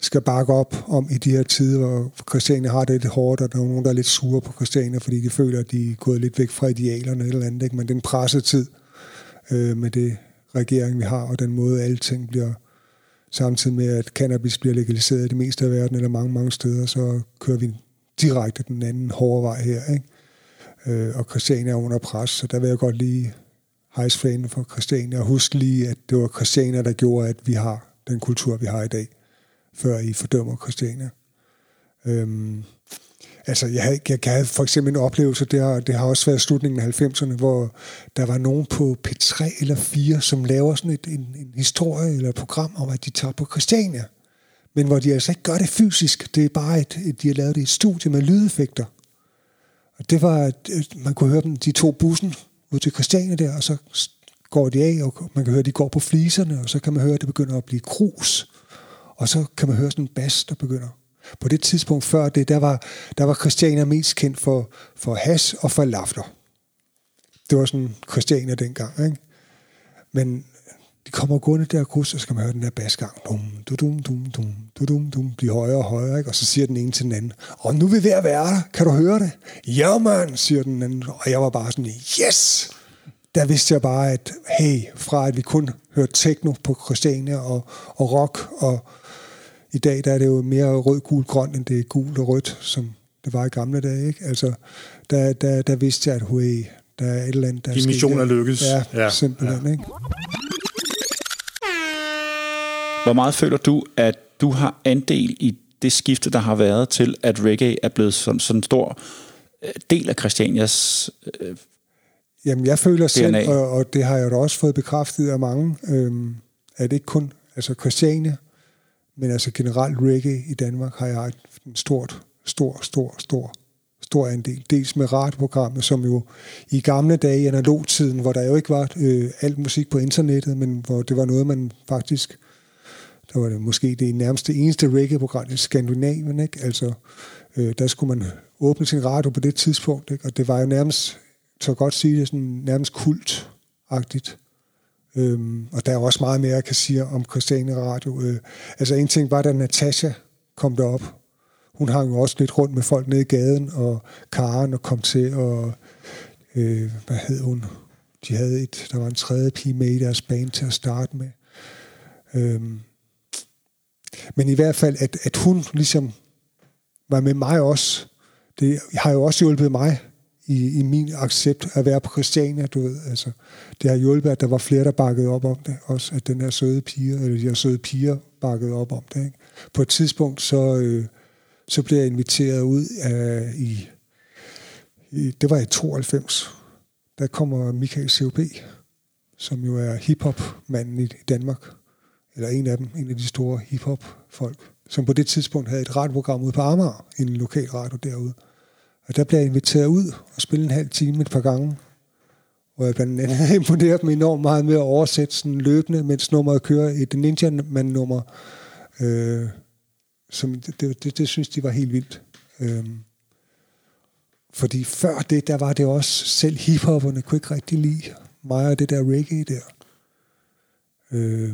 skal bakke op om i de her tider, hvor Christiania har det lidt hårdt, og der er nogen, der er lidt sure på Christiania, fordi de føler, at de er gået lidt væk fra idealerne eller andet. Ikke? Men den pressetid øh, med det regering, vi har, og den måde, alting bliver samtidig med, at cannabis bliver legaliseret i det meste af verden, eller mange, mange steder, så kører vi direkte den anden hårde vej her. Ikke? Øh, og Christiania er under pres, så der vil jeg godt lige hejse fanen for Christiania. Og husk lige, at det var Christiania, der gjorde, at vi har den kultur, vi har i dag, før I fordømmer Christiania. Øhm, altså, jeg, havde, jeg havde for eksempel en oplevelse, det har, det har også været slutningen af 90'erne, hvor der var nogen på P3 eller 4, som laver sådan et, en, en historie eller et program om, at de tager på Christiania men hvor de altså ikke gør det fysisk. Det er bare, et, et de har lavet det i et studie med lydeffekter. Og det var, at man kunne høre dem, de to bussen ud til Christiania der, og så går de af, og man kan høre, at de går på fliserne, og så kan man høre, at det begynder at blive krus. Og så kan man høre sådan en bas, der begynder. På det tidspunkt før det, der var, der var Christiania mest kendt for, for has og for lafter. Det var sådan Christiania dengang, ikke? Men de kommer gående der krus, og så kan man høre den der basgang. Dum, du, dum, dum, dum, du, dum, dum, bliver højere og højere, ikke? og så siger den ene til den anden, og nu er vi ved at være der, kan du høre det? Ja, man, siger den anden, og jeg var bare sådan, yes! Der vidste jeg bare, at hey, fra at vi kun hørte techno på Christiania og, og rock, og i dag der er det jo mere rød, gul, grøn, end det er gul og rødt, som det var i gamle dage. Ikke? Altså, der, der, der vidste jeg, at hey, der er et eller andet, der De missioner lykkes. Ja, ja, simpelthen. Ja. Ikke? Hvor meget føler du, at du har andel i det skifte, der har været til, at reggae er blevet sådan, sådan en stor øh, del af Christianias øh, Jamen, jeg føler selv, og, og det har jeg da også fået bekræftet af mange, øhm, at ikke kun altså Christiania, men altså generelt reggae i Danmark har jeg en stort, stor, stor, stor, stor andel. Dels med radioprogrammet, som jo i gamle dage i analogtiden, hvor der jo ikke var øh, alt musik på internettet, men hvor det var noget, man faktisk, der var det måske det nærmeste eneste reggae-program i Skandinavien, ikke? Altså, øh, der skulle man åbne sin radio på det tidspunkt, ikke? og det var jo nærmest, så godt sige det, sådan nærmest kultagtigt. Øhm, og der er også meget mere, jeg kan sige om Christiane Radio. Øh, altså en ting var, da Natasha kom derop. Hun hang jo også lidt rundt med folk nede i gaden, og Karen og kom til, og øh, hvad hed hun? De havde et, der var en tredje pige med i deres band til at starte med. Øhm, men i hvert fald, at, at hun ligesom var med mig også, det har jo også hjulpet mig i, i min accept at være på Christiania, du ved. Altså, det har hjulpet, at der var flere, der bakkede op om det. Også at den her søde piger, eller de her søde piger bakkede op om det. Ikke? På et tidspunkt, så, øh, så blev jeg inviteret ud af, i, i, det var i 92. Der kommer Michael C.O.P., som jo er hiphop-manden i Danmark. Eller en af dem, en af de store hiphop-folk, som på det tidspunkt havde et radioprogram ude på Amager, en lokal radio derude. Og der blev jeg inviteret ud og spille en halv time et par gange. Hvor jeg blandt andet imponeret mig enormt meget med at oversætte sådan løbende, mens nummeret kører et Ninja Man-nummer. Øh, som det, det, det, det, synes de var helt vildt. Øh, fordi før det, der var det også, selv hiphopperne kunne ikke rigtig lide mig og det der reggae der. Øh,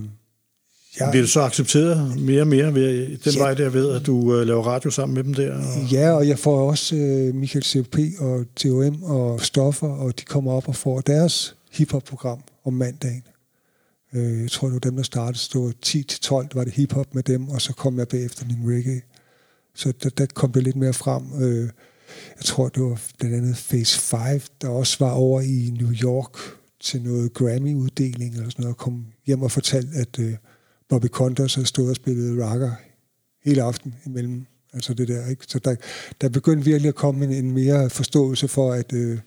Ja. Vil du så acceptere mere og mere ved den ja. vej der ved, at du uh, laver radio sammen med dem der? Og... Ja, og jeg får også uh, Michael C.P. og TOM og Stoffer, og de kommer op og får deres hiphop-program om mandagen. Uh, jeg tror, det var dem, der startede. Stod 10-12 var det hiphop med dem, og så kom jeg bagefter min reggae. Så der, der kom det lidt mere frem. Uh, jeg tror, det var blandt andet Phase 5, der også var over i New York til noget Grammy-uddeling eller sådan noget, og kom hjem og fortalte, at... Uh, Bobby Condors har stået og spillet rocker hele aften imellem. Altså det der, ikke? Så der, der begyndte virkelig at komme en, en mere forståelse for, at øh,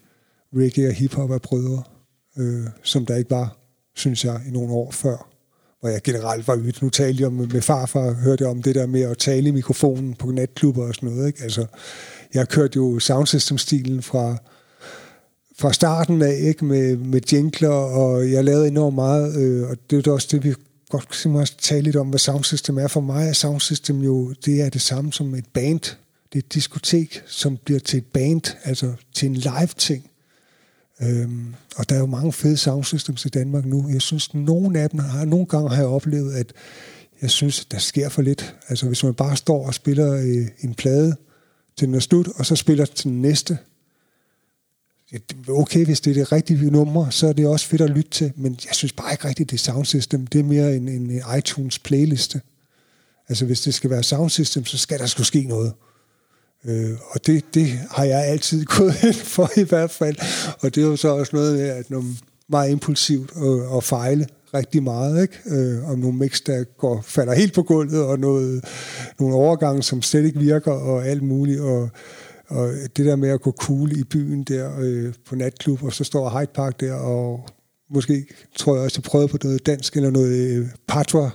reggae og hiphop er brødre, øh, som der ikke var, synes jeg, i nogle år før. Hvor jeg generelt var ude. Nu talte jeg med, med farfar, hørte om det der med at tale i mikrofonen på natklubber og sådan noget. Ikke? Altså, jeg kørte jo soundsystem-stilen fra, fra starten af, ikke? Med, med jinkler, og jeg lavede enormt meget, øh, og det er også det, vi godt også tale lidt om, hvad soundsystem er. For mig er soundsystem jo, det er det samme som et band. Det er et diskotek, som bliver til et band, altså til en live-ting. Øhm, og der er jo mange fede soundsystems i Danmark nu. Jeg synes, at nogle af dem har, nogle gange har jeg oplevet, at jeg synes, at der sker for lidt. Altså hvis man bare står og spiller øh, en plade til den er slut, og så spiller til den næste, okay, hvis det er det rigtige nummer, så er det også fedt at lytte til, men jeg synes bare ikke rigtigt, det er soundsystem. Det er mere en, en iTunes playliste. Altså hvis det skal være soundsystem, så skal der skulle ske noget. Øh, og det, det har jeg altid gået ind for i hvert fald. Og det er jo så også noget med, at når meget impulsivt og, og fejle rigtig meget, ikke? Øh, om nogle mix, der går, falder helt på gulvet, og noget, nogle overgange, som slet ikke virker, og alt muligt, og og det der med at gå cool i byen der øh, på natklub, og så står Hyde Park der, og måske tror jeg også, jeg prøvede på noget dansk eller noget øh, patois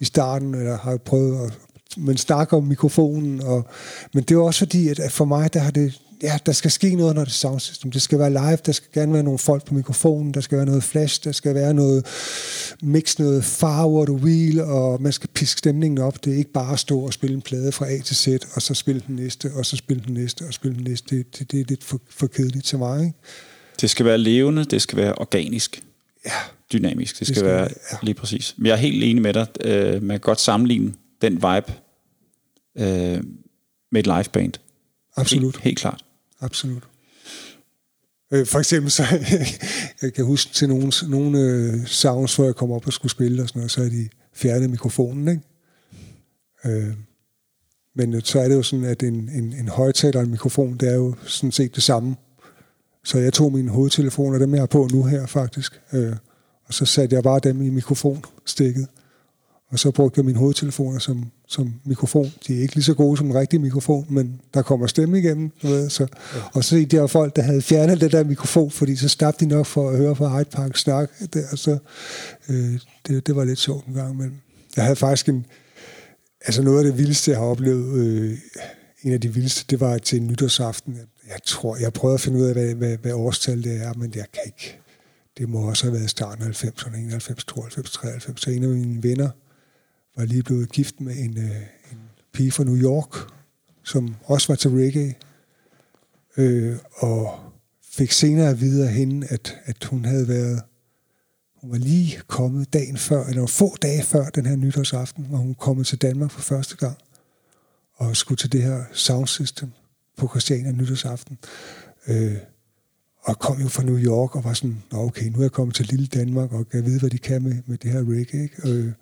i starten, eller har prøvet at men snakker om mikrofonen. Og, men det er også fordi, at, at for mig, der har det, ja, der skal ske noget, når det er soundsystem. Det skal være live, der skal gerne være nogle folk på mikrofonen, der skal være noget flash, der skal være noget mix, noget forward wheel, og man skal piske stemningen op. Det er ikke bare at stå og spille en plade fra A til Z, og så spille den næste, og så spille den næste, og spille den næste. Det, det, det er lidt for, for kedeligt til mig. Ikke? Det skal være levende, det skal være organisk. Ja. Dynamisk, det skal, det skal være ja. lige præcis. Men jeg er helt enig med dig. Øh, man kan godt sammenligne den vibe øh, med et liveband. Absolut. Helt, helt klart. Absolut. Øh, for eksempel så, jeg kan huske til nogle, nogle øh, sounds, hvor jeg kom op og skulle spille og sådan noget, så er de fjernet mikrofonen, ikke? Øh, men øh, så er det jo sådan, at en, en, en højtaler og en mikrofon, det er jo sådan set det samme. Så jeg tog mine hovedtelefoner, dem jeg har på nu her faktisk, øh, og så satte jeg bare dem i mikrofonstikket. Og så brugte jeg mine hovedtelefoner som, som mikrofon. De er ikke lige så gode som en rigtig mikrofon, men der kommer stemme igennem. Du ved, så. Ja. Og så der var folk, der havde fjernet det der mikrofon, fordi så stabte de nok for at høre på Hyde Park snak. Der, så, øh, det, det var lidt sjovt en gang. Men jeg havde faktisk en... Altså noget af det vildeste, jeg har oplevet... Øh, en af de vildeste, det var til nytårsaften. Jeg tror, jeg prøvede at finde ud af, hvad, hvad, hvad årstal det er, men jeg kan ikke. Det må også have været starten af 90'erne, 91, 92, 93. Så en af mine venner var lige blevet gift med en, øh, en pige fra New York, som også var til reggae, øh, og fik senere at vide af hende, at, at hun havde været, hun var lige kommet dagen før, eller få dage før den her nytårsaften, hvor hun kom til Danmark for første gang, og skulle til det her sound system på Christiania nytårsaften. Øh, og kom jo fra New York og var sådan, Nå, okay, nu er jeg kommet til lille Danmark, og kan vide, hvad de kan med, med det her reggae. Ikke? Øh,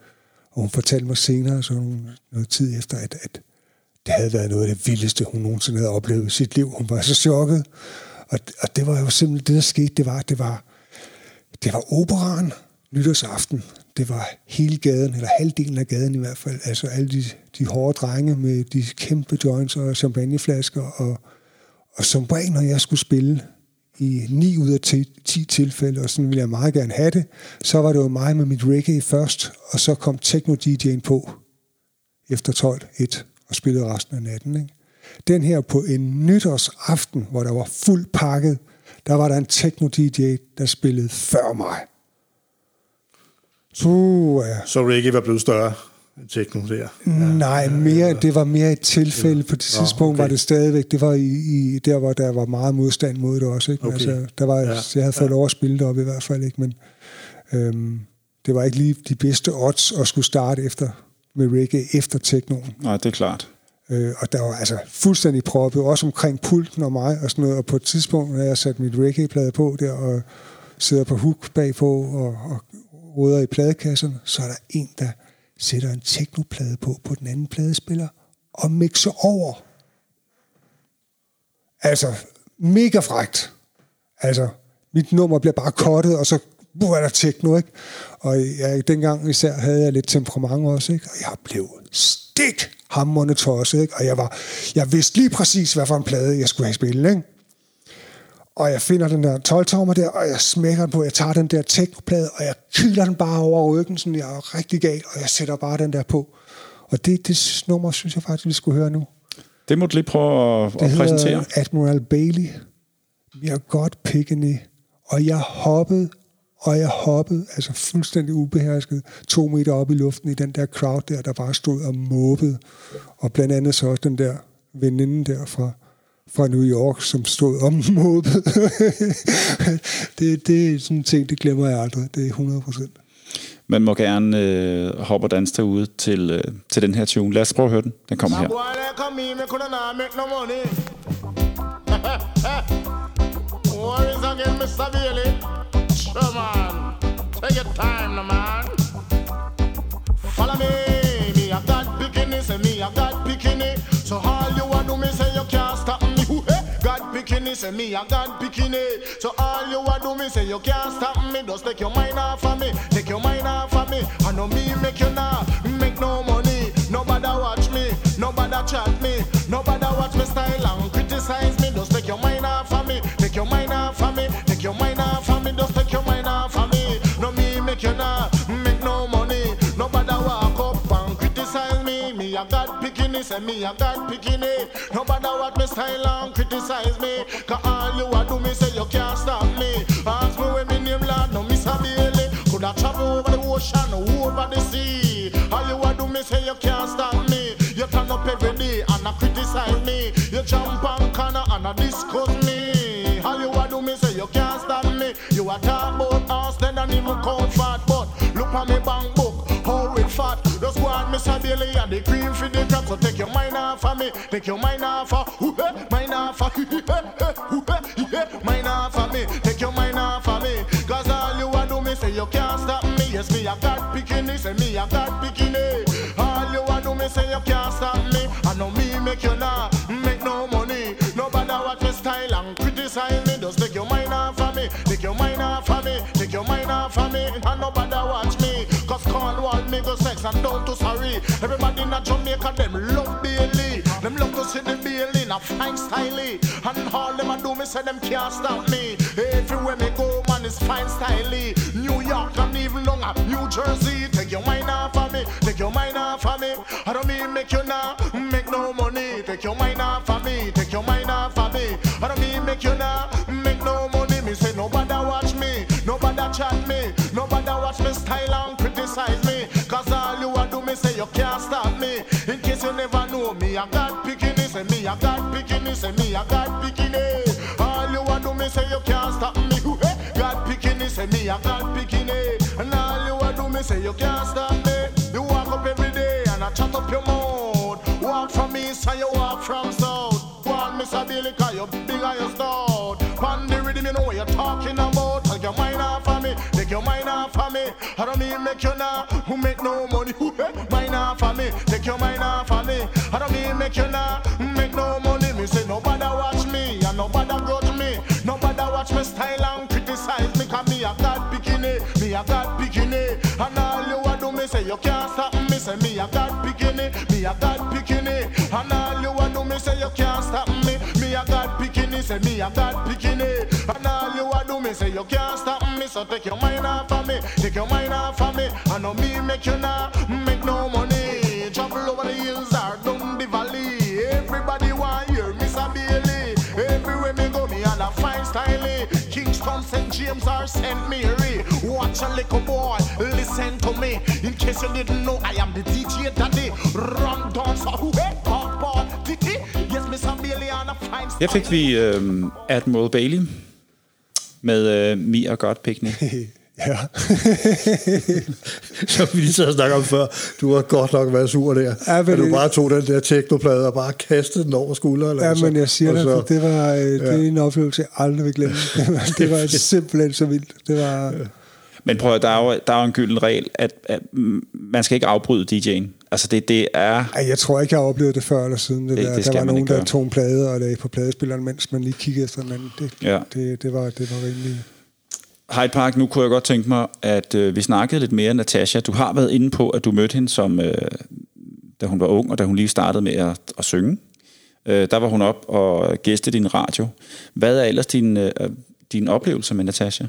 og hun fortalte mig senere, så hun, noget tid efter, at, at det havde været noget af det vildeste, hun nogensinde havde oplevet i sit liv. Hun var så chokket. Og, og det var jo simpelthen det, der skete. Det var, det var, det var operan nytårsaften. Det var hele gaden, eller halvdelen af gaden i hvert fald. Altså alle de, de hårde drenge med de kæmpe joints og champagneflasker. Og, og som regel, når jeg skulle spille, i 9 ud af 10, tilfælde, og sådan ville jeg meget gerne have det, så var det jo mig med mit reggae først, og så kom techno-DJ'en på efter 12-1 og spillede resten af natten. Ikke? Den her på en nytårsaften, hvor der var fuld pakket, der var der en techno-DJ, der spillede før mig. Så, ja. så reggae var blevet større? Techno der? Ja. Nej, mere, det var mere et tilfælde. På det tidspunkt okay. var det stadigvæk, det var i, i, der, hvor der var meget modstand mod det også. Ikke? Okay. Altså, der var, ja. Jeg havde fået ja. lov at spille det op i hvert fald, ikke? men øhm, det var ikke lige de bedste odds at skulle starte efter med reggae efter technoen. Nej, det er klart. Øh, og der var altså fuldstændig proppet, også omkring pulten og mig og sådan noget. Og på et tidspunkt, når jeg satte mit reggae-plade på der, og sidder på hook bagpå og, og råder i pladekasserne, så er der en, der sætter en teknoplade på på den anden pladespiller og mixer over. Altså, mega frægt. Altså, mit nummer bliver bare kottet, og så nu er der tekno, ikke? Og jeg, dengang især havde jeg lidt temperament også, ikke? Og jeg blev stik hammerne tosset, ikke? Og jeg, var, jeg vidste lige præcis, hvad for en plade jeg skulle have spillet, ikke? Og jeg finder den der 12 tommer der, og jeg smækker den på, jeg tager den der teknoplade, og jeg kyler den bare over ryggen, sådan jeg er rigtig gal, og jeg sætter bare den der på. Og det, det nummer, synes jeg faktisk, vi skulle høre nu. Det må du lige prøve at, det at præsentere. Admiral Bailey. Vi har godt pikkende, og jeg hoppede, og jeg hoppede, altså fuldstændig ubehersket, to meter op i luften i den der crowd der, der bare stod og måbede. Og blandt andet så også den der veninde der fra, fra New York, som stod om modet. det, det er sådan en ting, det glemmer jeg aldrig. Det er 100 procent. Man må gerne øh, hoppe og danse derude til, øh, til den her tune. Lad os prøve at høre den. Den kommer her. Worries again, Mr. Bailey. Sure, man. Take your time, man. Follow. Me, say me a God bikini. So all you a do me say you can't stop me. Just take your mind off of me, take your mind off of me. I know me make you now make no money. Nobody watch me, nobody chat me, nobody watch me style and criticize me. Just take your mind off of me, take your mind off of me, take your mind off of me. Just take your mind off of me. No me make you now make no money. Nobody walk up and criticize me. Me a God bikini, say me a God bikini. Nobody watch me style and criticize me. Cause all you a do me say you can't stop me. Ask me when me name Lord, no Miss Bailey. Could I travel over the ocean over the sea? All you a do me say you can't stop me. You turn up every day and I criticize me. You jump on corner and I discuss me. All you a do me say you can't stop me. You a talk about us, then I even comfort. But look at me bank book, how it fat. Just go on, Mr. Bailey, and the cream for off of me, take your mind off of, eh, mind off of, eh, eh, mind off of me, take your mind off of me. Cause all you want to me say you can't stop me. Yes, me, I got bikini, say me, I got bikini. All you want to me say you can't stop me. I know me make you now, make no money. Nobody watch me style and criticize me. Just take your mind off of me, take your mind off of me, take your mind off of me. And nobody watch me. Cause Cornwall, me go sex and don't to sorry. Everybody in Jamaica, them Fine style. And all them a do me say them can't stop me. Everywhere me go, man, it's fine style. New York and even longer, New Jersey. Take your mind off of me, take your mind off of me. I don't mean make you now make no money. Take your mind off of me, take your mind off of me. I don't mean make you now me, I got bikini. And all you a do me say you can't stop me. You walk up every day and I chat up your mouth. Walk from east and you walk from south. One Miss Billy, cause you big and you stout. Pan the rhythm, you know what you're talking about. Take your mind off of me, take your mind off of me. I don't mean make you now, who make no money. Eh? mind off of me, take your mind off of me. I don't mean make you now, make no money. Say me I got bikini. And all you a do me say you can't stop me. So take your mind off of me, take your mind off of me. I know me make you now make no money. Travel over the hills or down the valley. Everybody want hear Miss Bailey. Everywhere me go, me and a fine style. Kingston, St. James or St. Mary. Watch a little boy, listen to me. In case you didn't know, I am the DJ daddy. Rum dancer, who oh, Her fik vi øh, Admiral Bailey med øh, Mia Godt Picnic. Ja. Som vi lige sad og snakkede om før, du har godt nok været sur der. Ja, men at du bare tog den der teknoplade og bare kastede den over skulderen. Ja, altså. men jeg siger Og det, så- det var, øh, det er en oplevelse, jeg aldrig vil glemme. Det var, det var simpelthen så vildt. Det var, Men prøv at, der er jo, der er jo en gylden regel, at, at man skal ikke afbryde DJ'en. Altså det, det er... ej, jeg tror ikke, jeg har oplevet det før eller siden. Det Det- der, det der var nogen, der tog en plade og lagde på pladespilleren, mens man lige kiggede efter den anden. Det, Ja. det, det, var, det var rimelig... Hyde Park, nu kunne jeg godt tænke mig, at øh, vi snakkede lidt mere, Natasha. Du har været inde på, at du mødte hende, som, øh, da hun var ung, og da hun lige startede med at, at synge. Øh, der var hun op og gæstede din radio. Hvad er ellers din, øh, din oplevelse med Natasha?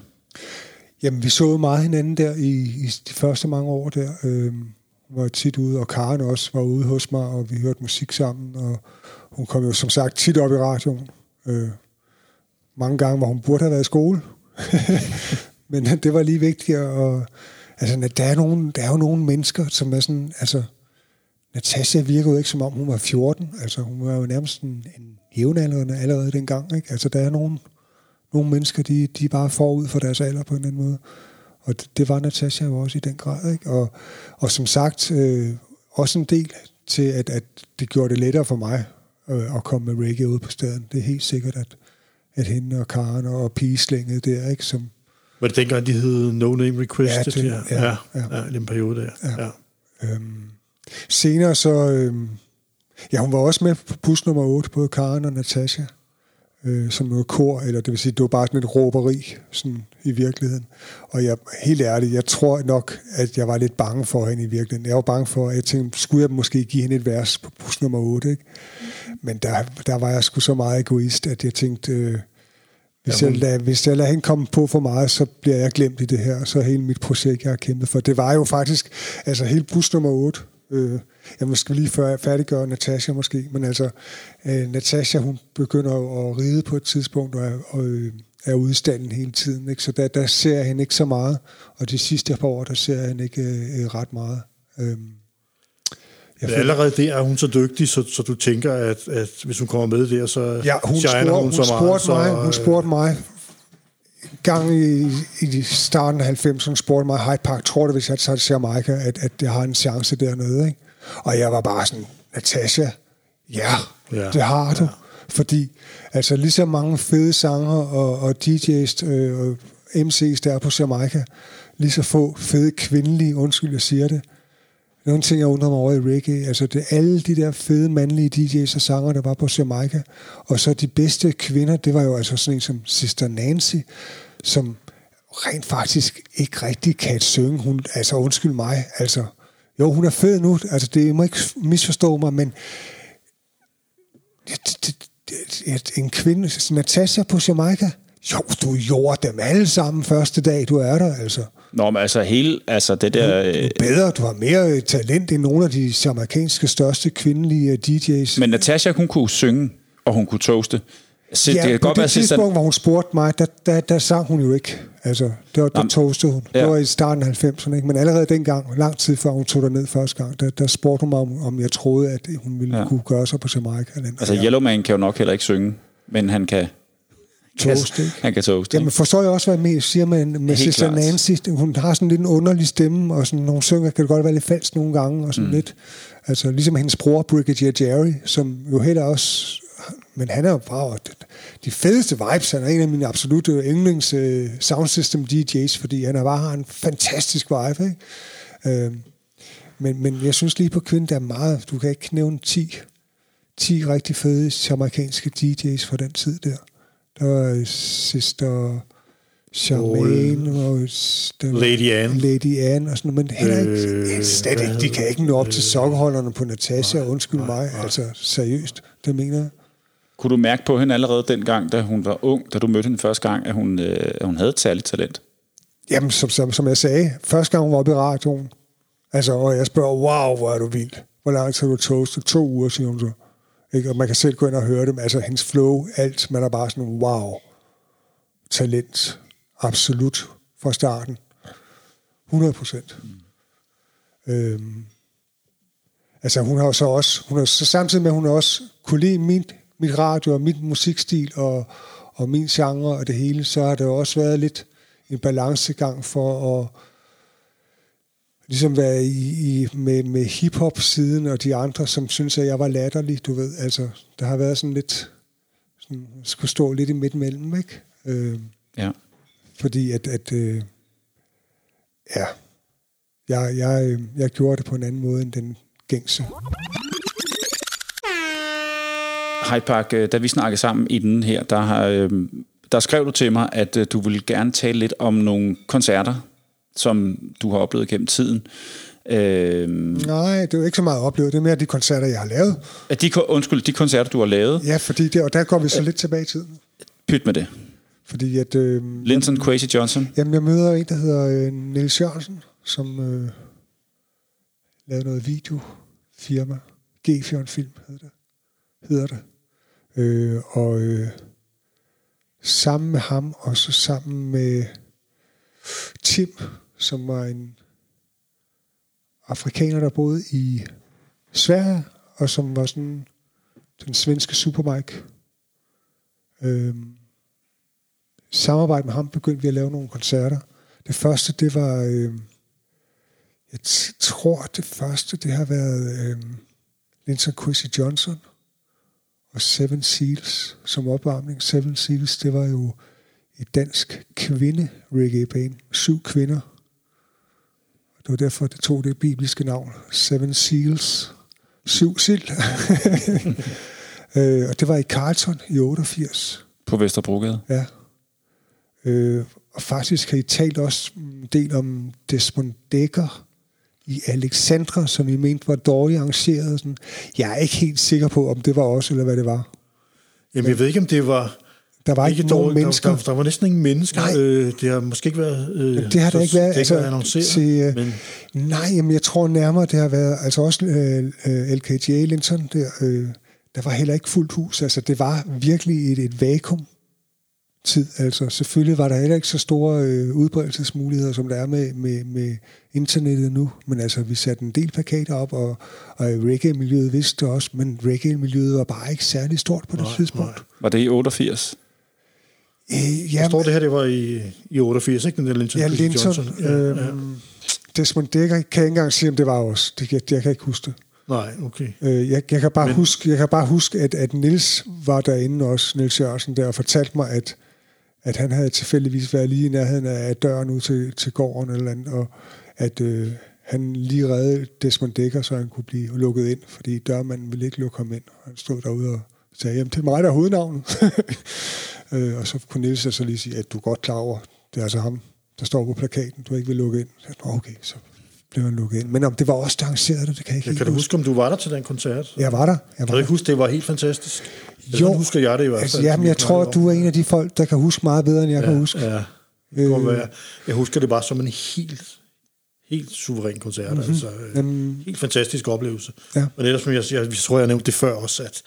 Jamen, vi så meget hinanden der i, i de første mange år der. Hun var tit ude, og Karen også var ude hos mig, og vi hørte musik sammen, og hun kom jo som sagt tit op i radioen. Øh, mange gange, hvor hun burde have været i skole. Men det var lige vigtigt, og altså, der er, nogen, der er jo nogle mennesker, som er sådan, altså, Natasha virkede jo ikke som om hun var 14, altså hun var jo nærmest en, en jævnaldrende allerede dengang, ikke? Altså der er nogle, nogle mennesker, de, de er bare forud for deres alder på en eller anden måde. Og det, det var Natasha jo også i den grad. Ikke? Og, og som sagt, øh, også en del til, at, at det gjorde det lettere for mig øh, at komme med reggae ud på staden. Det er helt sikkert, at, at hende og Karen og Pigeslænget der, ikke, som, Var det dengang, de hed No Name Requested? Ja, det- ja, ja, ja. ja, den periode der. Ja. ja. Øhm, senere så... Øhm, ja, hun var også med på bus nummer 8, både Karen og Natasha, øh, som noget kor, eller det vil sige, det var bare sådan et råberi sådan i virkeligheden. Og jeg, helt ærligt, jeg tror nok, at jeg var lidt bange for hende i virkeligheden. Jeg var bange for, at jeg tænkte, skulle jeg måske give hende et vers på bus nummer 8, ikke? Men der, der var jeg sgu så meget egoist, at jeg tænkte, øh, hvis, Ja, jeg lader, hvis jeg lader hende komme på for meget, så bliver jeg glemt i det her. Så er hele mit projekt, jeg har kæmpet for. Det var jo faktisk, altså hele bus nummer 8. Øh, jeg måske lige før færdiggøre Natasha måske, men altså, øh, Natasha, hun begynder at ride på et tidspunkt, og er, og, øh, er ude i standen hele tiden. Ikke? Så der, der ser jeg hende ikke så meget, og de sidste par år, der ser jeg hende ikke øh, øh, ret meget. Øh, jeg Men allerede der er hun så dygtig, så, så du tænker, at, at hvis hun kommer med der, så Ja, hun, spurgte, hun, så spurgte meget. så, mig, hun øh, spurgte mig gang i, i starten af 90'erne, hun spurgte mig, Hyde Park, tror du, hvis jeg tager til Jamaica, at, at jeg har en chance dernede? Ikke? Og jeg var bare sådan, Natasha, ja, Ja, ja det har du. Fordi altså lige så mange fede sanger og, og DJ's øh, og MC's der er på Jamaica, lige så få fede kvindelige, undskyld jeg siger det, nogle ting, jeg undrer mig over i reggae, altså det alle de der fede mandlige DJ's og sanger, der var på Jamaica, og så de bedste kvinder, det var jo altså sådan en som Sister Nancy, som rent faktisk ikke rigtig kan synge. Hun, altså undskyld mig, altså Jo, hun er fed nu, altså det må ikke misforstå mig, men det, det, det, en kvinde, Natasha på Jamaica, jo, du gjorde dem alle sammen første dag, du er der, altså. Nå, men altså hele, altså det der... Du er bedre, du har mere talent end nogle af de amerikanske største kvindelige øh, DJ's. Men Natasha, hun kunne synge, og hun kunne toaste. Så ja, det kan på godt det være, tidspunkt, hvor hun spurgte mig, der, der, der sang hun jo ikke. Altså, der, der Jamen, toastede hun. Ja. Det var i starten af 90'erne, ikke? Men allerede dengang, lang tid før hun tog der ned første gang, der, der spurgte hun mig, om, om jeg troede, at hun ville ja. kunne gøre sig på Jamaica. Altså, ja. Yellowman kan jo nok heller ikke synge, men han kan... Toast, ikke? Han kan toast, Jamen, forstår jeg også, hvad jeg siger med, med Sister klart. Nancy. Hun har sådan lidt en underlig stemme, og sådan, nogle synger kan det godt være lidt falsk nogle gange, og sådan mm. lidt. Altså, ligesom hendes bror, Brigadier Jerry, som jo heller også men han er jo bare de fedeste vibes. Han er en af mine absolutte yndlings uh, soundsystem DJ's, fordi han er bare har en fantastisk vibe. Ikke? Uh, men, men jeg synes lige på kvinden, der er meget, du kan ikke nævne 10, 10 rigtig fede amerikanske DJ's fra den tid der. Der var Sister Charmaine og der, Lady Anne. Lady Anne og sådan noget, men heller ikke, øh, slet ikke, de kan ikke nå op øh, til sokkeholderne på Natasha, undskyld nej, mig, nej. altså seriøst, det mener jeg. Kunne du mærke på hende allerede dengang, da hun var ung, da du mødte hende første gang, at hun, øh, at hun havde et særligt talent? Jamen, som, som, som jeg sagde, første gang hun var oppe i radioen, altså, og jeg spørger, wow, hvor er du vild. Hvor lang tid har du toastet? To uger, siger hun så. Ikke? Og man kan selv gå ind og høre dem. Altså, hendes flow, alt, man er bare sådan, wow, talent. Absolut. Fra starten. 100 procent. Mm. Øhm, altså, hun har jo så også, hun har, så samtidig med, at hun også kunne lide min mit radio og mit musikstil og, og min genre og det hele, så har det også været lidt en balancegang for at ligesom være i, i, med, med hiphop-siden og de andre, som synes, at jeg var latterlig, du ved. Altså, der har været sådan lidt, sådan, skulle stå lidt i midt mellem, ikke? Øh, ja. Fordi at, at øh, ja, jeg, jeg, jeg gjorde det på en anden måde end den gængse. Hyde Park, øh, da vi snakkede sammen i den her, der, har, øh, der skrev du til mig, at øh, du ville gerne tale lidt om nogle koncerter, som du har oplevet gennem tiden. Øh, Nej, det er jo ikke så meget oplevet. Det er mere de koncerter, jeg har lavet. At de, undskyld, de koncerter, du har lavet? Ja, fordi det, og der går vi så lidt tilbage i tiden. Pyt med det. Fordi at... Øh, Linton Crazy Johnson? Jamen, jeg møder en, der hedder øh, Niels Jørgensen, som øh, lavede noget videofirma. G4 Film hedder det. Hedder det. Øh, og øh, sammen med ham, og så sammen med Tim, som var en afrikaner, der boede i Sverige, og som var sådan den svenske supermike. Øhm, samarbejde med ham begyndte vi at lave nogle koncerter. Det første, det var, Øhm, jeg tror, det første, det har været øhm, Linton Quincy Johnson, og Seven Seals som opvarmning. Seven Seals, det var jo et dansk kvinde reggae band. Syv kvinder. Det var derfor, det tog det bibelske navn. Seven Seals. Syv sild. øh, og det var i Carlton i 88. På Vesterbrogade? Ja. Øh, og faktisk har I talt også en del om Desmond Dekker, i Alexandra, som I mente var dårligt arrangeret. Sådan. Jeg er ikke helt sikker på, om det var os, eller hvad det var. Jamen, jeg ved ikke, om det var... Der var ikke, ikke nogen mennesker. Der, der, der var næsten ingen mennesker. Nej. Øh, det har måske ikke været... Øh, det har der ikke været. Det altså, annonceret. Til, øh, men... Nej, jamen, jeg tror nærmere, det har været... Altså også øh, øh LKJ Linton, der, øh, der var heller ikke fuldt hus. Altså, det var virkelig et, et vakuum tid. Altså, selvfølgelig var der heller ikke så store øh, udbredelsesmuligheder, som der er med, med, med internettet nu, men altså, vi satte en del plakater op, og, og reggae-miljøet vidste det også, men reggae-miljøet var bare ikke særlig stort på det nej, tidspunkt. Nej. Var det i 88? Øh, ja, jeg står det her, det var i, i 88, ikke? Den der Linton, ja, Linton. Johnson. Øh, ja. Desmond Dekker kan jeg ikke engang sige, om det var os. Det, jeg, jeg kan ikke huske det. Nej, okay. Øh, jeg, jeg, kan bare Men... huske, jeg kan bare huske, at, at Nils var derinde også, Nils Jørgensen der, og fortalte mig, at at han havde tilfældigvis været lige i nærheden af døren ud til, til gården eller andet, og at øh, han lige redde Desmond Dekker, så han kunne blive lukket ind, fordi dørmanden ville ikke lukke ham ind. Han stod derude og sagde, jamen det er mig, der er hovednavnet. øh, og så kunne Niels så lige sige, at du er godt klar over, det er altså ham, der står på plakaten, du ikke vil lukke ind. Så, okay, så blev han lukket ind. Men om det var også der arrangerede det, det kan jeg ikke Ja, kan du huske. huske, om du var der til den koncert? Jeg var der. Jeg Kan var du ikke huske, det var helt fantastisk? Jo, Sådan husker jeg det i hvert fald. Altså, jamen, jeg tror, du er en af de folk, der kan huske meget bedre, end jeg ja, kan huske. Ja, det kunne Øh. være. Jeg husker det bare som en helt, helt suveræn koncert. Mm-hmm. Altså, øh, Jamen, helt fantastisk oplevelse. Ja. Men ellers, som jeg, jeg, jeg tror, jeg nævnte det før også, at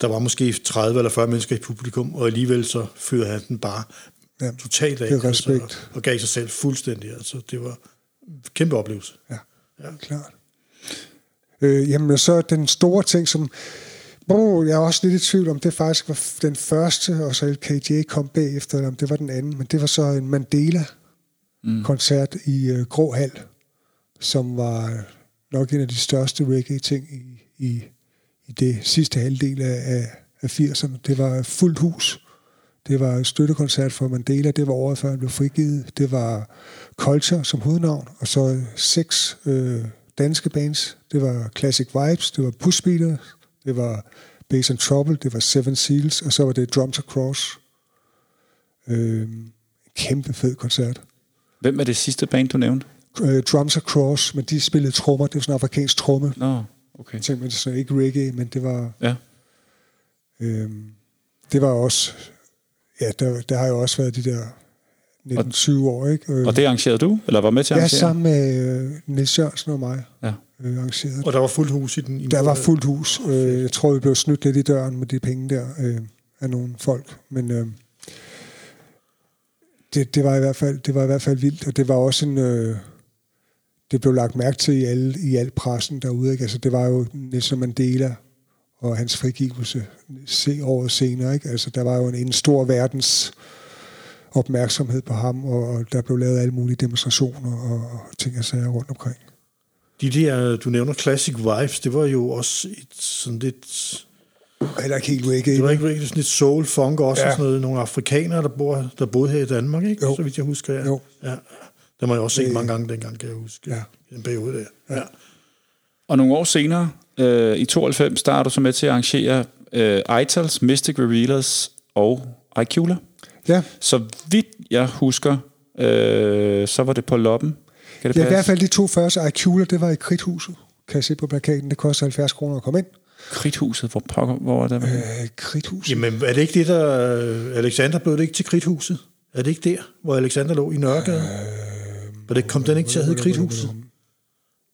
der var måske 30 eller 40 mennesker i publikum, og alligevel så fyrede han den bare Ja, totalt af. det er Altså, respekt. og gav sig selv fuldstændig. Altså, det var en kæmpe oplevelse. Ja, ja. klart. Øh, jamen, så den store ting, som oh, jeg er også lidt i tvivl om, det faktisk var den første, og så LKJ kom bagefter, eller om det var den anden, men det var så en Mandela-koncert mm. i øh, Grå Hal, som var nok en af de største reggae-ting i, i, i det sidste halvdel af, af, af 80'erne. Det var fuldt hus. Det var støttekoncert for Mandela, det var året før han blev frigivet. Det var Culture som hovednavn, og så seks øh, danske bands. Det var Classic Vibes, det var Push Speeder, det var Bass and Trouble, det var Seven Seals, og så var det Drums Across. Øh, kæmpe fed koncert. Hvem er det sidste band, du nævnte? Øh, Drums Across, men de spillede trommer, det var sådan en afrikansk tromme. Nå, okay. Jeg tænkte, det er sådan ikke reggae, men det var... Ja. Øhm, det var også... Ja, der, der har jo også været de der 19-20 år, ikke? Øh, Og det arrangerede du, eller var med til at Ja, arrangere? sammen med øh, Niels Jørgensen og mig Ja. øh, arrangeret. Og der var fuldt hus i den. I Der var fuldt hus. Øh, jeg tror, vi blev snydt lidt i døren med de penge der øh, af nogle folk. Men øh, det, det, var i hvert fald, det var i hvert fald vildt, og det var også en... Øh, det blev lagt mærke til i, alle, i al pressen derude. Ikke? Altså, det var jo Nelson Mandela og hans frigivelse se året senere. Ikke? Altså, der var jo en, en stor verdens opmærksomhed på ham, og, og der blev lavet alle mulige demonstrationer og, og ting og sager rundt omkring. De der, du nævner Classic Vibes, det var jo også et sådan lidt... Heller ikke helt reggae. Det var ikke rigtig sådan lidt soul, funk også, Ja. ja. sådan noget, nogle afrikanere, der, bor, der boede her i Danmark, ikke? Jo. Så vidt jeg husker, ja. Jo. ja. Det har jeg også set Øh. mange gange dengang, kan jeg huske. Ja. I den periode der. Ja. Og nogle år senere, øh, i 92, der er du så med til at arrangere øh, Itals, Mystic Revealers og Icula. Ja, Så vidt jeg husker, øh, så var det på loppen. Kan det ja i passe? hvert fald de to første Icula, det var i Kridthuset. Kan jeg se på plakaten, det koster 70 kroner at komme ind. Kridthuset, hvor, pokker, hvor er det? Øh, Kridthuset. Jamen, er det ikke det, der... Alexander blev det ikke til Kridthuset? Er det ikke der, hvor Alexander lå i Nørregade? Øh, og det kom den ikke til at hedde Kridthuset?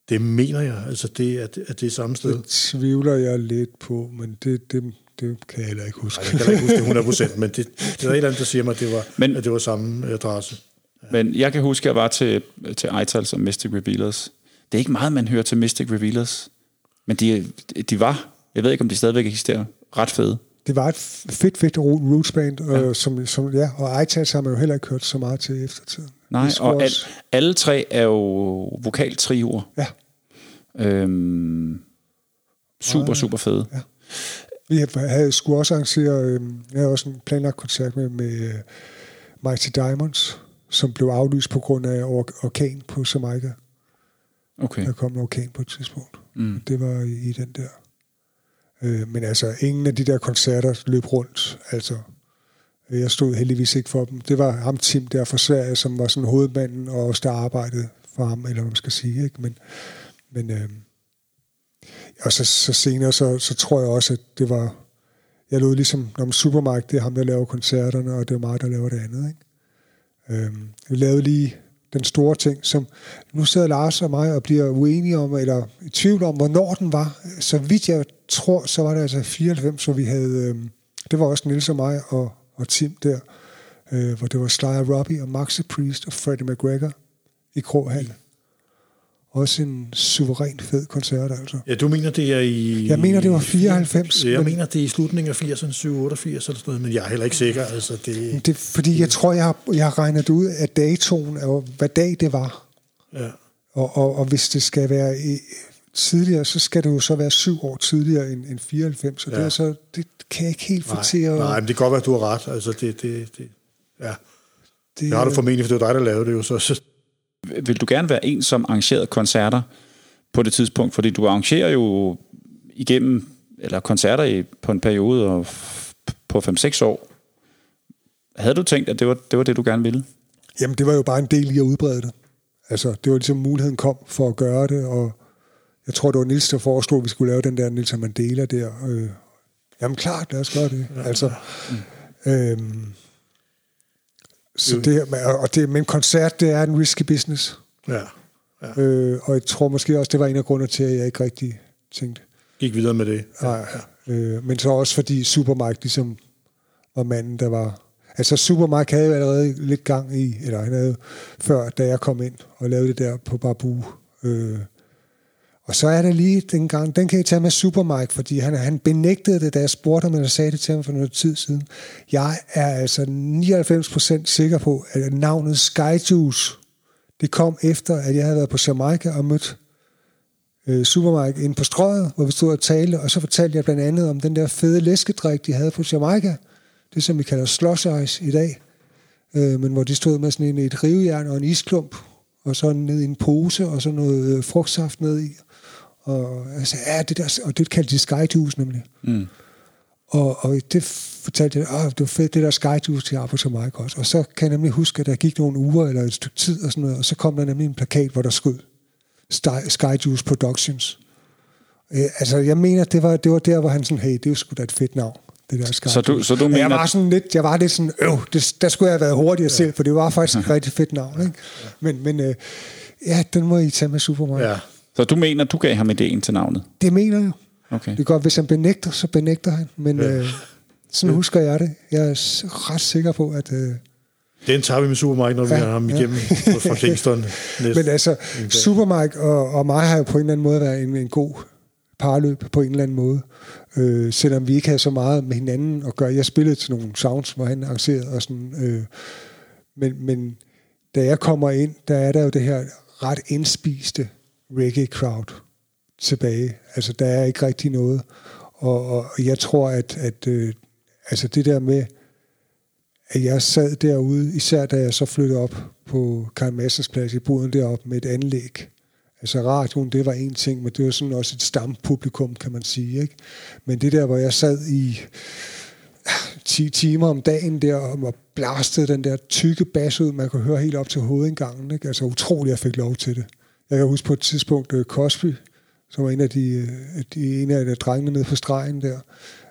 Det mener jeg. Altså, det er, at det er samme sted. Det tvivler jeg lidt på, men det, det, det kan jeg heller ikke huske. Jeg kan heller ikke huske det 100 procent, men det, det er et eller andet, der siger mig, at det var, Men- at det var samme adresse. Men jeg kan huske, at jeg var til, til Itals og Mystic Revealers. Det er ikke meget, man hører til Mystic Revealers. Men de, de var, jeg ved ikke, om de stadigvæk eksisterer, ret fede. Det var et fedt, fedt rootsband, ja. øh, som, som, ja, og iTals har man jo heller ikke hørt så meget til eftertiden. Nej, og al, alle tre er jo vokaltrioer. Ja, Øhm, super, super fede. Ja. vi havde, skulle også arrangere, øh, jeg havde også en planlagt koncert med, med øh, Mighty Diamonds, som blev aflyst på grund af or- orkan på Jamaica. Okay. Der kom en orkan på et tidspunkt. Mm. Det var i, i den der. Øh, men altså, ingen af de der koncerter løb rundt. Altså, Øh, jeg stod heldigvis ikke for dem. Det var ham Tim der fra Sverige, som var sådan hovedmanden, og også der arbejdede for ham, eller hvad man skal sige. Ikke? Men, men øh, og så, så senere, så, så tror jeg også, at det var... Jeg lod ligesom, når supermarked det er ham, der laver koncerterne, og det er mig, der laver det andet. Ikke? Øhm, vi lavede lige den store ting, som nu sidder Lars og mig og bliver uenige om, eller i tvivl om, hvornår den var. Så vidt jeg tror, så var det altså 94, så vi havde, øhm, det var også Nils og mig og, og Tim der, øh, hvor det var Sly Robbie og Maxi Priest og Freddie McGregor i Kroghal. Også en suveræn fed koncert, altså. Ja, du mener, det er i... Jeg mener, det var 94, Jeg men- mener, det er i slutningen af 80'erne, 7, 88 eller sådan noget, men jeg er heller ikke sikker. Altså, det, Det fordi, jeg tror, jeg har, jeg har regnet ud, at datoen er hvad dag det var. ja. Og, og, og hvis det skal være i, tidligere, så skal det jo så være syv år tidligere end, end 94. Og ja. det, er så, det kan jeg ikke helt få Nej, til at... nej, men det kan godt være, at du har ret. Altså, det, det, det, ja. det, det har du formentlig, for det var dig, der lavede det jo. Så, så Vil du gerne være en, som arrangerede koncerter på det tidspunkt? Fordi du arrangerer jo igennem, eller koncerter i, på en periode og på 5-6 år. Havde du tænkt, at det var, det var det, du gerne ville? Jamen, det var jo bare en del i at udbrede det. Altså, det var ligesom muligheden kom for at gøre det, og jeg tror, det var Nils, der foreslog, at vi skulle lave den der Nils Mandela der. Øh, jamen klart, lad os gøre det. Ja. Altså, mm. øhm, så det, og det, men koncert, det er en risky business. Ja. ja. Øh, og jeg tror måske også, det var en af grundene til, at jeg ikke rigtig tænkte. Gik videre med det. Ja, Nej, ja. Øh, men så også fordi Supermark ligesom var manden, der var... Altså Supermark havde jo allerede lidt gang i, eller han havde før, da jeg kom ind og lavede det der på Babu. Øh, og så er der lige den gang, den kan I tage med Supermike, fordi han, han benægtede det, da jeg spurgte ham, eller sagde det til ham for noget tid siden. Jeg er altså 99% sikker på, at navnet Skyjuice, det kom efter, at jeg havde været på Jamaica og mødt øh, Supermike ind på strøget, hvor vi stod og talte, og så fortalte jeg blandt andet om den der fede læskedrik, de havde på Jamaica. Det som vi kalder slush ice i dag. Øh, men hvor de stod med sådan en, et rivejern og en isklump, og så ned i en pose, og så noget øh, frugtsaft ned i. Og altså, ja, det der, og det kaldte de Skyjuice nemlig. Mm. Og, og det fortalte jeg, at det var fedt, det der Skyjuice, de har på Jamaica også. Og så kan jeg nemlig huske, at der gik nogle uger eller et stykke tid og sådan noget, og så kom der nemlig en plakat, hvor der skød Skyjuice Productions. Øh, altså, jeg mener, det var, det var der, hvor han sådan, hey, det er sgu da et fedt navn det der Skyjuice. Så du, så du mener... Jeg var sådan lidt, jeg var lidt sådan, øv, det, der skulle jeg have været hurtigere ja. selv, for det var faktisk et rigtig fedt navn. Ikke? Men, men øh, ja, den må I tage med Superman. Ja. Så du mener, du gav ham idéen til navnet? Det mener jeg. Okay. Det er godt, hvis han benægter, så benægter han. Men ja. øh, sådan husker jeg det. Jeg er ret sikker på, at... Øh, den tager vi med Supermark, når vi har ham igennem fra Kingston. Næste. Men altså, Supermark og, og mig har jo på en eller anden måde været en, en god parløb på en eller anden måde. Øh, selvom vi ikke havde så meget med hinanden at gøre. Jeg spillede til nogle sounds, hvor han arrangerede og sådan. Øh, men, men da jeg kommer ind, der er der jo det her ret indspiste reggae-crowd tilbage. Altså, der er ikke rigtig noget. Og, og jeg tror, at, at øh, altså det der med, at jeg sad derude, især da jeg så flyttede op på Karl Massers plads i boden deroppe med et anlæg. Altså radioen, det var en ting, men det var sådan også et stampublikum, kan man sige. Ikke? Men det der, hvor jeg sad i ah, 10 timer om dagen der, og blastede den der tykke bas ud, man kunne høre helt op til hovedindgangen. Ikke? Altså utroligt, jeg fik lov til det. Jeg kan huske på et tidspunkt, uh, Cosby, som var en af de, uh, de en af de drengene nede på stregen der,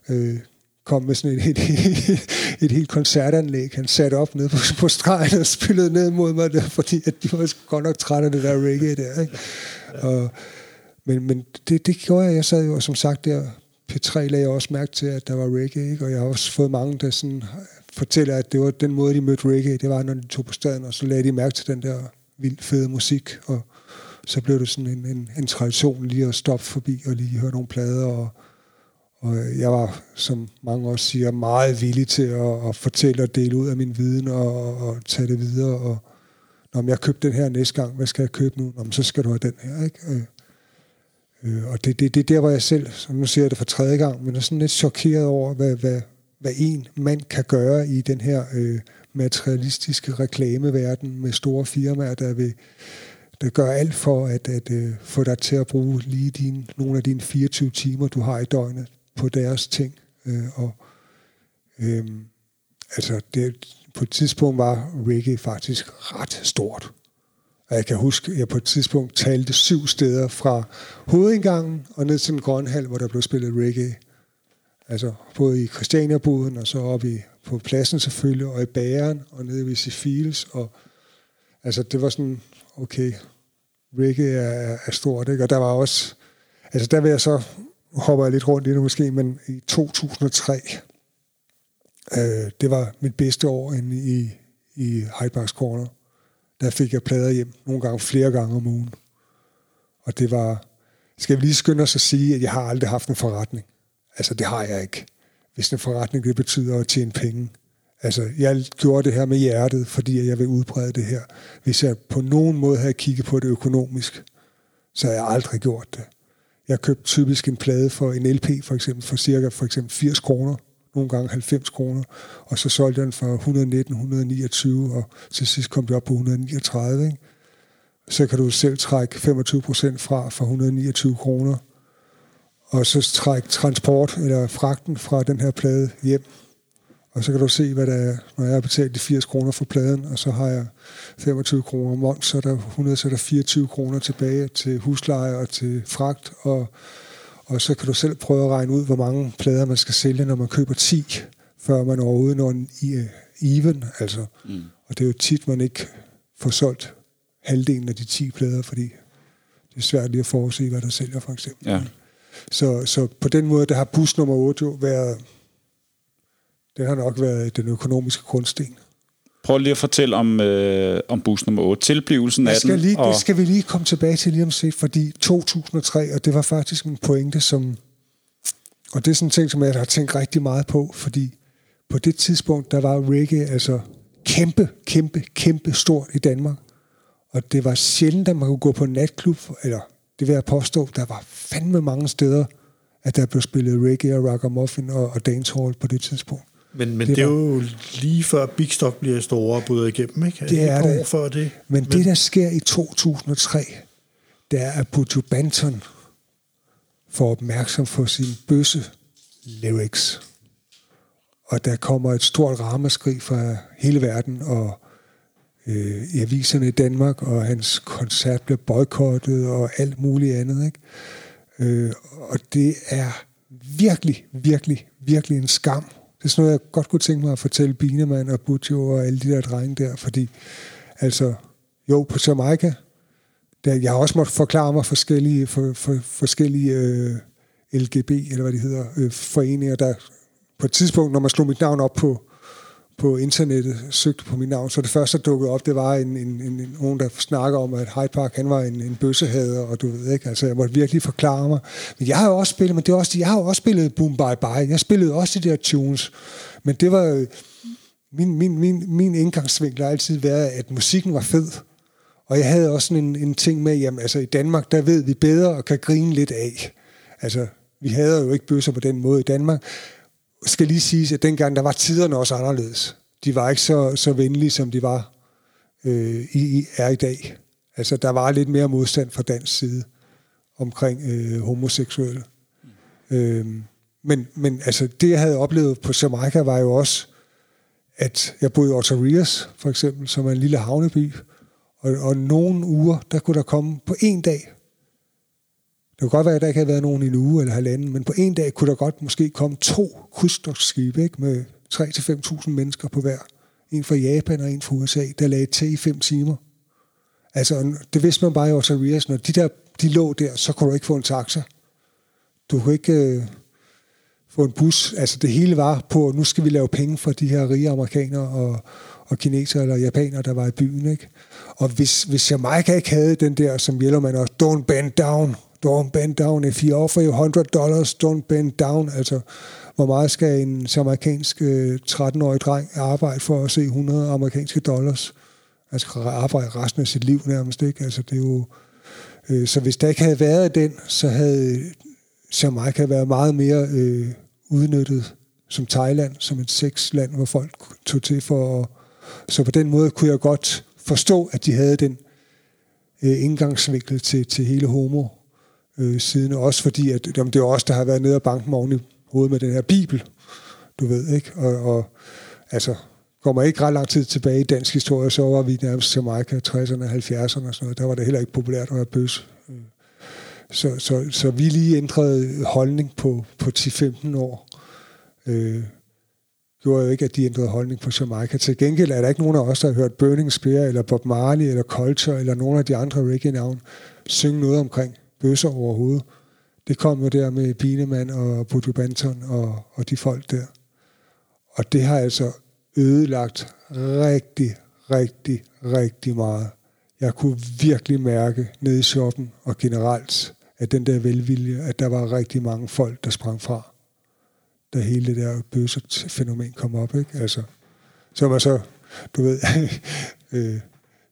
uh, kom med sådan et, et, et, et helt koncertanlæg. Han satte op nede på, på stregen og spillede ned mod mig, der, fordi at de var godt nok trætte af det der reggae der. Ikke? Og, men men det, det gjorde jeg. Jeg sad jo, og som sagt, der P3 lagde også mærke til, at der var reggae, ikke? og jeg har også fået mange, der sådan fortæller, at det var den måde, de mødte reggae, det var, når de tog på staden, og så lagde de mærke til den der vildt fede musik, og så blev det sådan en, en, en tradition lige at stoppe forbi og lige høre nogle plader, og, og jeg var, som mange også siger, meget villig til at, at fortælle og dele ud af min viden og, og, tage det videre. Og når jeg købte den her næste gang, hvad skal jeg købe nu? Nå, så skal du have den her. Ikke? Øh, øh, og det, det, det er der, hvor jeg selv, som nu siger jeg det for tredje gang, men er sådan lidt chokeret over, hvad, hvad, hvad en mand kan gøre i den her øh, materialistiske reklameverden med store firmaer, der vil der gør alt for at, at uh, få dig til at bruge lige din, nogle af dine 24 timer, du har i døgnet, på deres ting. Øh, og øh, altså, det, på et tidspunkt var reggae faktisk ret stort. Og jeg kan huske, at jeg på et tidspunkt talte syv steder fra hovedindgangen og ned til den grønne hal, hvor der blev spillet reggae. Altså både i Christianiaboden og så oppe i, på pladsen selvfølgelig, og i bæren og nede ved Sifils. Og, altså det var sådan okay, reggae er, er stort, ikke? og der var også, altså der vil jeg så, hopper jeg lidt rundt i det måske, men i 2003, øh, det var mit bedste år inde i, i Hyde Park Corner. Der fik jeg plader hjem nogle gange, flere gange om ugen. Og det var, skal vi lige skynde os at sige, at jeg har aldrig haft en forretning. Altså det har jeg ikke. Hvis en forretning det betyder at tjene penge, Altså, jeg gjorde det her med hjertet, fordi jeg vil udbrede det her. Hvis jeg på nogen måde havde kigget på det økonomisk, så har jeg aldrig gjort det. Jeg købte typisk en plade for en LP, for eksempel, for cirka for eksempel 80 kroner, nogle gange 90 kroner, og så solgte jeg den for 119, 129, og til sidst kom det op på 139. Ikke? Så kan du selv trække 25 procent fra for 129 kroner, og så trække transport eller fragten fra den her plade hjem og så kan du se, hvad der er, når jeg har betalt de 80 kroner for pladen, og så har jeg 25 kroner om måned, så er der 100, så er der 24 kroner tilbage til husleje og til fragt, og, og så kan du selv prøve at regne ud, hvor mange plader man skal sælge, når man køber 10, før man overhovedet når en even, altså. Mm. Og det er jo tit, man ikke får solgt halvdelen af de 10 plader, fordi det er svært lige at forudse, hvad der sælger, for eksempel. Ja. Så, så på den måde, der har bus nummer 8 jo været, det har nok været den økonomiske grundsten. Prøv lige at fortælle om, øh, om bus nummer 8, tilblivelsen af skal den. Lige, og... Det skal vi lige komme tilbage til lige om set, fordi 2003, og det var faktisk en pointe, som... Og det er sådan en ting, som jeg har tænkt rigtig meget på, fordi på det tidspunkt, der var reggae altså kæmpe, kæmpe, kæmpe stort i Danmark. Og det var sjældent, at man kunne gå på en natklub, eller det vil jeg påstå, der var fandme mange steder, at der blev spillet reggae og rock muffin og, og dancehall på det tidspunkt. Men, men det, det er jo lige før Big Stock bliver store og bryder igennem, ikke? Det er det. År før det. Men, men det, der sker i 2003, det er, at Buju Banton får opmærksom på sin bøsse lyrics. Og der kommer et stort ramaskrig fra hele verden, og øh, i aviserne i Danmark, og hans koncert bliver boykottet og alt muligt andet. Ikke? Øh, og det er virkelig, virkelig, virkelig en skam. Det er sådan noget, jeg godt kunne tænke mig at fortælle Binemann og Butjo og alle de der drenge der, fordi altså, jo, på Jamaica, der, jeg har også måttet forklare mig forskellige, for, for, forskellige øh, LGB, eller hvad det hedder, øh, foreninger, der på et tidspunkt, når man slog mit navn op på, på internettet, søgte på mit navn, så det første, der dukkede op, det var en, en, en, en nogen, der snakker om, at Hyde Park, han var en, en bøssehader, og du ved ikke, altså jeg måtte virkelig forklare mig. Men jeg har jo også spillet, men det er også, jeg har jo også spillet Boom Bye Bye, jeg spillede også de der tunes, men det var, min, min, min, min indgangsvinkel har altid været, at musikken var fed, og jeg havde også en, en ting med, jamen altså i Danmark, der ved vi bedre og kan grine lidt af. Altså, vi havde jo ikke bøsser på den måde i Danmark, skal lige sige, at dengang der var tiderne også anderledes. De var ikke så, så venlige, som de var øh, i, i, er i dag. Altså, der var lidt mere modstand fra dansk side omkring øh, homoseksuelle. Mm. Øh, men, men altså, det, jeg havde oplevet på Jamaica, var jo også, at jeg boede i Otto Rios, for eksempel, som er en lille havneby, og, og nogle uger, der kunne der komme på en dag, det kunne godt være, at der ikke havde været nogen i en uge eller halvanden, men på en dag kunne der godt måske komme to krydstogtskibe ikke, med 3-5.000 mennesker på hver. En fra Japan og en fra USA, der lagde til i fem timer. Altså, det vidste man bare i Osarias, når de der de lå der, så kunne du ikke få en taxa. Du kunne ikke øh, få en bus. Altså, det hele var på, nu skal vi lave penge for de her rige amerikanere og, og kinesere eller japanere, der var i byen. Ikke? Og hvis, hvis Jamaica ikke havde den der, som Yellowman også, don't bend down, don't bend down. If he offer you 100 dollars, don't bend down. Altså, hvor meget skal en amerikansk øh, 13-årig dreng arbejde for at se 100 amerikanske dollars? Altså arbejde resten af sit liv nærmest, ikke? Altså, det er jo... Øh, så hvis der ikke havde været den, så havde Jamaica været meget mere øh, udnyttet som Thailand, som et sexland, hvor folk tog til for at... Så på den måde kunne jeg godt forstå, at de havde den øh, indgangsvinkel til, til hele homo øh, siden, også fordi, at jamen, det er os, der har været nede og banken oven i hovedet med den her bibel, du ved, ikke? Og, og altså, kommer ikke ret lang tid tilbage i dansk historie, så var vi nærmest Jamaica, 60'erne, 70'erne og sådan noget. Der var det heller ikke populært at være bøs. Øh, så, så, så vi lige ændrede holdning på, på 10-15 år. Øh, gjorde jo ikke, at de ændrede holdning på Jamaica. Til gengæld er der ikke nogen af os, der har hørt Burning Spear, eller Bob Marley, eller Culture, eller nogen af de andre reggae-navn synge noget omkring bøsser overhovedet. Det kom jo der med Binemann og Buju Banton og, og de folk der. Og det har altså ødelagt rigtig, rigtig, rigtig meget. Jeg kunne virkelig mærke nede i shoppen og generelt, at den der velvilje, at der var rigtig mange folk, der sprang fra, da hele det der bøsset fænomen kom op. Ikke? Altså, så var så, du ved, øh,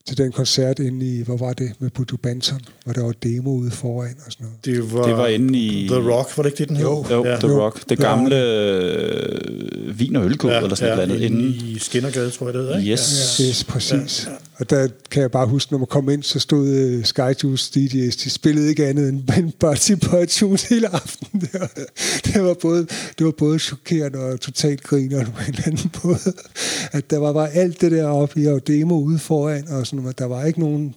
til den koncert inde i, hvor var det, med Budu Banton, hvor der var demo ude foran og sådan noget. Det var, Det var inde i- The Rock, var det ikke det, den hed? Jo. Jo, ja. The Rock. Det Ja. gamle øh, vin- og ølkod, eller sådan ja, noget andet. inde i Skinnergade, tror jeg, det hedder, ikke? Yes. Yes, præcis. Ja, ja. Og der kan jeg bare huske, når man kom ind, så stod uh, Skyjuice DJ's, de spillede ikke andet end en Butty Boy Tunes hele aftenen. Det var, det var, både, det var både chokerende og totalt griner på en eller anden måde. At der var bare alt det der oppe i og demo ude foran, og sådan, at der var ikke nogen...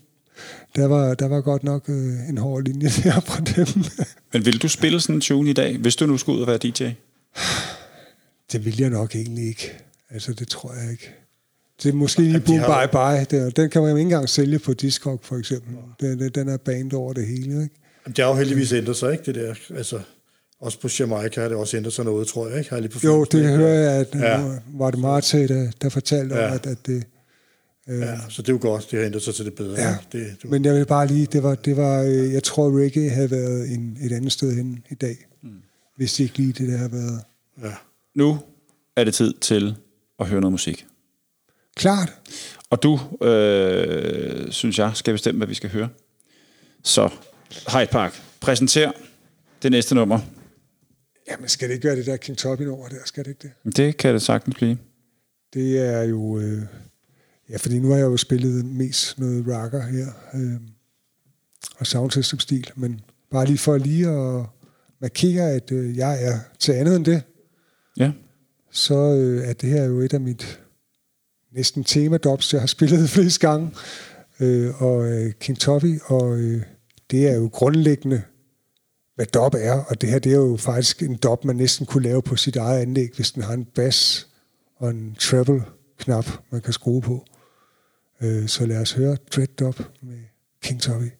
Der var, der var godt nok øh, en hård linje der fra dem. Men vil du spille sådan en tune i dag, hvis du nu skulle ud og være DJ? det vil jeg nok egentlig ikke. Altså, det tror jeg ikke. Det er måske lige Boom har- Bye Bye. Den, den kan man jo ikke engang sælge på Discog, for eksempel. Den, den- er band over det hele, ikke? Jamen, Det har jo heldigvis ændret sig, ikke, det der? Altså, også på Jamaica har det også ændret sig noget, tror jeg, ikke? Har jeg lige på Jo, det hører jeg, at Ja. var det Marte, der, der fortalte. Ja. om, at, at det... Øh, Ja, så det er jo godt, det har ændret sig til det bedre. Ja. Det, det, Men jeg vil bare lige, det var, det var øh, jeg tror, reggae havde været en, et andet sted hen i dag. Mm. Hvis ikke lige det der havde været. ja. Nu er det tid til at høre noget musik. Klart. Og du, øh, synes jeg, skal bestemme, hvad vi skal høre. Så, Hyde Park, præsenter det næste nummer. Jamen, skal det ikke være det der King Toppin over der? Skal det ikke det? Det kan det sagtens blive. Det er jo... Øh, ja, fordi nu har jeg jo spillet mest noget rocker her. Øh, og soundsystem-stil. Men bare lige for lige at markere, at øh, jeg er til andet end det, Ja. så øh, er det her jo et af mit næsten tema-dobs, jeg har spillet flest gange. Øh, og øh, King Toppy, og øh, det er jo grundlæggende, hvad dub er. Og det her, det er jo faktisk en dub, man næsten kunne lave på sit eget anlæg, hvis den har en bass og en treble-knap, man kan skrue på. Øh, så lad os høre Dread Dub med King Toppy.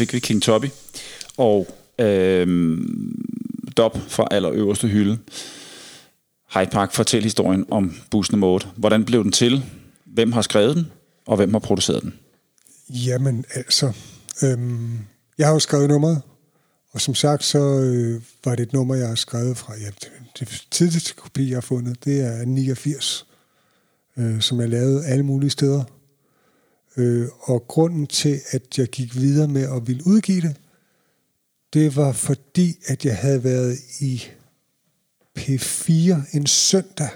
Fik vi King Toppy og øh, Dop fra allerøverste hylde. Hyde Park, fortæl historien om bus nummer 8. Hvordan blev den til? Hvem har skrevet den? Og hvem har produceret den? Jamen altså, øhm, jeg har jo skrevet nummeret, og som sagt, så øh, var det et nummer, jeg har skrevet fra, ja, det, det tidligste kopi, jeg har fundet, det er 89, øh, som jeg lavede alle mulige steder. Øh, og grunden til, at jeg gik videre med at ville udgive det, det var fordi, at jeg havde været i P4 en søndag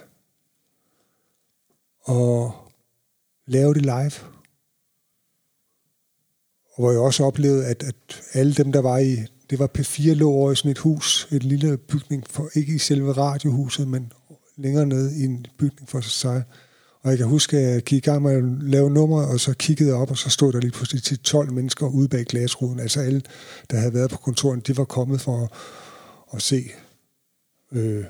og lave det live. Og hvor jeg også oplevede, at, at alle dem, der var i, det var P4 lå over i sådan et hus, et lille bygning, for, ikke i selve radiohuset, men længere nede i en bygning for sig. Og jeg kan huske, at jeg gik i gang med at lave nummer, og så kiggede jeg op, og så stod der lige pludselig til 12 mennesker ude bag glasruden. Altså alle, der havde været på kontoret, de var kommet for at, at se øh,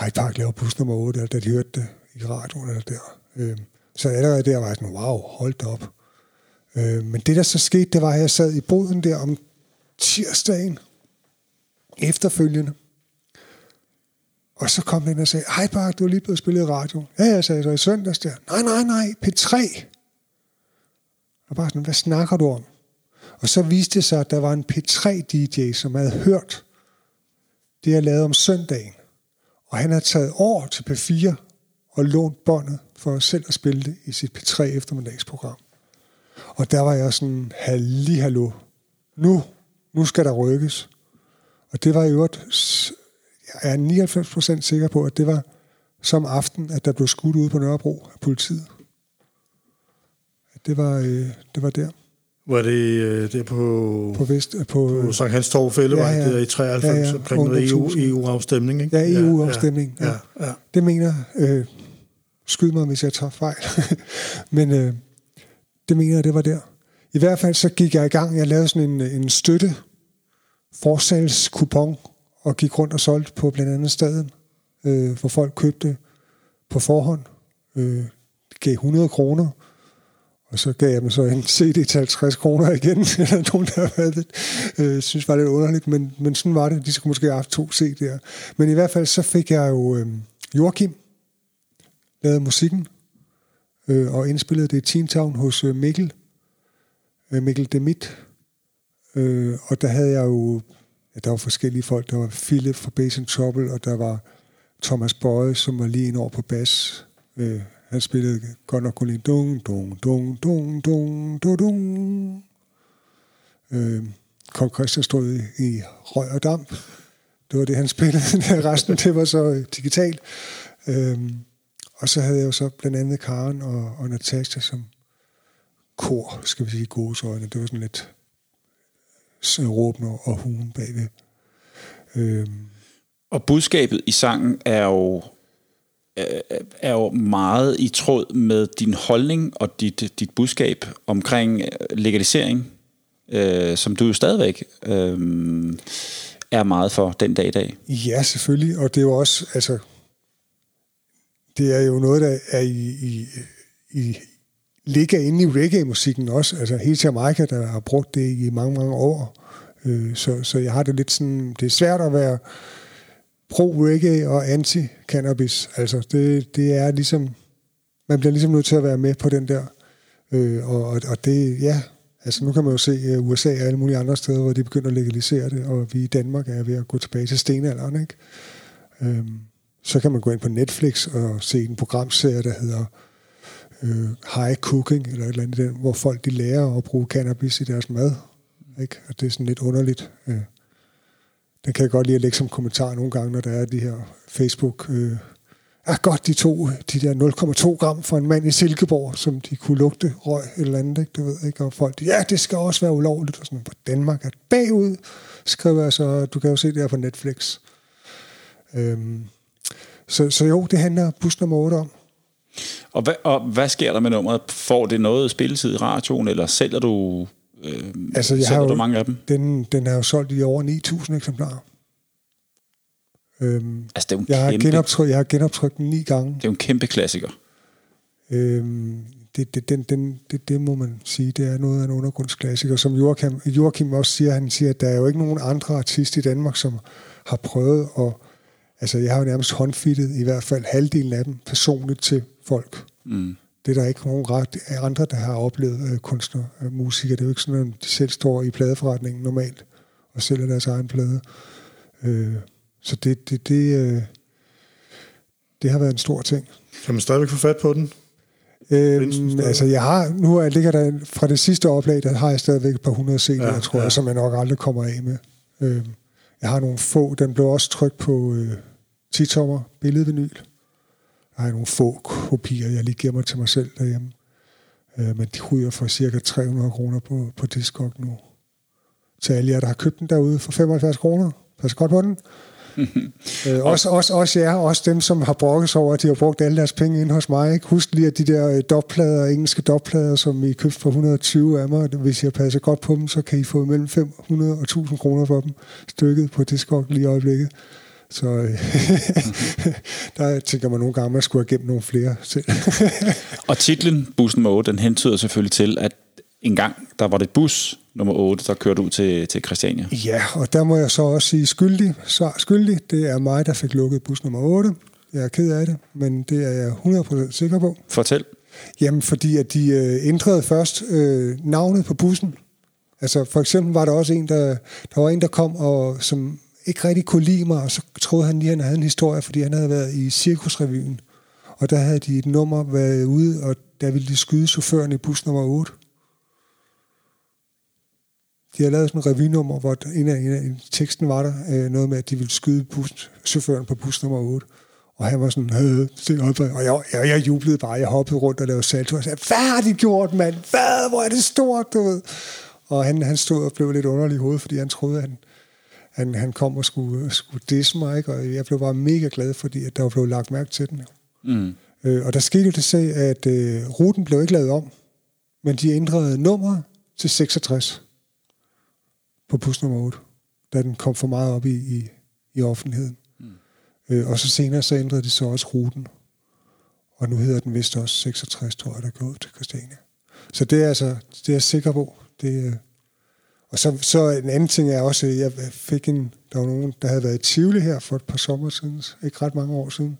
Hyde Park lave bus nummer 8, da de hørte det i radioen eller der. Øh, så allerede der var jeg sådan, wow, hold da op. Øh, men det, der så skete, det var, at jeg sad i boden der om tirsdagen efterfølgende. Og så kom den og sagde, hej Park, du er lige blevet spillet i radio. Ja, jeg sagde så i søndags der. Nej, nej, nej, P3. Og bare sådan, hvad snakker du om? Og så viste det sig, at der var en P3-DJ, som havde hørt det, jeg lavede om søndagen. Og han havde taget over til P4 og lånt båndet for selv at spille det i sit P3 eftermiddagsprogram. Og der var jeg sådan, halli hallo, nu, nu skal der rykkes. Og det var i øvrigt, er 99% sikker på, at det var som aften, at der blev skudt ude på Nørrebro af politiet. Det var, øh, det var der. Var det øh, der på, På, Vest, på, på Sankt Hans Torv Fællevej, Ja, ja. der i 93, Ja, ja. omkring noget EU. EU-afstemning, ikke? Ja, EU-afstemning. Ja, ja, ja. Det mener. Øh, skyd mig, hvis jeg tager fejl. Men øh, det mener jeg, det var der. I hvert fald så gik jeg i gang. Jeg lavede sådan en, en støtte forsalgskupon og gik rundt og solgte på blandt andet staden, øh, hvor folk købte på forhånd. Øh, gav 100 kroner, og så gav jeg dem så en CD til 50 kroner igen. Eller nogen, der havde det, øh, synes var lidt underligt, men, men sådan var det. De skulle måske have haft to CD'er. Men i hvert fald så fik jeg jo øh, Joachim lavet musikken, øh, og indspillede det i Teen Town hos øh, Mikkel, øh, Mikkel Demit. Øh, og der havde jeg jo, ja, der var forskellige folk. Der var Philip fra Bass and Trouble, og der var Thomas Bøje, som var lige ind over på bas. Øh, han spillede godt nok kun en dung, dung, dung, dung, dung, dung, dung. Øh, Kong Christian stod i, i røg og damp. Det var det, han spillede. Resten, det var så øh, digitalt. Øh, og så havde jeg jo så blandt andet Karen og, og Natasha som kor, skal vi sige, gode øjne. Det var sådan lidt så råbende og hun bagved. Øh, Og budskabet i sangen er jo, er jo meget i tråd med din holdning og dit, dit budskab omkring øh, legalisering, øh, som du jo stadigvæk øh, er meget for den dag i dag. Ja, selvfølgelig. Og det er jo også, altså, det er jo noget, der er i, i, i ligger inde i reggae-musikken også. Altså hele Jamaica, der har brugt det i mange, mange år. Øh, så, så jeg har det lidt sådan, det er svært at være pro-reggae og anti-cannabis. Altså det, det er ligesom, man bliver ligesom nødt til at være med på den der. Øh, og, og, og det, ja, altså nu kan man jo se øh, uh, USA og alle mulige andre steder, hvor de begynder at legalisere det, og vi i Danmark er ved at gå tilbage til stenalderen, ikke? Øhm, så kan man gå ind på Netflix og se en programserie, der hedder øh, High Cooking, eller et eller andet, hvor folk de lærer at bruge cannabis i deres mad. Ikke? Og det er sådan lidt underligt. Øh. Den kan jeg godt lide at lægge som kommentar nogle gange, når der er de her Facebook... Øh, ah, godt, de to, de der 0,2 gram for en mand i Silkeborg, som de kunne lugte røg eller andet, ikke? Du ved, ikke? Og folk, ja, det skal også være ulovligt. Og sådan, på Danmark er bagud, skriver jeg så, du kan jo se det her på Netflix. Øhm, så, så jo, det handler bus nummer 8 om. Og hvad, og hvad sker der med nummeret? Får det noget spilletid i radioen, eller sælger du, øh, Altså, jeg har sælger jo, du mange af dem? Den, den er jo solgt i over 9.000 eksemplarer. Øhm, Altså, det er jo en jeg, har kæmpe, genoptryk, jeg har genoptrykt den ni gange. det er jo en kæmpe klassiker. Øhm, det, det, den, den, det, det må man sige, det er noget af en undergrundsklassiker. Som Joachim, Joachim også siger, han siger, at der er jo ikke nogen andre artister i Danmark, som har prøvet at... Altså, jeg har jo nærmest håndfittet i hvert fald halvdelen af dem personligt til folk. Mm. Det er der ikke nogen ret, andre, der har oplevet øh, kunstner, øh, musikere. Det er jo ikke sådan, at de selv står i pladeforretningen normalt og sælger deres egen plade. Øh, så det, det, det, øh, det har været en stor ting. Kan man stadigvæk få fat på den? Øhm, altså, jeg har, nu er, ligger der fra det sidste oplag, der har jeg stadigvæk et par hundrede CD'er, ja, tror jeg, som jeg nok aldrig kommer af med. Øhm, jeg har nogle få, den blev også trykt på øh, 10-tommer billedvinyl. Jeg har nogle få kopier, jeg lige gemmer til mig selv derhjemme. Øh, men de ryger for cirka 300 kroner på, på Discog nu. Til alle jer, der har købt den derude for 75 kroner. Pas godt på den. øh, også, også, også jer, også dem, som har brokket sig over, at de har brugt alle deres penge ind hos mig. Ikke? Husk lige, at de der øh, dopplader, engelske dopplader, som I købte for 120 af mig, hvis jeg passer godt på dem, så kan I få mellem 500 og 1000 kroner for dem, stykket på Discord lige i øjeblikket. Så øh, der tænker man nogle gange, at man skulle have gemt nogle flere selv. og titlen Bussen Mode, den hentyder selvfølgelig til, at en gang, der var det bus nummer 8, der kørte ud til, til Christiania. Ja, og der må jeg så også sige skyldig. Så skyldig, det er mig, der fik lukket bus nummer 8. Jeg er ked af det, men det er jeg 100% sikker på. Fortæl. Jamen, fordi at de øh, ændrede først øh, navnet på bussen. Altså, for eksempel var der også en, der, der var en, der kom, og som ikke rigtig kunne lide mig, og så troede han lige, at han havde en historie, fordi han havde været i Cirkusrevyen. Og der havde de et nummer været ude, og der ville de skyde chaufføren i bus nummer 8. De havde lavet sådan en revynummer, hvor en af, en af teksten var der øh, noget med, at de ville skyde bus, chaufføren på bus nummer 8. Og han var sådan, øh, og jeg, jeg, jeg jublede bare, jeg hoppede rundt og lavede salto, og sagde, hvad har de gjort, mand? Hvad? Hvor er det stort, du ved? Og han, han stod og blev lidt underlig i hovedet, fordi han troede, at han, han, han kom og skulle, skulle disse mig, ikke? og jeg blev bare mega glad, fordi at der blevet lagt mærke til den. Mm. Øh, og der skete jo det så, at øh, ruten blev ikke lavet om, men de ændrede nummeret til 66 på bus nummer 8, da den kom for meget op i, i, i offentligheden. Mm. Øh, og så senere så ændrede de så også ruten, og nu hedder den vist også 66, tror jeg, der går ud til Christiania. Så det er altså, det er jeg sikker på. Det, øh, og så, så en anden ting er også, jeg fik en, der var nogen, der havde været i Tivoli her for et par sommer siden, ikke ret mange år siden,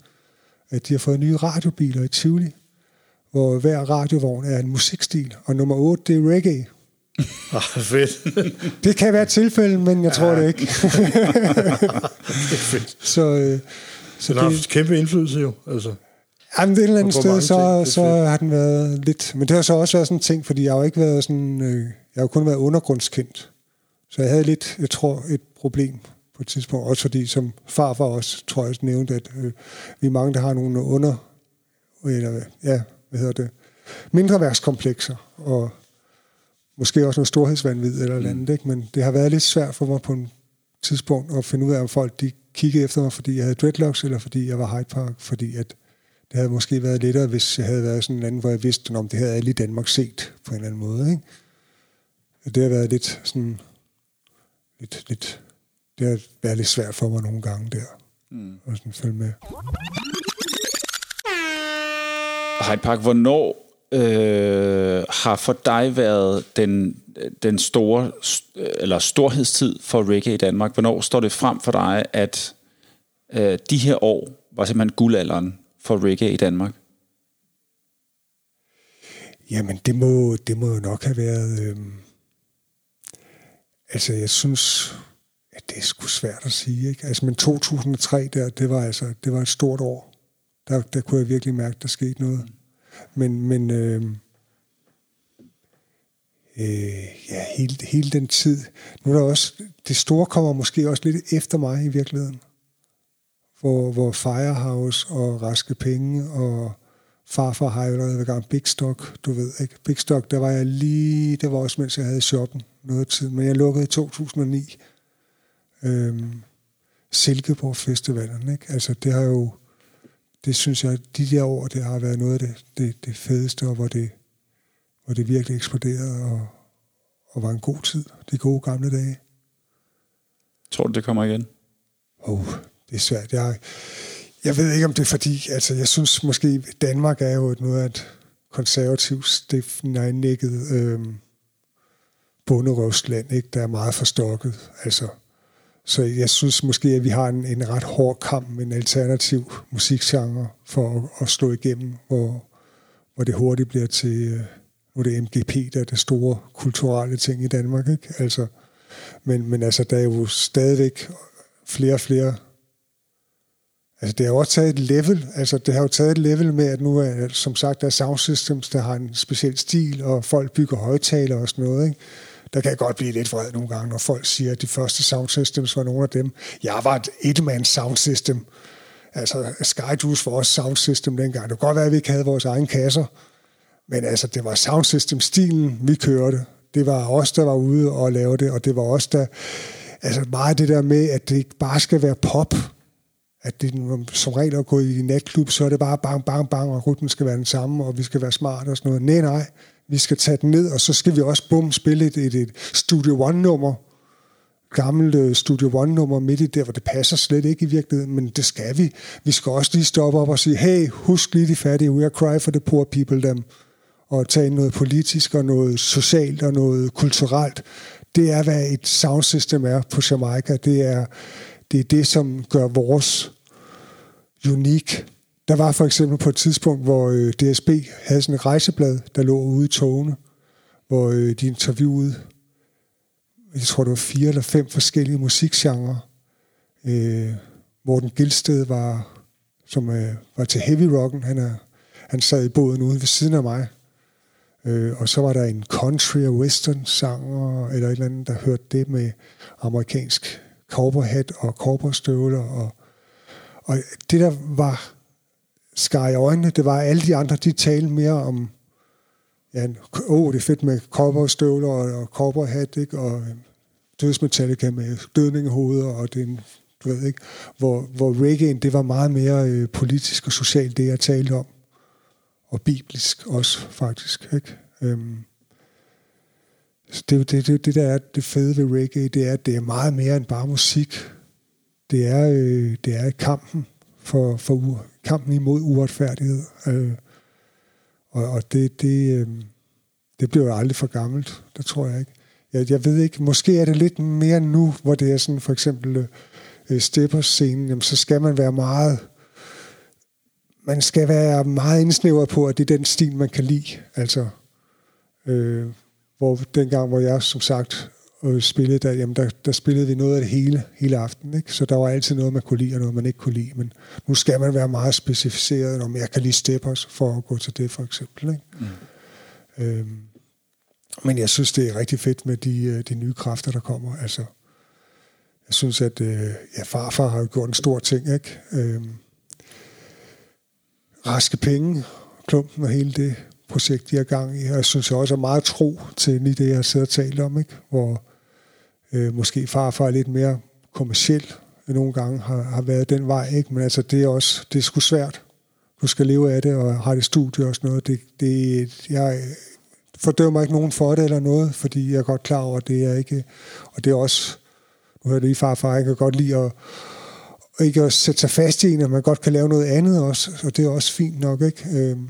at de har fået nye radiobiler i Tivoli, hvor hver radiovogn er en musikstil, og nummer 8, det er reggae. Ah, fedt. det kan være et tilfælde, men jeg tror ja. det ikke. det er fedt. Så, øh, så den har haft kæmpe indflydelse jo. Altså. Jamen, et eller andet sted, så, så har den været lidt... Men det har så også været sådan en ting, fordi jeg har jo ikke været sådan... Øh, jeg har kun været undergrundskendt. Så jeg havde lidt, jeg tror, et problem på et tidspunkt. Også fordi, som farfar også, tror jeg, nævnte, at øh, vi er mange, der har nogle under... Eller, ja, hvad hedder det? Mindre værkskomplekser. Og måske også noget storhedsvandvid eller mm. andet. Ikke? Men det har været lidt svært for mig på et tidspunkt at finde ud af, om folk de kiggede efter mig, fordi jeg havde dreadlocks, eller fordi jeg var Hyde Park, fordi at det havde måske været lettere, hvis jeg havde været sådan en anden, hvor jeg vidste, om det havde alle i Danmark set på en eller anden måde. Ikke? Det har været lidt sådan... Lidt, lidt, det har været lidt svært for mig nogle gange der. Mm. Og sådan følge med. Hyde Park, hvornår øh, har for dig været den, den store, eller storhedstid for reggae i Danmark? Hvornår står det frem for dig, at øh, de her år var simpelthen guldalderen for reggae i Danmark? Jamen, det må, det må jo nok have været... Øh, altså, jeg synes, at det er sgu svært at sige, ikke? Altså, men 2003 der, det var altså, det var et stort år. Der, der kunne jeg virkelig mærke, at der skete noget. Men, men øh, øh, ja, hele, hele den tid. Nu er der også, det store kommer måske også lidt efter mig i virkeligheden. Hvor, hvor Firehouse og Raske Penge og farfar har jo allerede været gang Big Stock, du ved ikke. Big Stock, der var jeg lige, det var også mens jeg havde shoppen noget tid, men jeg lukkede i 2009. Øhm, Silkeborg Festivalen, ikke? Altså det har jo, det synes jeg, de der år, det har været noget af det, det, det fedeste, og hvor det, hvor det virkelig eksploderede, og, og var en god tid, de gode gamle dage. Tror du, det kommer igen? Oh, det er svært. Jeg, jeg ved ikke, om det er fordi, altså jeg synes måske, Danmark er jo noget af et konservativt stift-nækket øh, bunderøvsland, ikke? der er meget forstokket. Altså, så jeg synes måske, at vi har en, en ret hård kamp med en alternativ musikgenre for at, at slå igennem, hvor, hvor det hurtigt bliver til, øh, nu er det MGP, der er det store kulturelle ting i Danmark. Ikke? Altså, men, men altså, der er jo stadigvæk flere og flere Altså, det har jo også taget et level. Altså, det har jo taget et level med, at nu er, som sagt, der er sound systems, der har en speciel stil, og folk bygger højtaler og sådan noget, ikke? Der kan jeg godt blive lidt vred nogle gange, når folk siger, at de første sound systems var nogle af dem. Jeg var et et-man sound system. Altså, Skyjuice var også sound system dengang. Det kunne godt være, at vi ikke havde vores egen kasser, men altså, det var sound system-stilen, vi kørte. Det var os, der var ude og lave det, og det var os, der... Altså, meget det der med, at det ikke bare skal være pop, at det som regel er gået i en natklub, så er det bare bang, bang, bang, og rytmen skal være den samme, og vi skal være smart og sådan noget. Nej, nej, vi skal tage den ned, og så skal vi også bum spille et, et, et Studio One-nummer, gammelt uh, Studio One-nummer midt i der, hvor det passer slet ikke i virkeligheden, men det skal vi. Vi skal også lige stoppe op og sige, hey, husk lige de fattige, we are cry for the poor people, dem. Og tage noget politisk og noget socialt og noget kulturelt. Det er, hvad et soundsystem er på Jamaica. Det er, det er det, som gør vores unik. Der var for eksempel på et tidspunkt, hvor øh, DSB havde sådan et rejseblad, der lå ude i togene, hvor øh, de interviewede, jeg tror det var fire eller fem forskellige musikgenre. Øh, Morten Gilsted var, som øh, var til heavy rocken, han, er, han sad i båden ude ved siden af mig. Øh, og så var der en country og western sanger, eller et eller andet, der hørte det med amerikansk cowboyhat og cowboystøvler. Og, og det, der var skar i øjnene, det var, at alle de andre, de talte mere om, ja, åh, oh, det er fedt med cowboystøvler og, og cowboyhat, ikke? og øhm, dødsmetallica med dødningehoveder, og det du ved ikke, hvor, hvor reggae'en, det var meget mere øh, politisk og socialt, det jeg talte om. Og biblisk også, faktisk. Ikke? Øhm, det, det, det, det, der er det fede ved reggae, det er, at det er meget mere end bare musik. Det er, øh, det er kampen for, for kampen imod uretfærdighed. Øh, og, og det, det, øh, det bliver jo aldrig for gammelt, det tror jeg ikke. Jeg, jeg ved ikke, måske er det lidt mere nu, hvor det er sådan for eksempel øh, Steppers-scenen, jamen, så skal man være meget man skal være meget indsnævret på, at det er den stil, man kan lide. Altså, øh, hvor dengang, hvor jeg som sagt øh, spillede, der, jamen der, der spillede vi noget af det hele, hele aften. Ikke? Så der var altid noget, man kunne lide, og noget, man ikke kunne lide. Men nu skal man være meget specificeret, om jeg kan lide steppers, for at gå til det, for eksempel. Ikke? Mm. Øhm, men jeg synes, det er rigtig fedt med de, øh, de nye kræfter, der kommer. Altså, jeg synes, at øh, ja, farfar har gjort en stor ting. Ikke? Øhm, raske penge, klumpen og hele det projekt, de har gang i. Og jeg synes jeg også er meget tro til lige det, jeg har siddet og talt om, ikke? hvor øh, måske farfar er lidt mere kommersiel nogle gange har, har været den vej, ikke? men altså det er også det er sgu svært. Du skal leve af det og har det studie og sådan noget. Det, det, jeg fordømmer ikke nogen for det eller noget, fordi jeg er godt klar over, at det er ikke... Og det er også... Nu hørte lige farfar, jeg kan godt lide at, og ikke at sætte sig fast i en, at man godt kan lave noget andet også, og det er også fint nok, ikke? Øhm,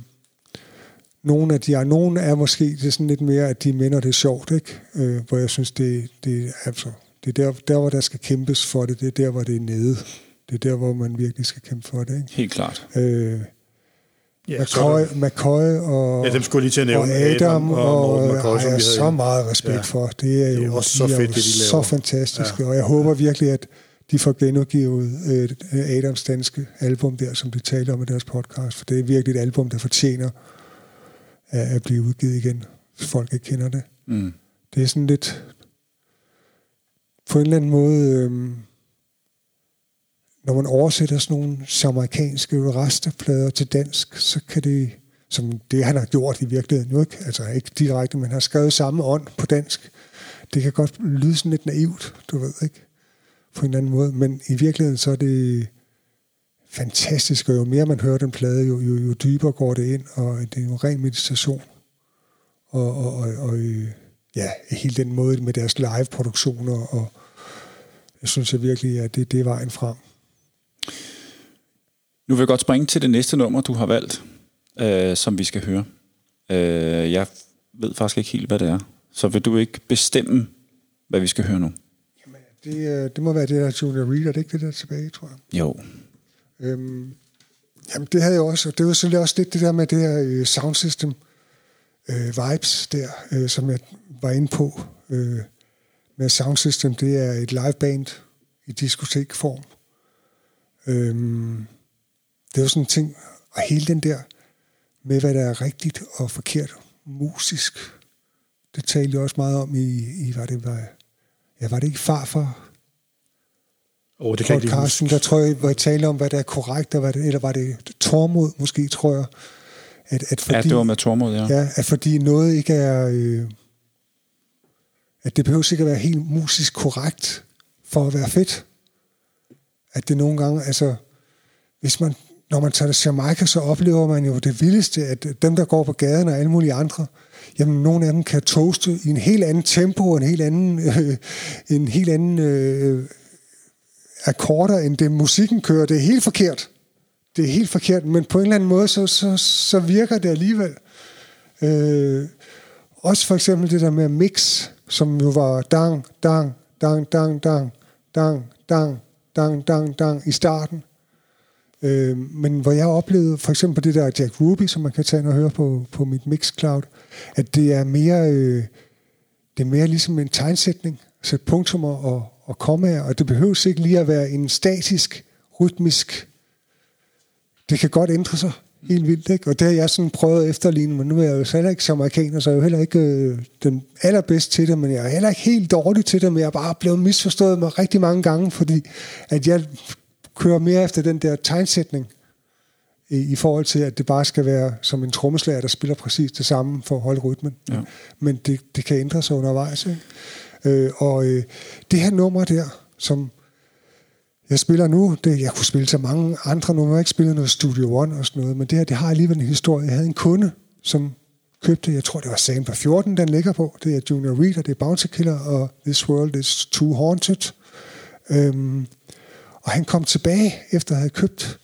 nogle af de er, nogle er måske det er sådan lidt mere, at de minder det er sjovt, ikke? Øh, hvor jeg synes, det, det, altså, det er der, der, hvor der skal kæmpes for det, det er der, hvor det er nede. Det er der, hvor man virkelig skal kæmpe for det, ikke? Helt klart. Øh, Ja, McCoy, McCoy og, ja, dem skulle lige til at nævne. og Adam, og, og McCoy, har jeg så meget respekt ja. for. Det er jo det er også så fedt, det de laver. så fantastiske, ja. og jeg håber virkelig, at de får genudgivet øh, Adams danske album der, som de taler om i deres podcast, for det er virkelig et album, der fortjener at blive udgivet igen, hvis folk ikke kender det. Mm. Det er sådan lidt, på en eller anden måde, øhm, når man oversætter sådan nogle amerikanske resteplader til dansk, så kan det, som det han har gjort i virkeligheden, jo ikke, altså ikke direkte, men har skrevet samme ånd på dansk, det kan godt lyde sådan lidt naivt, du ved ikke, på en eller anden måde, men i virkeligheden så er det fantastisk, og jo mere man hører den plade, jo, jo, jo dybere går det ind, og det er jo ren meditation. Og, og, og, og ja, hele den måde med deres live-produktioner, og jeg synes jeg virkelig, at det, det er vejen frem. Nu vil jeg godt springe til det næste nummer, du har valgt, øh, som vi skal høre. Øh, jeg ved faktisk ikke helt, hvad det er. Så vil du ikke bestemme, hvad vi skal høre nu? Det, øh, det må være det der Junior Reed, er det ikke det der tilbage, tror jeg? Jo. Øhm, jamen, det havde jeg også, og det var selvfølgelig også lidt det der med det her øh, sound system øh, vibes der, øh, som jeg var inde på. Øh, med sound system, det er et live band i diskotekform. Øhm, det er jo sådan en ting, og hele den der med, hvad der er rigtigt og forkert musisk, det talte jeg også meget om i, i var det, var, ja, var det ikke farfar? Oh, det kan podcasten, der tror jeg, hvor jeg talte om, hvad der er korrekt, og hvad det, eller var det Tormod, måske, tror jeg. At, at Ja, det var med Tormod, ja. Ja, at fordi noget ikke er... Øh, at det behøver ikke at være helt musisk korrekt for at være fedt. At det nogle gange, altså... Hvis man, når man tager til Jamaica, så oplever man jo det vildeste, at dem, der går på gaden og alle mulige andre, jamen nogle af dem kan toaste i en helt anden tempo, og en helt anden, øh, en helt anden øh, akkorder, end det musikken kører. Det er helt forkert. Det er helt forkert, men på en eller anden måde, så, så, så virker det alligevel. Øh, også for eksempel det der med mix, som jo var dang, dang, dang, dang, dang, dang, dang, dang, dang, dang i starten. Øh, men hvor jeg oplevede, for eksempel det der Jack Ruby, som man kan tage ind og høre på, på mit Mixcloud, at det er mere, øh, det er mere ligesom en tegnsætning, altså sæt punktummer og, og kommaer, og det behøver ikke lige at være en statisk, rytmisk, det kan godt ændre sig helt vildt, ikke? Og det har jeg sådan prøvet at efterligne, men nu er jeg jo heller ikke amerikaner, så jeg er jo heller ikke øh, den allerbedste til det, men jeg er heller ikke helt dårlig til det, men jeg er bare blevet misforstået mig rigtig mange gange, fordi at jeg kører mere efter den der tegnsætning, i, i forhold til, at det bare skal være som en trommeslager, der spiller præcis det samme for at holde rytmen. Ja. Men det, det kan ændre sig undervejs. Ikke? Øh, og øh, det her nummer der, som jeg spiller nu, det, jeg kunne spille så mange andre numre, jeg har ikke spillet noget Studio One og sådan noget, men det her, det har alligevel en historie. Jeg havde en kunde, som købte, jeg tror det var Sand 14, den ligger på. Det er Junior Reed, og det er Bounty Killer, og This World is Too Haunted. Øhm, og han kom tilbage, efter at have købt,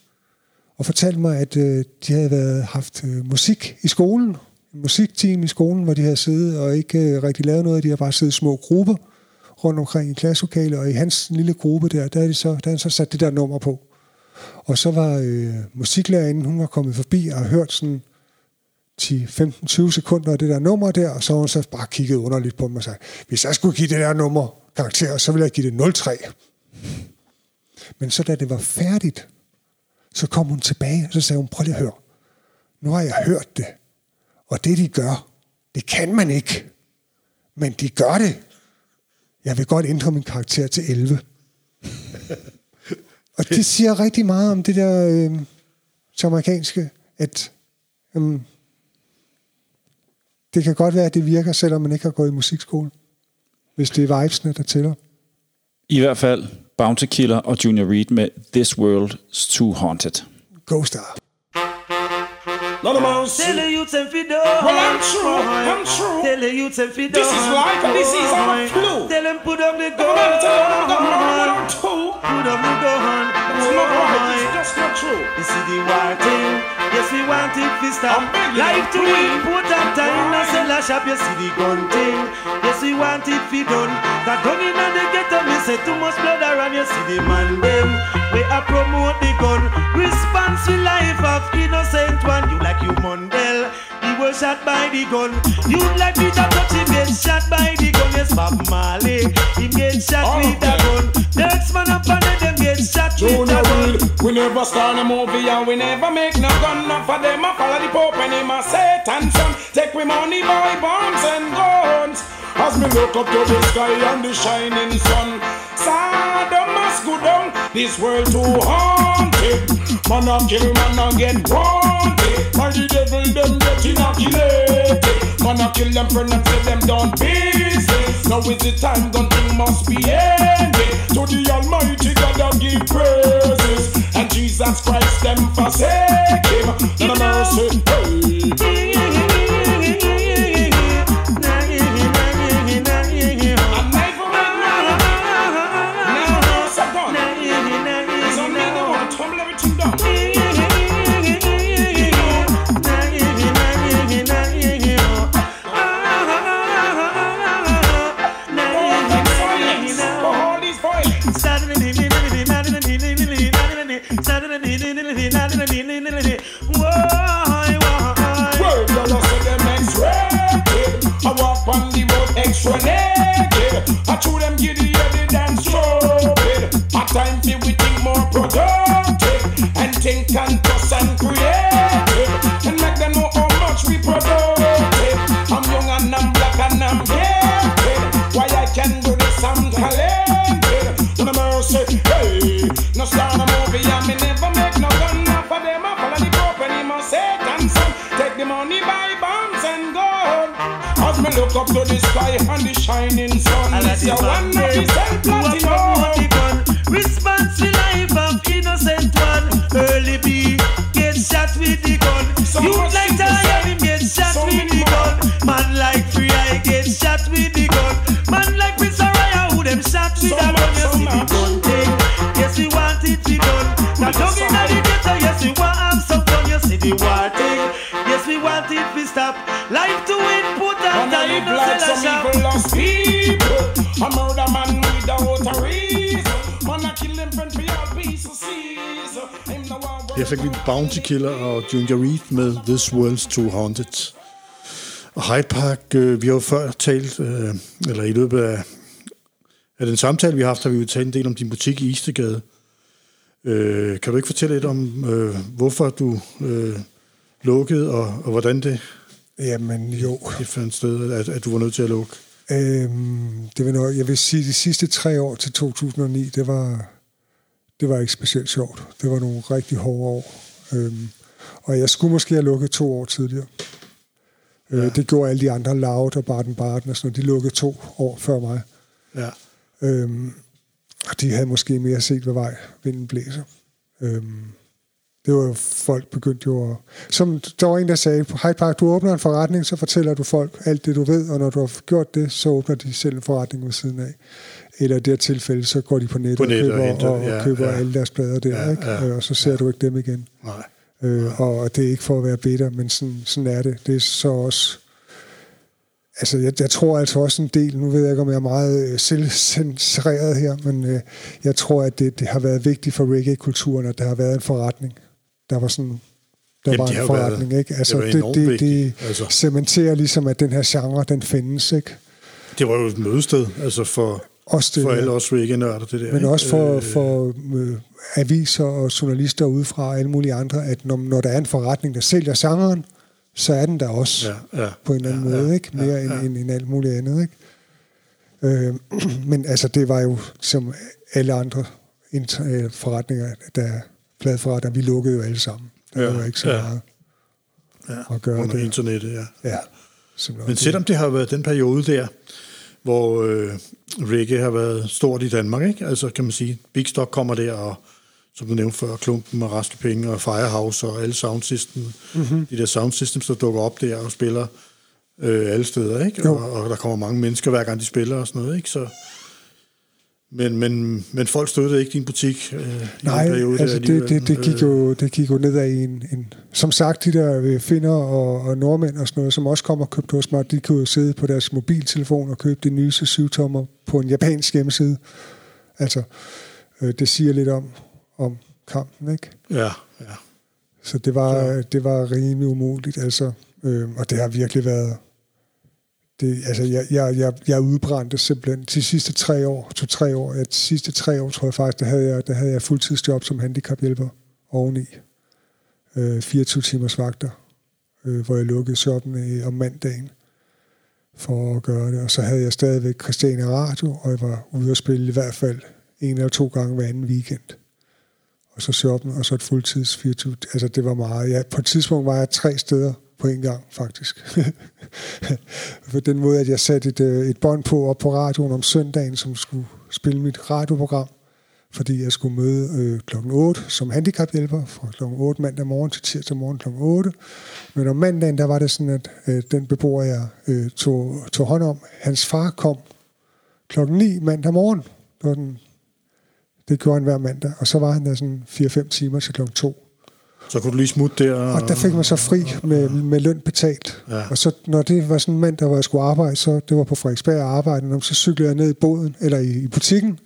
og fortalte mig, at øh, de havde været, haft øh, musik i skolen, musikteam i skolen, hvor de havde siddet og ikke øh, rigtig lavet noget. De har bare siddet i små grupper rundt omkring i klasselokalet, og i hans lille gruppe der, der, er de så, der er han så sat det der nummer på. Og så var øh, musiklærerinden, hun var kommet forbi og hørt sådan 10, 15, 20 sekunder af det der nummer der, og så har hun så bare kigget underligt på mig og sagde, hvis jeg skulle give det der nummer karakter, så ville jeg give det 0,3. Men så da det var færdigt, så kom hun tilbage, og så sagde hun, prøv lige at høre. Nu har jeg hørt det, og det de gør, det kan man ikke. Men de gør det. Jeg vil godt ændre min karakter til 11. og det siger rigtig meget om det der øh, amerikanske, at øh, det kan godt være, at det virker, selvom man ikke har gået i musikskole. Hvis det er vibesene, der tæller. I hvert fald Bounty Killer og Junior Reed med This World's Too Haunted. Go Star. None of my Tell the youth and feed Well, I'm true, I'm true. Tell the youth and feed This is like a disease of a flu. Tell them put up the on, tell them gun. I'm the two. Put up the gun. It's not right, it's just not true. You see the war thing. Yes, we want it to stop. Life you, to please. win. Put up time. No sell a shop. You see the gun thing. Yes, we want it to done. That gun in the ghetto. Me say too much blood around. You see the man them. We a promote the gun. Response to life of innocent one. You like you Mundell. He was shot by the gun. You like Peter Touch. He get shot by the gun. Yes, Bob Marley. He get shot All with of the them. gun. Next man up and them get shot with the Junior gun. Reed, we never start a movie and we never make no gun. None for them, I follow the Pope and him a Satan son. Take we money, buy bombs and guns. As me look up to the sky and the shining sun. Sodom must go down, this world too haunted. Man a kill, man a get wanted. And the devil them get inoculated. Man a kill them friend and tell them done business. Now is the time gun thing must be ended. To the Almighty God I give praises. And Jesus Christ them forsake him. None mercy. Hey. Look up to the sky and the shining sun, this a one of the self-platinum. Response to life of innocent one. Early B get shot with the gun. Youth like Tiger, him get shot with the gun. Man like Free I get shot with the gun. Man like Prince Araya, who them shot with a live like a some evil lost people. A murder man without a reason. Man, I kill him friend for your piece of one Her fik vi Bounty Killer og Junior Reed med This World's Too Haunted. Og Hyde Park, øh, vi har jo før talt, øh, eller i løbet af, af den samtale, vi har haft, har vi jo talt en del om din butik i Istegade. Øh, kan du ikke fortælle lidt om, øh, hvorfor du øh, lukkede, og, og hvordan det, Jamen jo, det fandt sted, at, at du var nødt til at lukke? Øhm, det vil nok, jeg vil sige, de sidste tre år til 2009, det var, det var ikke specielt sjovt. Det var nogle rigtig hårde år. Øhm, og jeg skulle måske have lukket to år tidligere. Ja. Øh, det gjorde alle de andre, Loud og Barton Barton og sådan noget. De lukkede to år før mig. Ja. Øhm, og de havde måske mere set, hvad vej vinden blæser. Øhm, det var folk begyndte jo at... Som der var en, der sagde, på Hyde Park, du åbner en forretning, så fortæller du folk alt det, du ved, og når du har gjort det, så åbner de selv en forretning ved siden af. Eller i det her tilfælde, så går de på nettet, På nettet og og køber, henter- og, ja, og køber ja. alle deres plader der, Ja, ikke? ja, Øh, og så ser du ikke dem igen. Nej. Øh, og det er ikke for at være bitter, men sådan, sådan er det. Det er så også... Altså, jeg, jeg tror altså også en del, nu ved jeg ikke, om jeg er meget øh, selvcensureret her, men øh, jeg tror, at det, det har været vigtigt for reggae-kulturen, at der har været en forretning. Der var sådan... Der Jamen, var en har jo været- forretning, ikke? Altså, det det, det, det, altså. cementerer ligesom, at den her genre, den findes, ikke? Det var jo et mødested, altså for, Også det, for alle os reggae-nørder, det der. Men ikke? også for, Øh, for øh, aviser og journalister udefra og alle mulige andre, at når, når der er en forretning, der sælger sangeren, så er den der også Ja, ja, på en eller anden ja, måde, ja, ikke? Mere ja, end, ja. end, end alt muligt andet, ikke? Øh, men altså, det var jo som alle andre øh, der pladeforretninger, vi lukkede jo alle sammen. Der Ja, var ikke så ja. meget ja, at gøre under det. internettet, ja. Ja, simpelthen. Men selvom det har været den periode der, hvor øh, reggae har været stort i Danmark, ikke? altså kan man sige, Big Stock kommer der, og som du nævnte før, Klumpen og Raske Penge og Firehouse og alle soundsystem, Mhm. mm-hmm. de der soundsystems, der dukker op der og spiller øh, alle steder, ikke? Jo. Og, og, der kommer mange mennesker hver gang de spiller og sådan noget, ikke? Så, men, men, men folk støttede ikke din butik øh, Nej, periode altså det, det, det, gik jo, det gik jo nedad i en, en... Som sagt, de der øh, finner og, og nordmænd og sådan noget, som også kommer og købte hos mig, de kunne jo sidde på deres mobiltelefon og købe det nyeste syvtommer på en japansk hjemmeside. Altså, øh, det siger lidt om, om kampen, ikke? Ja, ja. Så det var, det var rimelig umuligt, altså. Øh, og det har virkelig været... Det, altså, jeg, jeg, jeg, jeg udbrændte simpelthen til sidste tre år, to-tre år, ja, de sidste tre år, tror jeg faktisk, der havde jeg, der havde jeg fuldtidsjob som handicaphjælper oveni. Øh, 24 timers vagter, øh, hvor jeg lukkede shoppen øh, om mandagen for at gøre det. Og så havde jeg stadigvæk Christiane Radio, og jeg var ude at spille i hvert fald en eller to gange hver anden weekend og så shoppen, og så et fuldtids 24. Altså, det var meget. Ja, på et tidspunkt var jeg tre steder på en gang, faktisk. på den måde, at jeg satte et, øh, et bånd på op på radioen om søndagen, som skulle spille mit radioprogram, fordi jeg skulle møde øh, klokken 8 som handicaphjælper, fra klokken 8 mandag morgen til tirsdag morgen klokken 8. Men om mandagen, der var det sådan, at øh, den beboer, jeg øh, tog, tog hånd om, hans far kom klokken 9 mandag morgen. Det var den det gjorde han hver mandag, og så var han der sådan 4-5 timer til klokken 2. Så kunne du lige smutte der. Og der fik man så fri med, med løn betalt. Ja. Og så når det var sådan en mandag, hvor jeg skulle arbejde, så det var på Frederiksberg arbejde, og så cyklede jeg ned i båden, eller i, i butikken,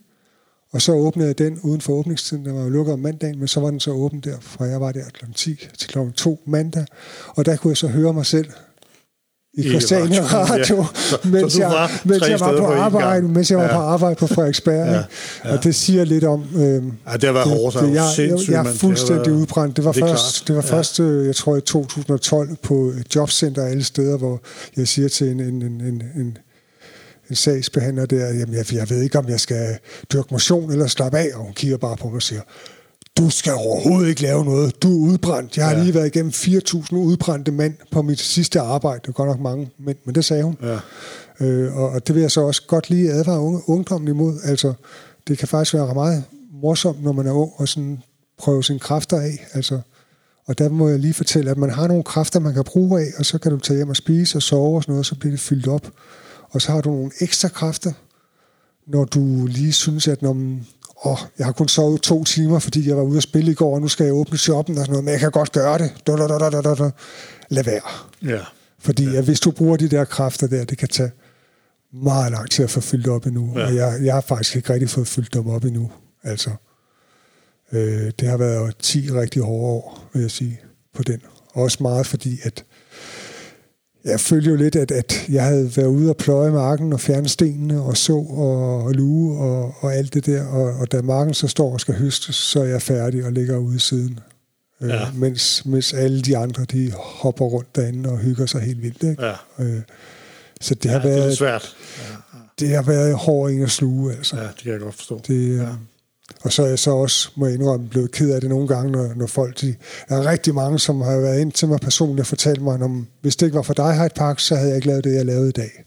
og så åbnede jeg den uden for åbningstiden. Der var jo lukket om mandagen, men så var den så åben der, fra jeg var der kl. 10 til kl. 2 mandag. Og der kunne jeg så høre mig selv i Christiania radioen, ja. Radio, Så- mens, så jeg, var mens tre jeg var steder på arbejde, mens jeg var Ja. på arbejde på Frederiksberg. Ja, ja. Og det siger lidt om... Øh, Ja, det har været hårdt, jeg, jeg, jeg er fuldstændig været- udbrændt. Det var, det først, klart. det var Ja. først, øh, jeg tror i 2012, på et jobcenter alle steder, hvor jeg siger til en, en, en, en, en, en sagsbehandler der, jamen jeg, jeg ved ikke, om jeg skal dyrke motion eller slappe af, og hun kigger bare på mig og siger, du skal overhovedet ikke lave noget. Du er udbrændt. Jeg har Ja. lige været igennem 4.000 udbrændte mænd på mit sidste arbejde. Det er godt nok mange mænd, men det sagde hun. Ja. Øh, og, og det vil jeg så også godt lige advare unge, ungdommen imod. Altså, det kan faktisk være meget morsomt, når man er ung, og sådan prøve sine kræfter af. Altså, og der må jeg lige fortælle, at man har nogle kræfter, man kan bruge af, og så kan du tage hjem og spise og sove og sådan noget, og så bliver det fyldt op. Og så har du nogle ekstra kræfter, når du lige synes, at når, man- åh, jeg har kun sovet to timer, fordi jeg var ude at spille i går, og nu skal jeg åbne shoppen og sådan noget, men jeg kan godt gøre det. Da, da, da, da, da. Lad være. Ja. Fordi ja. at hvis du bruger de der kræfter der, det kan tage meget lang tid at få fyldt op endnu. Ja. Og jeg, jeg har faktisk ikke rigtig fået fyldt dem op endnu. Altså, øh, det har været 10 rigtig hårde år, vil jeg sige, på den. Også meget fordi, at jeg følte jo lidt, at, at jeg havde været ude og pløje marken og fjerne stenene og så og, og luge og, og alt det der. Og, og da marken så står og skal høstes, så er jeg færdig og ligger ude siden. Øh, Ja. mens, mens alle de andre, de hopper rundt derinde og hygger sig helt vildt. Ikke? Ja. Øh, så det har, Ja, det er været, svært. det har været hård en at sluge, altså. Ja, det kan jeg godt forstå. Det, ja. Og så er jeg så også, må jeg indrømme, blevet ked af det nogle gange, når, når folk, de, der er rigtig mange, som har været ind til mig personligt og fortalt mig, om hvis det ikke var for dig, Hyde Park, så havde jeg ikke lavet det, jeg lavede i dag.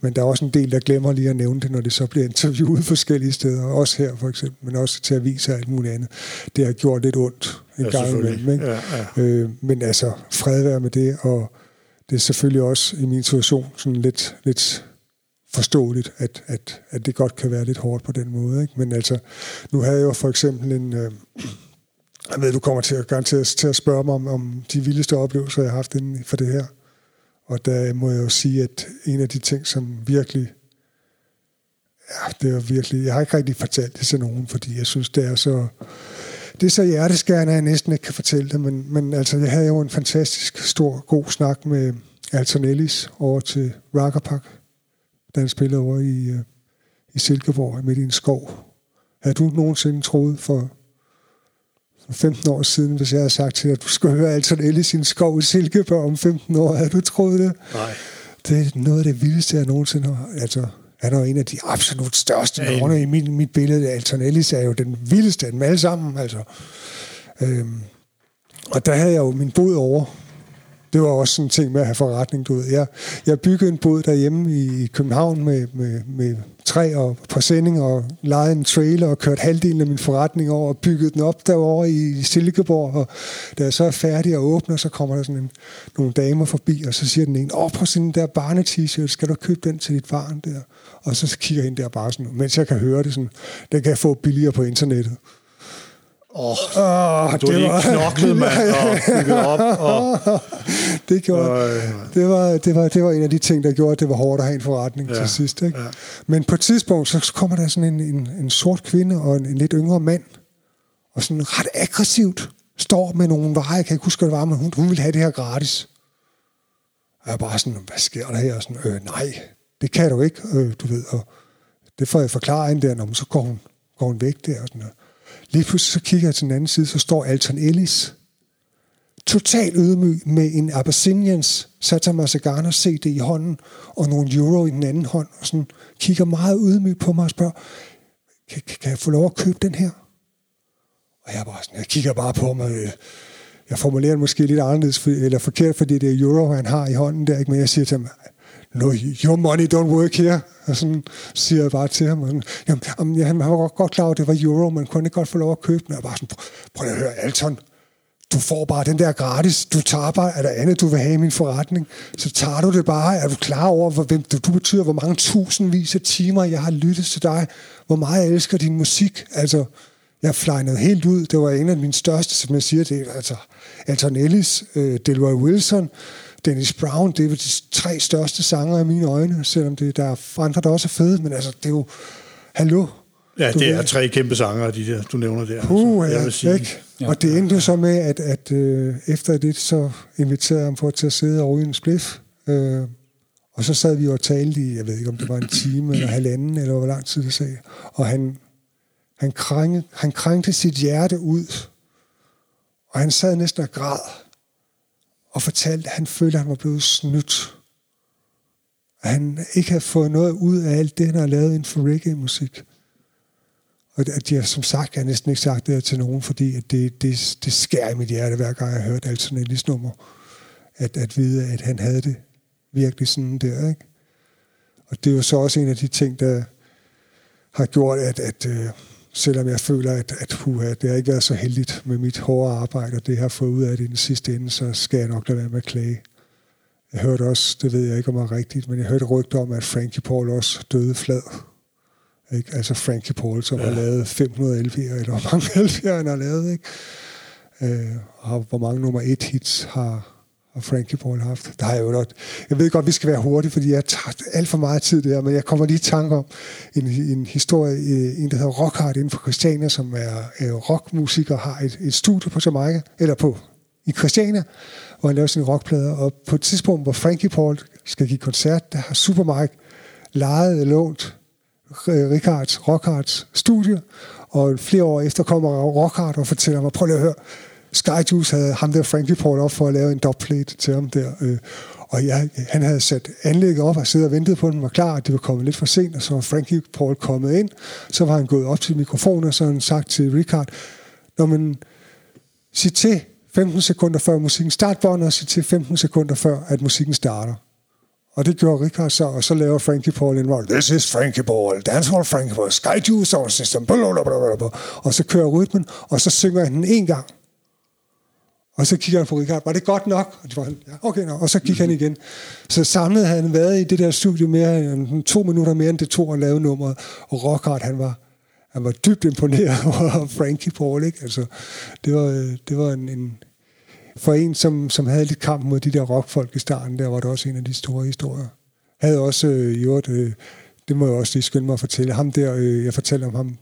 Men der er også en del, der glemmer lige at nævne det, når det så bliver interviewet forskellige steder, også her for eksempel, men også til aviser og alt muligt andet. Det har gjort lidt ondt en Ja, gang imellem. Ikke? Ja, ja. Øh, men altså, fred være med det, og det er selvfølgelig også i min situation sådan lidt, lidt forståeligt, at, at, at det godt kan være lidt hårdt på den måde. Ikke? Men altså, nu havde jeg jo for eksempel en... Øh, jeg ved, du kommer til at, garanteret til at spørge mig om, om de vildeste oplevelser, jeg har haft inden for det her. Og der må jeg jo sige, at en af de ting, som virkelig... Ja, det er virkelig... Jeg har ikke rigtig fortalt det til nogen, fordi jeg synes, det er så... Det er så hjerteskærende, at jeg næsten ikke kan fortælle det, men, men altså, jeg havde jo en fantastisk stor, god snak med Alton Ellis over til Rockerpark da han spillede over i, øh, i Silkeborg midt i en skov. Havde du nogensinde troet for, for 15 år siden, hvis jeg havde sagt til dig, at du skulle høre Alton Ellis i en skov i Silkeborg om 15 år, havde du troet det? Nej. Det er noget af det vildeste, jeg nogensinde har. Altså, han er jo en af de absolut største Ja, navne i mit, mit billede. Alton Ellis er jo den vildeste af dem alle sammen. Altså. Øhm, og der havde jeg jo min bod over. Det var også sådan en ting med at have forretning, du ved. Jeg, jeg byggede en bod derhjemme i København med, med, med træ og præsending og lejede en trailer og kørte halvdelen af min forretning over og byggede den op derovre i Silkeborg. Og da jeg så er færdig og åbner, så kommer der sådan en, nogle damer forbi, og så siger den ene, åh, prøv sådan der barne-t-shirt, skal du købe den til dit barn der? Og så kigger hende der bare sådan, mens jeg kan høre det sådan, den kan jeg få billigere på internettet. Åh, Åh, du har lige knoklet, mand, og bygget op. Og, det, gjorde, Øj, det, var, det, var, det var en af de ting, der gjorde, at det var hårdt at have en forretning ja, til sidst. Ikke? ja. Men på et tidspunkt, så kommer der sådan en, en, en sort kvinde og en, en lidt yngre mand, og sådan ret aggressivt står med nogle varer, jeg kan ikke huske, hvad det var, men hun, hun ville have det her gratis. Og jeg bare sådan, hvad sker der her? Og sådan, øh, nej, det kan du ikke, øh, du ved. Og det får jeg forklaret hende der, når så går hun, går hun væk der. Og sådan noget. Lige pludselig så kigger jeg til den anden side, så står Alton Ellis, totalt ydmyg med en Abyssinians Sata Masagana CD i hånden, og nogle euro i den anden hånd, og sådan kigger meget ydmyg på mig og spørger, kan, kan, jeg få lov at købe den her? Og jeg, bare sådan, jeg kigger bare på mig, øh, jeg formulerer det måske lidt anderledes, eller forkert, fordi det er euro, han har i hånden der, ikke? men jeg siger til ham, no, your money don't work here. Og sådan siger jeg bare til ham. Og sådan, Jamen, jamen, ja, han var godt, godt klar over, at det var euro, man kunne ikke godt få lov at købe den. Og jeg bare sådan, prøv at høre, Alton, du får bare den der gratis. Du tager bare, er der andet, du vil have i min forretning, så tager du det bare. Er du klar over, hvor, hvem du, du betyder, hvor mange tusindvis af timer, jeg har lyttet til dig, hvor meget jeg elsker din musik. Altså, jeg flejnede helt ud. Det var en af mine største, som jeg siger, det er altså Alton Ellis, øh, Delroy Wilson, Dennis Brown, det er de tre største sanger i mine øjne, selvom det, der er andre, der også er fede, men altså, det er jo, hallo. ja, det er ved- tre kæmpe sanger, de der, du nævner der. Puh, altså. ja, jeg vil sige, ikke? Og det endte så med, at, at øh, efter det, så inviterede jeg ham på til at sidde og ryge en spliff Øh, og så sad vi og talte i, jeg ved ikke om det var en time eller halvanden, eller hvor lang tid det sagde. Og han, han, krænge, han krængte sit hjerte ud, og han sad næsten og græd, og fortalte, at han følte, at han var blevet snydt. At han ikke havde fået noget ud af alt det, han har lavet inden for reggae-musik. Og at de har som sagt, jeg har næsten ikke sagt det til nogen, fordi at det, det, det skærer i mit hjerte, hver gang jeg hørte hørt alt sådan et nummer. At, at vide, at han havde det virkelig sådan der, ikke? Og det er jo så også en af de ting, der har gjort, at, at øh, selvom jeg føler, at, at huha, det har ikke været så heldigt med mit hårde arbejde, og det har fået ud af det i den sidste ende, så skal jeg nok lade være med at klage. Jeg hørte også, det ved jeg ikke om er rigtigt, men jeg hørte rygter om, at Frankie Paul også døde flad. Ikke? Altså Frankie Paul, som ja. har lavet 500 LP'er, eller hvor mange LP'er han har lavet. Ikke? Øh, og hvor mange nummer et hits har, og Frankie Paul haft. Der har jeg jo godt. Jeg ved godt, vi skal være hurtige, fordi jeg tager alt for meget tid der, men jeg kommer lige i tanke om en, en historie, øh, en der hedder Rockhart inden for Christiania, som er øh, rockmusiker, har et, et studie på Jamaica, eller på i Christiania, hvor han laver sine rockplader. Og på et tidspunkt, hvor Frankie Paul skal give koncert, der har Supermark lejet og lånt øh, Rickards, Rockhards studie, og flere år efter kommer Rockhart og fortæller mig, prøv lige at høre, Skyjuice havde ham der Frankie Paul op for at lave en dubplate til ham der. Øh, og ja, han havde sat anlægget op og siddet og ventet på, at den var klar, at det var kommet lidt for sent, og så var Frankie Paul kommet ind. Så var han gået op til mikrofonen, og så han sagt til Richard, når man siger til 15 sekunder før musikken startbåndet, og sig til 15 sekunder før, at musikken starter. Og det gjorde Richard så, og så laver Frankie Paul en roll. This is Frankie Paul, dancehall Frankie Paul, Sky Juice Sound System, blablabla. og så kører rytmen, og så synger han den en gang. Og så kigger han på Richard, var det godt nok? Og, det var, ja, okay, no. og så gik han igen. Så samlet havde han været i det der studie mere end to minutter mere end det tog at lave nummeret. Og Rockhart, han var, han var dybt imponeret over Frankie Paul. Ikke? Altså, det var, det var en, en, for en, som, som havde lidt kamp mod de der rockfolk i starten, der var det også en af de store historier. Havde også øh, gjort, øh, det må jeg også lige skynde mig at fortælle, ham der, øh, jeg fortalte om ham,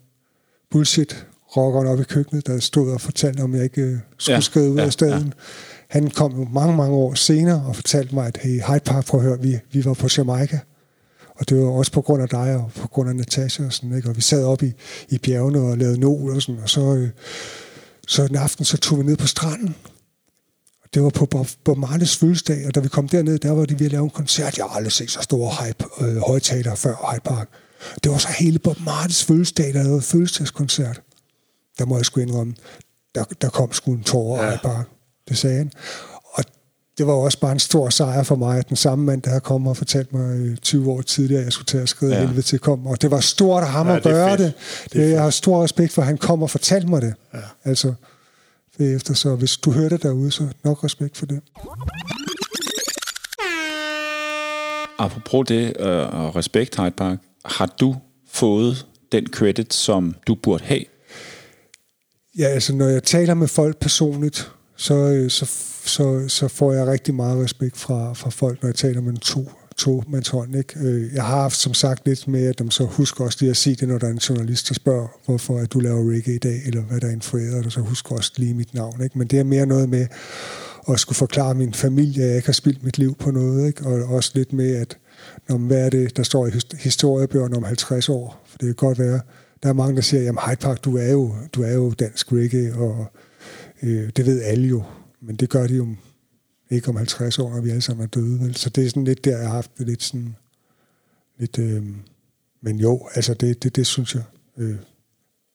bullshit rockeren op i køkkenet, der stod og fortalte, om jeg ikke øh, skulle ja, skrive ud ja, af staden. Ja. Han kom jo mange, mange år senere og fortalte mig, at hey, Hyde Park, prøv at høre, vi, vi var på Jamaica. Og det var også på grund af dig og på grund af Natasha og sådan, ikke? Og vi sad op i, i bjergene og lavede nol og sådan, og så, øh, så en aften, så tog vi ned på stranden, det var på Bob, Bob Marleys fødselsdag, og da vi kom derned, der var de ved at lave en koncert. Jeg har aldrig set så store hype, øh, højtaler før Hyde Park. Det var så hele Bob Marleys fødselsdag, der lavede fødselsdagskoncert. Der må jeg sgu indrømme, der, der kom sgu en tårer ja. Park. Det sagde han. Og det var også bare en stor sejr for mig, at den samme mand, der har kommet og fortalt mig 20 øh, år tidligere, at jeg skulle tage at skrive ja. helvede til kom. Og det var stort af ham ja, at gøre det. det. det jeg har stor respekt for, at han kom og fortalte mig det. Ja. Altså, efter. Så hvis du hører det derude, så nok respekt for det. Apropos det øh, og respekt, Hyde Park, har du fået den credit, som du burde have? Ja, altså når jeg taler med folk personligt, så, øh, så, så, så får jeg rigtig meget respekt fra, fra folk, når jeg taler med to to-mandshånd. Ikke? Øh, jeg har haft som sagt lidt med, at de så husker også lige at sige det, når der er en journalist, der spørger, hvorfor at du laver reggae i dag, eller hvad der er influeret, så husker også lige mit navn. Ikke? Men det er mere noget med at skulle forklare min familie, at jeg ikke har spildt mit liv på noget, ikke? og også lidt med, at når, hvad er det, der står i historiebøgerne om 50 år? For det kan godt være, der er mange, der siger, jamen Hyde Park, du er jo, du er jo dansk reggae, og øh, det ved alle jo, men det gør de jo ikke om 50 år, når vi alle sammen er døde. Vel? Så det er sådan lidt der, jeg har haft det lidt sådan... Lidt, øh, men jo, altså det, det, det synes jeg. Øh,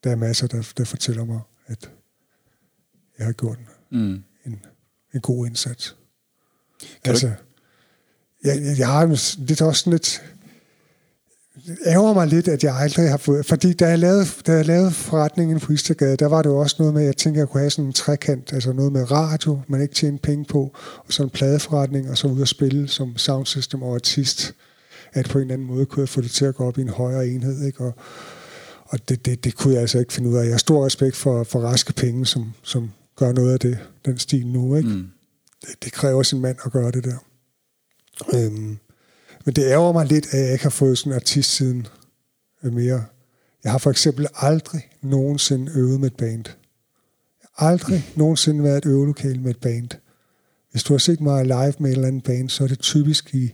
der er masser, der, der fortæller mig, at jeg har gjort en, mm. en, en god indsats. Kan altså, jeg, jeg, jeg har det er også lidt ærger mig lidt, at jeg aldrig har fået... Fordi da jeg lavede, da jeg lavede forretningen på Istergade, der var det jo også noget med, at jeg tænkte, at jeg kunne have sådan en trekant, altså noget med radio, man ikke tjente penge på, og så en pladeforretning, og så ud og spille som soundsystem og artist, at på en eller anden måde kunne jeg få det til at gå op i en højere enhed, ikke? Og, og det, det, det kunne jeg altså ikke finde ud af. Jeg har stor respekt for, for raske penge, som, som gør noget af det, den stil nu, ikke? Mm. Det, det kræver sin mand at gøre det der. Øhm, men det ærger mig lidt, at jeg ikke har fået sådan en artist siden øh, mere. Jeg har for eksempel aldrig nogensinde øvet med et band. Jeg har aldrig nogensinde været et øvelokale med et band. hvis du har set mig live med en eller anden band, så er det typisk i,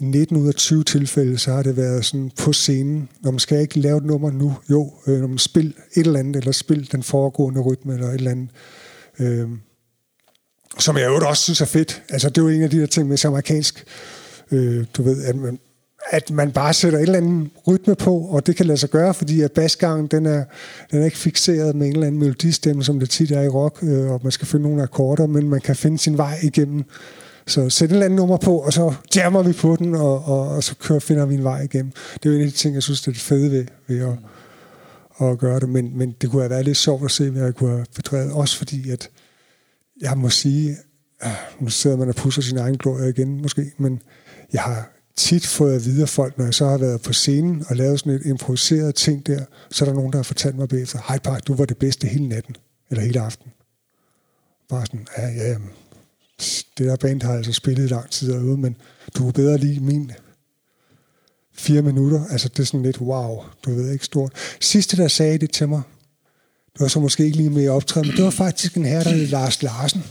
19 ud af 20 tilfælde, så har det været sådan på scenen. Når man skal ikke lave et nummer nu, jo, øh, når man spil et eller andet, eller spil den foregående rytme, eller et eller andet. Øh, som jeg jo også synes er fedt. Altså, det er jo en af de der ting med amerikansk, øh, du ved, at man, at man bare sætter et eller andet rytme på, og det kan lade sig gøre, fordi at basgangen, den er, den er ikke fixeret med en eller anden melodistemme, som det tit er i rock, øh, og man skal finde nogle akkorder, men man kan finde sin vej igennem. Så sæt et eller andet nummer på, og så jammer vi på den, og, og, og så kører, finder vi en vej igennem. Det er jo en af de ting, jeg synes, det er det fede ved, ved at, at gøre det, men, men det kunne have været lidt sjovt at se, hvad jeg kunne have bedrevet, også fordi, at jeg må sige, øh, nu sidder man og pusser sin egen glorie igen måske, men jeg har tit fået at vide af folk, når jeg så har været på scenen og lavet sådan et improviseret ting der, så er der nogen, der har fortalt mig bagefter, hej Park, du var det bedste hele natten, eller hele aften. Bare sådan, ja, ja, det der band har altså spillet i lang tid derude, men du er bedre lige min fire minutter. Altså, det er sådan lidt, wow, du ved ikke stort. Sidste, der sagde det til mig, det var så måske ikke lige med optræde, men det var faktisk en herre, der hed Lars Larsen.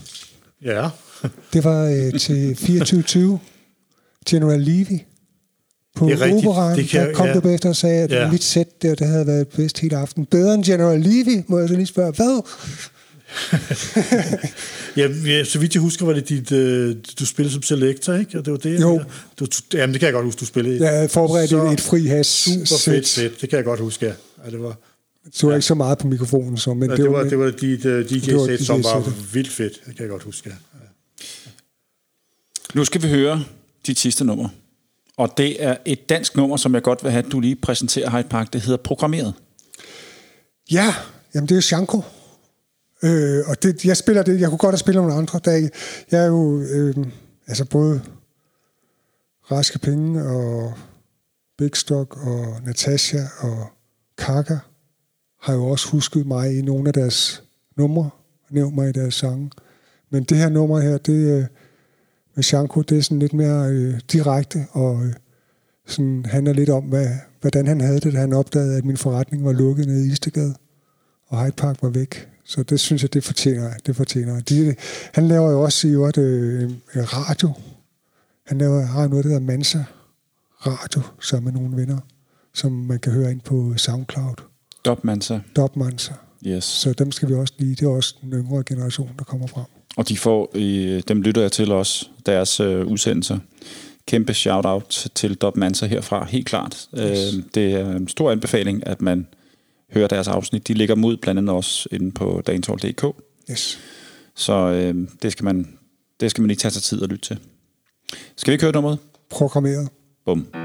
Ja. Det var øh, til 2420 General Levy på Det er rigtigt. Det kan der kom ja. du bagefter og sagde, at Ja. mit sæt der, det havde været bedst hele aften. Bedre end General Levy, må jeg så lige spørge. Hvad? Ja, ja, så vidt jeg husker, var det dit, øh, du spillede som selector, ikke? Og det var det, Jo. Du, du, jamen, det kan jeg godt huske, du spillede. i. Jeg havde forberedt Så et, fri has Super fedt sæt, det kan jeg godt huske, ja. ja det var, Så var ikke så meget på mikrofonen, så, men ja, det, var, det var dit uh, det var DJ-sæt, som var vildt fedt. Det kan jeg godt huske, ja. Nu skal vi høre dit sidste nummer. Og det er et dansk nummer, som jeg godt vil have, at du lige præsenterer Hyde Park. Det hedder Programmeret. Ja, jamen det er Shanko. Øh, og det, jeg spiller det, jeg kunne godt have spillet nogle andre. Der, jeg er jo øh, altså både Raske Penge og Big Stock og Natasha og Kaka har jo også husket mig i nogle af deres numre, nævnt mig i deres sange. Men det her nummer her, det øh, med Shanko, det er sådan lidt mere øh, direkte og øh, sådan handler lidt om, hvad, hvordan han havde det, da han opdagede, at min forretning var lukket nede i Istegade, og Hyde Park var væk. Så det synes jeg, det fortjener. Det fortjener. De, han laver jo også i øvrigt øh, øh, radio. Han laver, har noget, der hedder Mansa Radio, sammen med nogle venner, som man kan høre ind på SoundCloud. Dobmansa. Dub Mansa. Yes. Så dem skal vi også lige. Det er også den yngre generation, der kommer frem. Og de får, øh, dem lytter jeg til også, deres øh, udsendelser. Kæmpe shout-out til Dobmansa herfra, helt klart. Yes. Øh, det er en stor anbefaling, at man hører deres afsnit. De ligger ud blandt andet også inde på danshold.dk. Yes. Så øh, det, skal man, det skal man lige tage sig tid at lytte til. Skal vi ikke høre nummeret? Programmeret. Bum.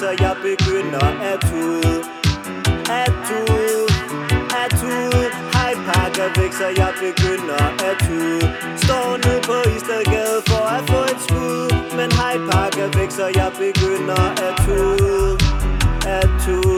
Så jeg begynder at tude. At tude, at tude. Hej pakker væk, så jeg begynder at tude. Står nu på Istedgade for at få et skud. Men hej pakker væk, så jeg begynder at tude. At tude,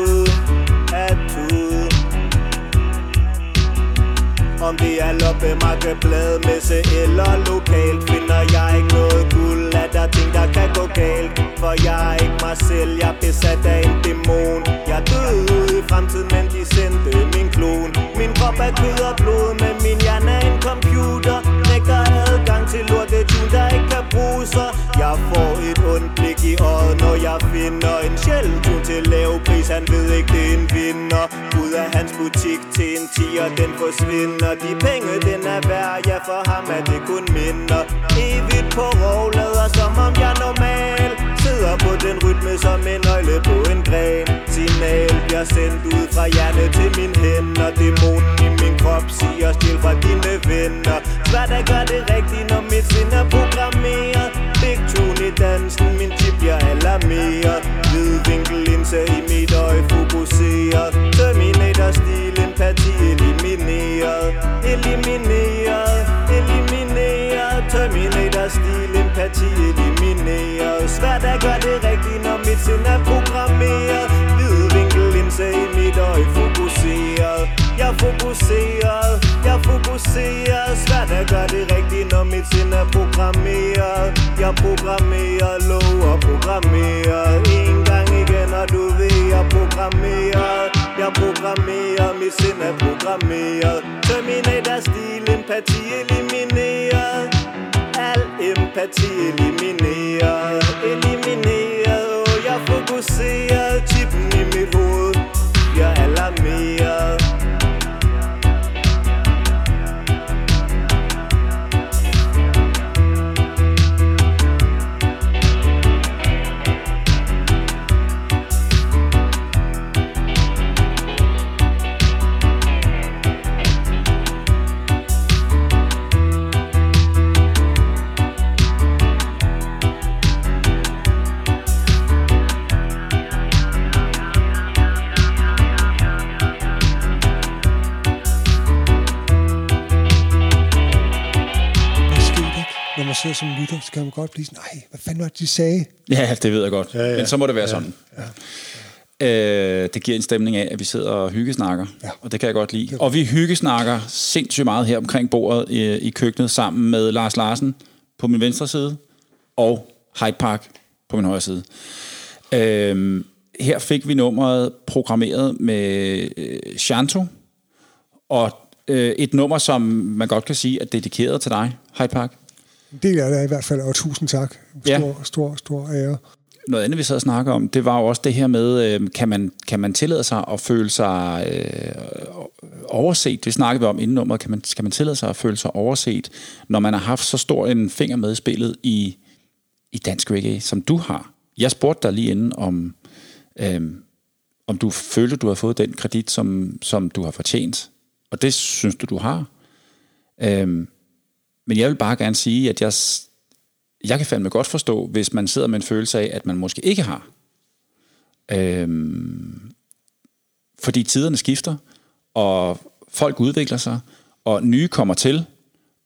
om det er loppemarked, bladmesse eller lokalt Finder jeg ikke noget guld, er der ting, der kan gå galt? For jeg er ikke mig selv, jeg er besat af en dæmon. Jeg døde ude i fremtiden, men de sendte min klon. Min krop er kød og blod, men min hjerne er en computer. Nægter adgang til lortetun, der ikke kan bruge sig Jeg får et ondt blik i øjet, når jeg finder en sjælden tune til lav pris. Han ved ikke, det er en vinder. Ud af hans butik til en tiger, den forsvinder. De penge, den er værd, ja for ham er det kun minder. Evigt på rov, lader som om jeg normal Sidder på den rytme som en nøgle på en gren. Signal bliver sendt ud fra hjerne til min hænder. Dæmonen i min krop siger stil fra dine venner. Svært at gøre det rigtigt, når mit sind er programmeret? Big tune i dansen, min chip jeg alarmerer. Hvid vinkellinse i mit øje fokuseret. Terminator-stil, empati elimineret. Elimineret, elimineret. Terminator-stil, empati elimineret. Svært at gøre det rigtigt, når mit sind er programmeret. Hvid vinkellinse i mit øje fokuseret. Jeg er fokuseret, jeg er fokuseret Svært at gøre det rigtigt, når mit sind er programmeret. Jeg programmerer, lover programmerer En gang igen, og du ved, jeg programmerer Jeg programmerer, mit sind er programmeret Terminator-stil, empati elimineret Al empati elimineret Elimineret, og oh, jeg fokuserer sidder som lytter, så kan man godt blive sådan, nej, hvad fanden var det, de sagde? Ja, det ved jeg godt. Ja, ja. Men så må det være Ja, sådan. Øh, det giver en stemning af, at vi sidder og hyggesnakker, ja. og det kan jeg godt lide. Og vi hyggesnakker sindssygt meget her omkring bordet i, i køkkenet sammen med Lars Larsen på min venstre side og Hyde Park på min højre side. Øh, her fik vi nummeret programmeret med øh, Shanto, og øh, et nummer, som man godt kan sige er dedikeret til dig, Hyde Park. En del af det er i hvert fald, og tusind tak. Stor, Ja. ja. stor, stor ære. noget andet, vi sad og snakkede om, det var jo også det her med, øh, kan, man, kan man tillade sig at føle sig øh, overset? Det snakkede vi om inden nummeret. Kan man, kan man tillade sig at føle sig overset, når man har haft så stor en finger med i spillet i, i dansk reggae, som du har? Jeg spurgte dig lige inden, om, øh, om du følte, du har fået den kredit, som, som du har fortjent. Og det synes du, du har. Øh, men jeg vil bare gerne sige, at jeg, jeg kan fandme godt forstå, hvis man sidder med en følelse af, at man måske ikke har. Øhm, fordi tiderne skifter, og folk udvikler sig, og nye kommer til,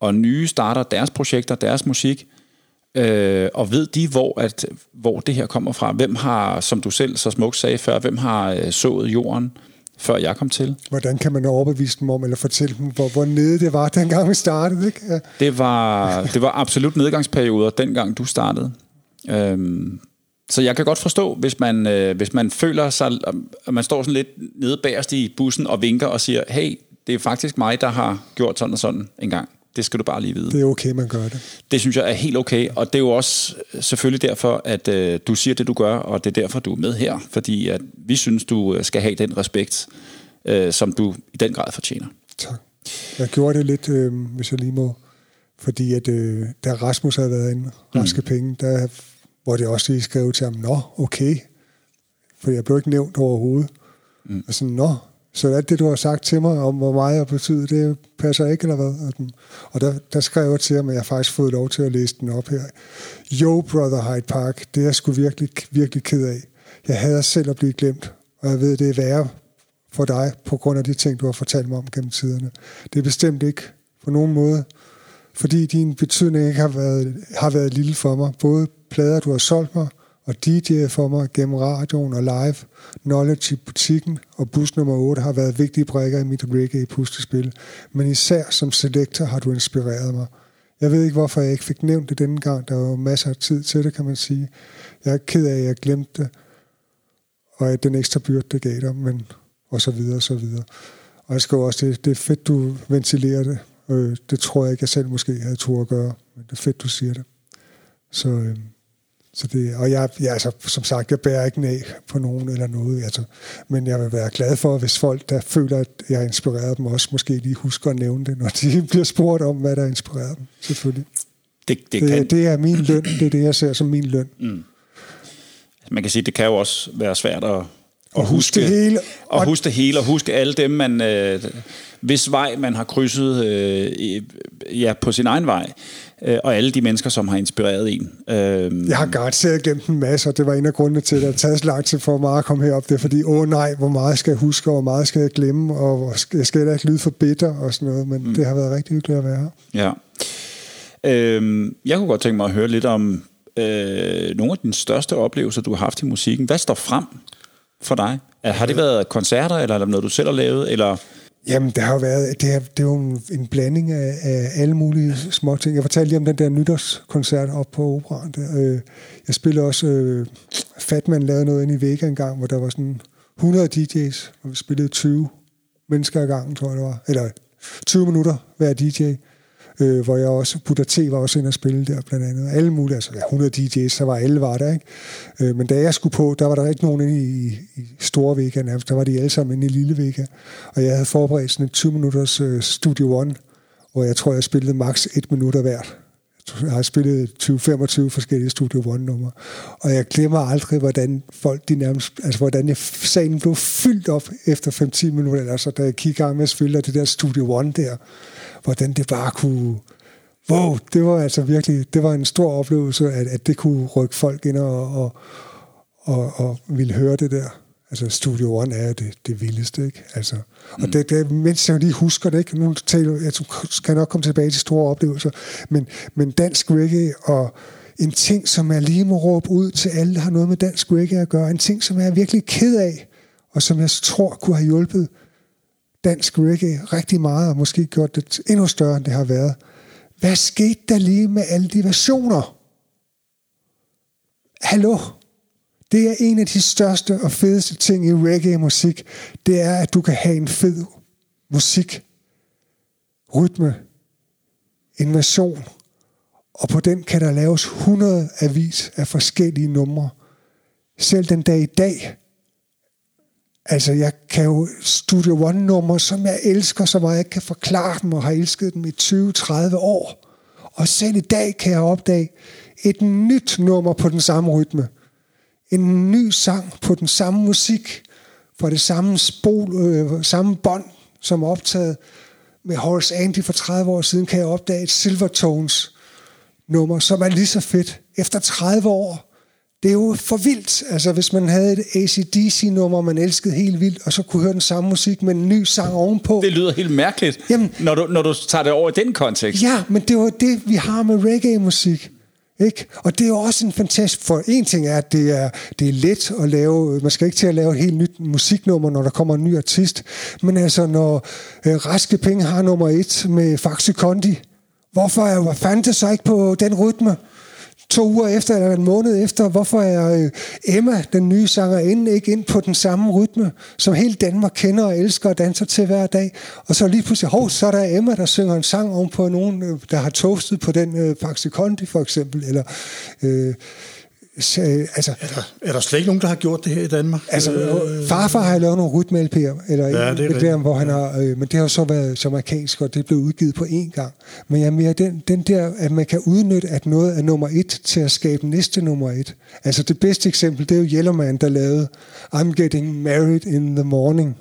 og nye starter deres projekter, deres musik, øh, og ved de, hvor, at, hvor det her kommer fra. Hvem har, som du selv så smukt sagde før, hvem har øh, sået jorden, før jeg kom til? Hvordan kan man overbevise dem om, eller fortælle dem, hvor, hvor nede det var, dengang vi startede? Ikke? Ja. Det var, det var absolut nedgangsperioder, dengang du startede. Øhm, så jeg kan godt forstå, hvis man, øh, hvis man føler sig, at man står sådan lidt nede bagerst i bussen og vinker og siger, hey, det er faktisk mig, der har gjort sådan og sådan en gang. Det skal du bare lige vide. Det er okay, man gør det. Det synes jeg er helt okay, og det er jo også selvfølgelig derfor, at øh, du siger det, du gør, og det er derfor, du er med her, fordi at vi synes, du øh, skal have den respekt, øh, som du i den grad fortjener. Tak. Jeg gjorde det lidt, øh, hvis jeg lige må, fordi at, øh, da Rasmus havde været inde, Raske mm. Penge, der, hvor det også lige skrev til ham, nå, okay, for jeg blev ikke nævnt overhovedet. Mm. Og sådan, nå, så alt det, du har sagt til mig om, hvor meget jeg betyder, det passer ikke, eller hvad? Og, og der, der skrev jeg til ham, at jeg faktisk fået lov til at læse den op her. Yo, brother Hyde Park, det er jeg sgu virkelig, virkelig ked af. jeg hader selv at blive glemt, og jeg ved, det er værre for dig, på grund af de ting, du har fortalt mig om gennem tiderne. Det er bestemt ikke på nogen måde, fordi din betydning ikke har været, har været lille for mig. Både plader, du har solgt mig, og DJ for mig gennem radioen og live, knowledge i butikken og bus nummer 8 har været vigtige brækker i mit reggae-puslespil. Men især som selektor har du inspireret mig. Jeg ved ikke, hvorfor jeg ikke fik nævnt det denne gang. Der var masser af tid til det, kan man sige. Jeg er ked af, at jeg glemte det, og at den ekstra byrde, det gav dig, men og så videre, og så videre. Og jeg skal også, det, det er fedt, du ventilerer det. Øh, det tror jeg ikke, jeg selv måske havde tur at gøre, men det er fedt, du siger det. Så, øh, så det, og jeg, jeg, altså, som sagt, jeg bærer ikke af på nogen eller noget, altså, men jeg vil være glad for, hvis folk, der føler, at jeg har inspireret dem, også måske lige husker at nævne det, når de bliver spurgt om, hvad der inspireret dem, selvfølgelig. Det, det, Det, kan, det er min løn, det er det, jeg ser som min løn. Mm. man kan sige, det kan jo også være svært at, Og huske det hele. Og Og- huske det hele, og huske alle dem, man, øh, hvis vej man har krydset øh, ja, på sin egen vej, øh, og alle de mennesker, som har inspireret en. Øh, Jeg har garanteret glemt en masse, og det var en af grundene til, at det har taget så lang tid for mig at komme herop. Det er fordi, åh nej, hvor meget skal jeg huske, og hvor meget skal jeg glemme, og jeg skal heller ikke lyde for bitter og sådan noget, men mm. det har været rigtig hyggeligt at være her. Ja. Øhm, jeg kunne godt tænke mig at høre lidt om øh, nogle af dine største oplevelser, du har haft i musikken. Hvad står frem for dig? Er- Har det været koncerter, eller er det noget, du selv har lavet? Eller? Jamen, det har jo været, det er, det er jo en, en blanding af, af alle mulige små ting. Jeg fortalte lige om den der nytårskoncert op på operan. Der. Øh, Jeg spillede også, øh, Fatman lavede noget ind i Vega en gang, hvor der var sådan 100 DJ's, og vi spillede 20 mennesker ad gangen, tror jeg det var. Eller 20 minutter hver DJ. Øh, hvor jeg også, Buddha T var også inde og spille der blandt andet. Alle mulige, altså ja, 100 DJ's, så var alle var der, ikke? Øh, men da jeg skulle på, der var der ikke nogen inde i, i store Vega nærmest, der var de alle sammen inde i lille Vega. Og jeg havde forberedt sådan en 20 minutters øh, Studio One, hvor jeg tror, jeg spillede maks et minut af hvert. Jeg har spillet 20-25 forskellige Studio One-numre. Og jeg glemmer aldrig, hvordan folk, de nærmest, altså hvordan jeg, salen blev fyldt op efter 5-10 minutter, altså da jeg kiggede gang med at spille det der Studio One der, hvordan det bare kunne... Wow, det var altså virkelig, det var en stor oplevelse, at, at det kunne rykke folk ind og, og, og, og ville høre det der. Altså Studio One er det, det vildeste, ikke? Altså, og det, det, mens jeg lige husker det, ikke? Nu taler, jeg skal nok komme tilbage til store oplevelser, men, men dansk reggae og en ting, som jeg lige må råbe ud til alle, der har noget med dansk reggae at gøre, en ting, som jeg er virkelig ked af, og som jeg tror kunne have hjulpet dansk reggae rigtig meget, og måske gjort det endnu større, end det har været. Hvad skete der lige med alle de versioner? Hallo? Det er en af de største og fedeste ting i reggae-musik. Det er, at du kan have en fed musik, rytme, en version, og på den kan der laves 100 avis af forskellige numre. Selv den dag i dag, Altså, jeg kan jo Studio One-nummer, som jeg elsker, så meget jeg ikke kan forklare dem, og har elsket dem i 20-30 år. Og selv i dag kan jeg opdage et nyt nummer på den samme rytme. En ny sang på den samme musik, på det samme, spol, øh, samme bånd, som er optaget med Horace Andy for 30 år siden, kan jeg opdage et Silvertones nummer, som er lige så fedt efter 30 år. Det er jo for vildt. Altså, hvis man havde et ACDC-nummer, man elskede helt vildt, og så kunne høre den samme musik med en ny sang ovenpå. Det lyder helt mærkeligt, Jamen- når, du, når du tager det over i den kontekst. Ja, men det jo det, vi har med reggae-musik. Ikke? Og det er jo også en fantastisk... For en ting er, at det er, det er let at lave... Man skal ikke til at lave et helt nyt musiknummer, når der kommer en ny artist. Men altså, når øh, Raske Penge har nummer et med Faxi Kondi, hvorfor er, det så ikke på den rytme? To uger efter, eller en måned efter, hvorfor er øh, Emma, den nye sangerinde, ikke ind på den samme rytme, som hele Danmark kender og elsker og danser til hver dag? Og så lige pludselig, hov, så er der Emma, der synger en sang om på nogen, øh, der har toastet på den øh, Faxi Kondi, for eksempel, eller... Øh, så, øh, altså, Er der, er der slet ikke nogen, der har gjort det her i Danmark? Altså, øh, farfar har lavet nogle rytme-LP'er, eller Ja, det er der, hvor han har, øh, men det har jo så været jamaikansk, og det blev udgivet på én gang. Men jeg er mere den, den der, at man kan udnytte, at noget er nummer et til at skabe næste nummer et. Altså det bedste eksempel, det er jo Yellowman, der lavede I'm Getting Married in the Morning,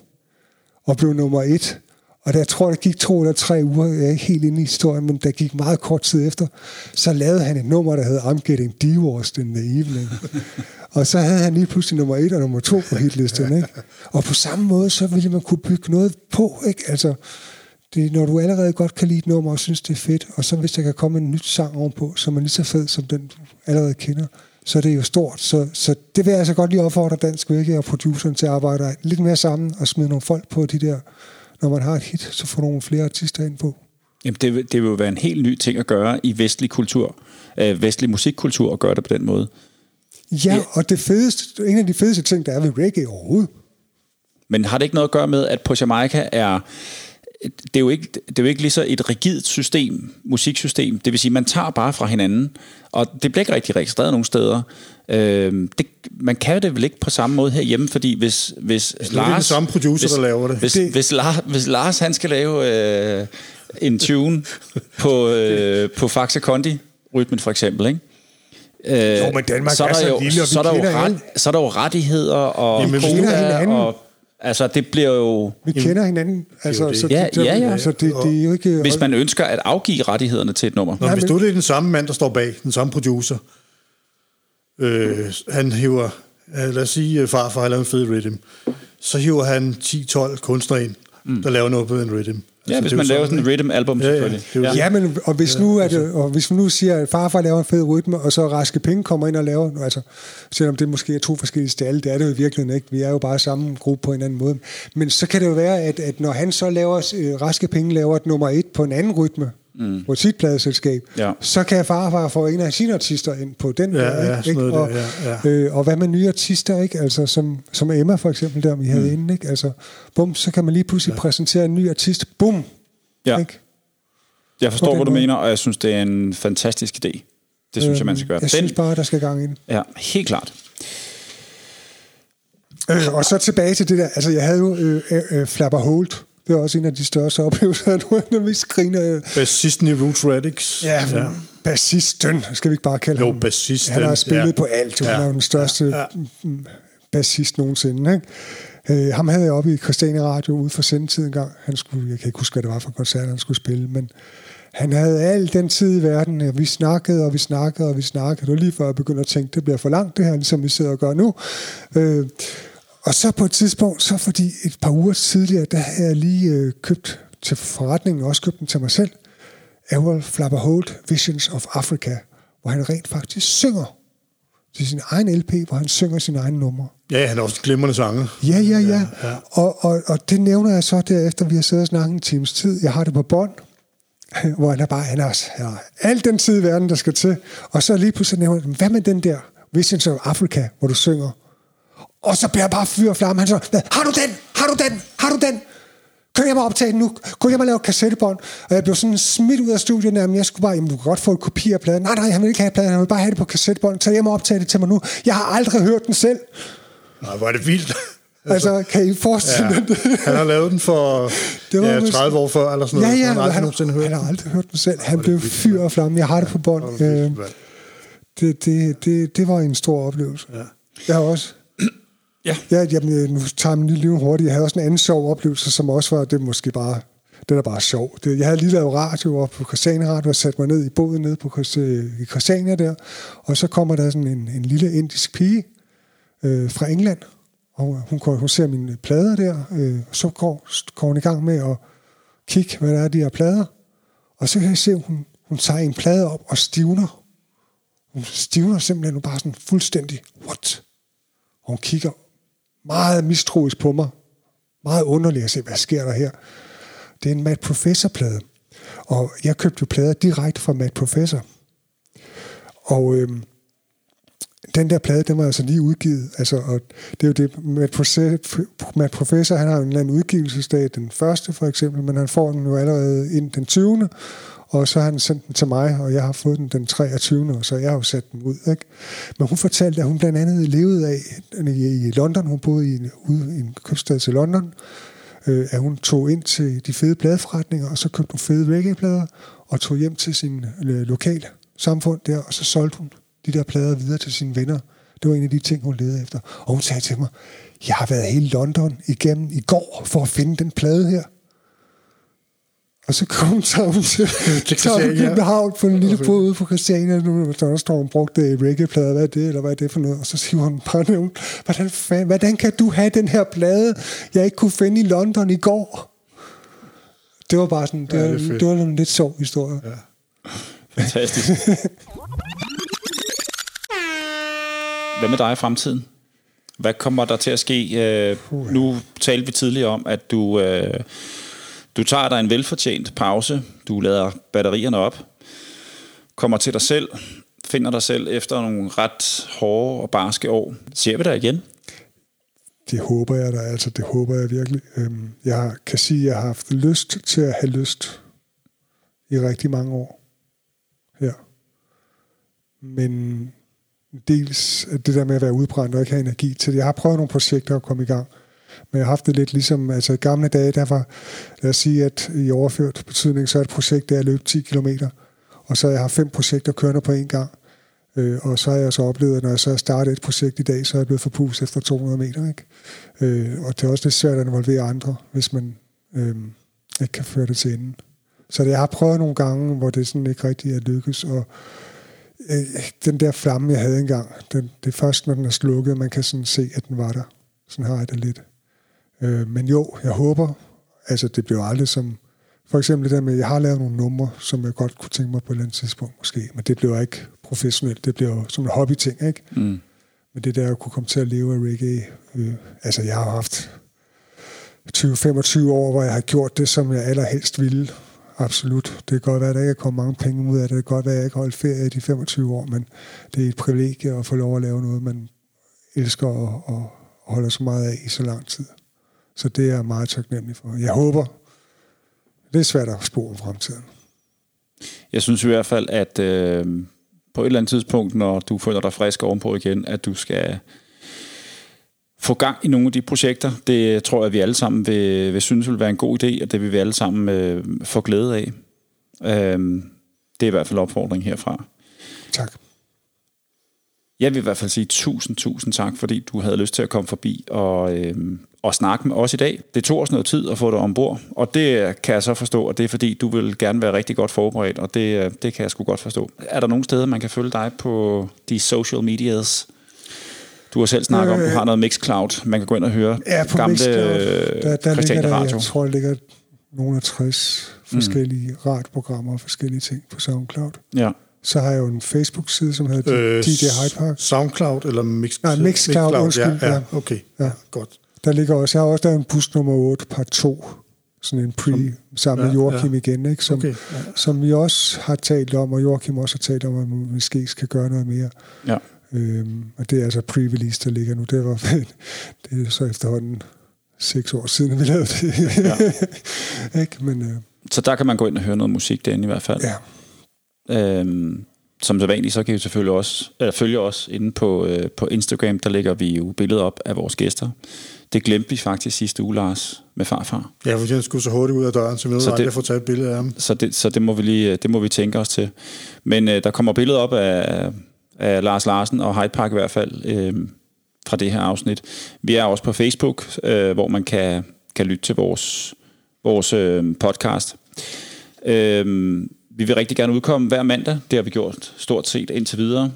og blev nummer et. Og der, jeg tror, der gik to eller tre uger, jeg er ikke helt inde i historien, men der gik meget kort tid efter, så lavede han et nummer, der hed I'm Getting Divorced in the Evening. og så havde han lige pludselig nummer et og nummer to på hitlisten. Ikke? Og på samme måde, så ville man kunne bygge noget på. Ikke? Altså, det, når du allerede godt kan lide et nummer og synes, det er fedt, og så hvis der kan komme en nyt sang ovenpå, som er lige så fed som den, du allerede kender, så er det jo stort. Så, så det vil jeg altså godt lige opfordre Dansk Vække og produceren til at arbejde lidt mere sammen og smide nogle folk på de der, når man har et hit, så får nogle flere artister ind på. Jamen, det, vil- det vil jo være en helt ny ting at gøre i vestlig kultur, øh, vestlig musikkultur, at gøre det på den måde. Ja, og det fedeste, en af de fedeste ting, der er ved reggae overhovedet, Men har det ikke noget at gøre med, at på Jamaica er... Det er, jo ikke, det er jo ikke lige så et rigidt system, musiksystem. Det vil sige, man tager bare fra hinanden, og det bliver ikke rigtig registreret nogen steder. Øh, det, man kan det vel ikke på samme måde herhjemme, fordi hvis, hvis det er Lars... den samme producer, hvis, der laver det. Hvis, Det- hvis, Lars, hvis Lars han skal lave øh, en tune på, øh, på Faxe Kondi, rytmen for eksempel, ikke? Øh, Jo, men Danmark så er der så jo, lille, og så er der jo ret, så er der jo rettigheder og Jamen, vi quota, kender hinanden. og altså det bliver jo vi kender hinanden. Altså, det. så Ja, det, ja, ja. Så det, det er jo ikke... hvis man ønsker at afgive rettighederne til et nummer. Nå, hvis du det er den samme mand, der står bag, den samme producer, øh, han hiver, lad os sige, øh, farfar har lavet en fed rhythm, så hiver han 10-12 kunstnere ind, mm. der laver noget på en rhythm. Ja, Altså, hvis man laver sådan en ikke? rhythm album Ja, ja, selvfølgelig. er jo Ja, men og hvis, nu er det, og hvis vi nu siger, at farfar laver en fed rytme, og så Raske Penge kommer ind og laver, altså, selvom det måske er to forskellige stalle, det er det jo i virkeligheden ikke, vi er jo bare samme gruppe på en anden måde. Men så kan det jo være, at, at når han så laver, øh, Raske Penge laver et nummer et på en anden rytme, mm. på sit pladeselskab, Ja. så kan farfar få en af sine artister ind på den Ja, der, ja, ikke? sådan noget og, der, ja, ja. Øh, og hvad med nye artister, ikke? Altså, som, som Emma for eksempel, der vi havde mm. inden, ikke? Altså, bum, så kan man lige pludselig ja. præsentere en ny artist, bum, Ja. ikke? Jeg forstår, den hvad du måde. mener, og jeg synes, det er en fantastisk idé. Det synes jeg, man skal gøre. Jeg synes bare, der skal gang i den. Ja, helt klart. Øh, og så tilbage til det der, altså jeg havde jo øh, øh, øh, Flapper Holt, det var også en af de største oplevelser, nu er mest griner. Bassisten i Roots Radix. Ja, ja. bassisten, skal vi ikke bare kalde Jo, ham. bassisten, Han har spillet ja. på alt, jo. han Ja. er jo den største ja. bassist nogensinde. Ikke? Øh, ham havde jeg oppe i Christiania Radio ude for sendetid en gang. Han skulle, jeg kan ikke huske, hvad det var for koncert, han skulle spille, men han havde al den tid i verden. og Vi snakkede, og vi snakkede, og vi snakkede. Det var lige før jeg begyndte at tænke, det bliver for langt det her, ligesom vi sidder og gør nu. Øh, og så på et tidspunkt, så fordi et par uger tidligere, der havde jeg lige øh, købt til forretningen, og også købt den til mig selv, Errol Flapper Holt, Visions of Africa, hvor han rent faktisk synger. Er sin egen LP, hvor han synger sin egen nummer. Ja, han er også glimrende sanger. Ja, ja, ja. ja. Og, og, og det nævner jeg så derefter, vi har siddet og snakket en times tid. Jeg har det på bånd, hvor han er bare, han har, han har al den tid i verden, der skal til. Og så lige pludselig nævner jeg, hvad med den der Visions of Africa, hvor du synger? Og så bliver jeg bare fyr og flamme. Han så, har du den? Har du den? Har du den? Kan jeg mig optage den nu? Kunne jeg mig lave et kassettebånd? Og jeg blev sådan smidt ud af studiet nærmest. Jeg skulle bare, jamen du kan godt få en kopi af pladen. Nej, nej, han vil ikke have pladen. Han vil bare have det på kassettebånd. Tag hjem og optage det til mig nu. Jeg har aldrig hørt den selv. Nej, hvor er det vildt. Altså, kan I forestille Ja. det? Han har lavet den for Det var ja, vist- 30 år før, eller sådan Ja, noget. ja, han har aldrig han, hørt han har den. aldrig hørt den selv. Han blev fyr og flamme. Jeg har det på bånd. Øh, det, det, det, det var en stor oplevelse. Ja. Jeg har også... Ja. Ja, jamen, øh, nu tager jeg min lige hurtigt. Jeg havde også en anden sjov oplevelse, som også var, det måske bare, det er bare sjov. Det, jeg havde lige lavet radio op på Christiania Radio, og sat mig ned i båden nede på øh, i Christiania der, og så kommer der sådan en, en lille indisk pige øh, fra England, og hun, går, hun ser mine plader der, øh, og så går, går hun i gang med at kigge, hvad der er de her plader, og så kan jeg se, at hun, hun tager en plade op og stivner. Hun stivner simpelthen bare sådan fuldstændig, what? Og hun kigger meget mistroisk på mig. Meget underligt at se, hvad sker der her. Det er en Matt Professor-plade. Og jeg købte jo plader direkte fra Matt Professor. Og øhm, den der plade, den var altså lige udgivet. Altså, og det er jo det, Matt Professor, Matt Professor, han har jo en eller anden udgivelsesdag, den første for eksempel, men han får den jo allerede ind den 20. Og så har han sendt den til mig, og jeg har fået den den 23. Og så jeg har jo sat den ud. Ikke? Men hun fortalte, at hun blandt andet levede af i, London. Hun boede i en, ude i en købstad til London. Øh, at hun tog ind til de fede pladeforretninger, og så købte hun fede reggae-plader, og tog hjem til sin øh, lokale samfund der, og så solgte hun de der plader videre til sine venner. Det var en af de ting, hun ledte efter. Og hun sagde til mig, jeg har været hele London igennem i går for at finde den plade her. Og så kom Tom til, til Christiania. København på en lille båd ude på Christiania, nu, der står hun brugte reggae-plade, hvad er det, eller hvad er det for noget? Og så siger hun bare, nævnt, hvordan, fanden, hvordan kan du have den her plade, jeg ikke kunne finde i London i går? Det var bare sådan, det, Ja, det var, fedt. det var en lidt sjov historie. Ja. Fantastisk. Hvad med dig i fremtiden? Hvad kommer der til at ske? Øh, nu talte vi tidligere om, at du, øh, du tager dig en velfortjent pause. Du lader batterierne op. Kommer til dig selv. Finder dig selv efter nogle ret hårde og barske år. Ser vi dig igen? Det håber jeg da, altså det håber jeg virkelig. Øhm, jeg kan sige, at jeg har haft lyst til at have lyst i rigtig mange år her. Men dels det der med at være udbrændt og ikke have energi til det. Jeg har prøvet nogle projekter at komme i gang, men jeg har haft det lidt ligesom, altså i gamle dage, der var, lad os sige, at i overført betydning, så er et projekt, der er løbet 10 km, og så har jeg haft fem projekter kørende på en gang. Øh, og så har jeg så oplevet, at når jeg så har startet et projekt i dag, så er jeg blevet forpust efter 200 meter. Ikke? Øh, og det er også lidt svært at involvere andre, hvis man øh, ikke kan føre det til enden. Så det, jeg har prøvet nogle gange, hvor det sådan ikke rigtig er lykkes, og øh, den der flamme, jeg havde engang, den, det er først, når den er slukket, man kan sådan se, at den var der. Sådan har jeg det lidt. Øh, men jo, jeg håber, altså det bliver aldrig som, for eksempel det der med, jeg har lavet nogle numre, som jeg godt kunne tænke mig på et eller andet tidspunkt måske, men det bliver ikke professionelt, det bliver som en hobbyting, ikke? Mm. Men det der at kunne komme til at leve af reggae, øh, altså jeg har haft 20-25 år, hvor jeg har gjort det, som jeg allerhelst ville. Absolut. Det kan godt være, at der ikke er kommet mange penge ud af det. Det kan godt være, at jeg ikke har holdt ferie i de 25 år, men det er et privilegie at få lov at lave noget, man elsker og, og holder så meget af i så lang tid. Så det er jeg meget taknemmelig for. Jeg håber, det er svært at spå om fremtiden. Jeg synes i hvert fald, at øh, på et eller andet tidspunkt, når du føler dig frisk ovenpå igen, at du skal få gang i nogle af de projekter. Det tror jeg, vi alle sammen vil, vil synes vil være en god idé, og det vil vi alle sammen øh, få glæde af. Øh, det er i hvert fald opfordringen herfra. Tak. Jeg vil i hvert fald sige tusind, tusind tak, fordi du havde lyst til at komme forbi og, øh, og snakke med os i dag. Det tog os noget tid at få dig ombord, og det kan jeg så forstå, og det er fordi, du vil gerne være rigtig godt forberedt, og det, øh, det kan jeg sgu godt forstå. Er der nogle steder, man kan følge dig på de social medias? Du har selv snakket om, at du har noget Mixcloud. Man kan gå ind og høre Ja, på gamle Mixcloud, øh, der, der ligger der, Radio. jeg tror, der ligger nogle af 60 forskellige mm. radioprogrammer og forskellige ting på SoundCloud. Ja. Så har jeg jo en Facebook-side, som Der ligger også, jeg har også lavet en bus nummer 8, part 2, sådan en pre, sammen med ja, Joachim ja. igen, ikke? Som, Okay, ja. som vi også har talt om, og Joachim også har talt om, at man måske skal gøre noget mere. Ja. Øhm, og det er altså pre-release, der ligger nu. Det, var, det er så efterhånden seks år siden, vi lavede det. Ja. ikke? Men, øh, Så der kan man gå ind og høre noget musik derinde i hvert fald. Ja. Øhm, som så vanligt, så kan I selvfølgelig også eller følge os inde på, øh, på Instagram. Der lægger vi jo billeder op af vores gæster. Det glemte vi faktisk sidste uge, Lars, med farfar. Ja, for jeg skulle så hurtigt ud af døren, så vi Så det- at få taget et billede af ham. Så det, så det må vi lige det må vi tænke os til. Men øh, der kommer billeder op af, af Lars Larsen og Hyde Park i hvert fald øh, fra det her afsnit. Vi er også på Facebook, øh, hvor man kan, kan lytte til vores, vores øh, podcast. Øh, vi vil rigtig gerne udkomme hver mandag. Det har vi gjort stort set indtil videre.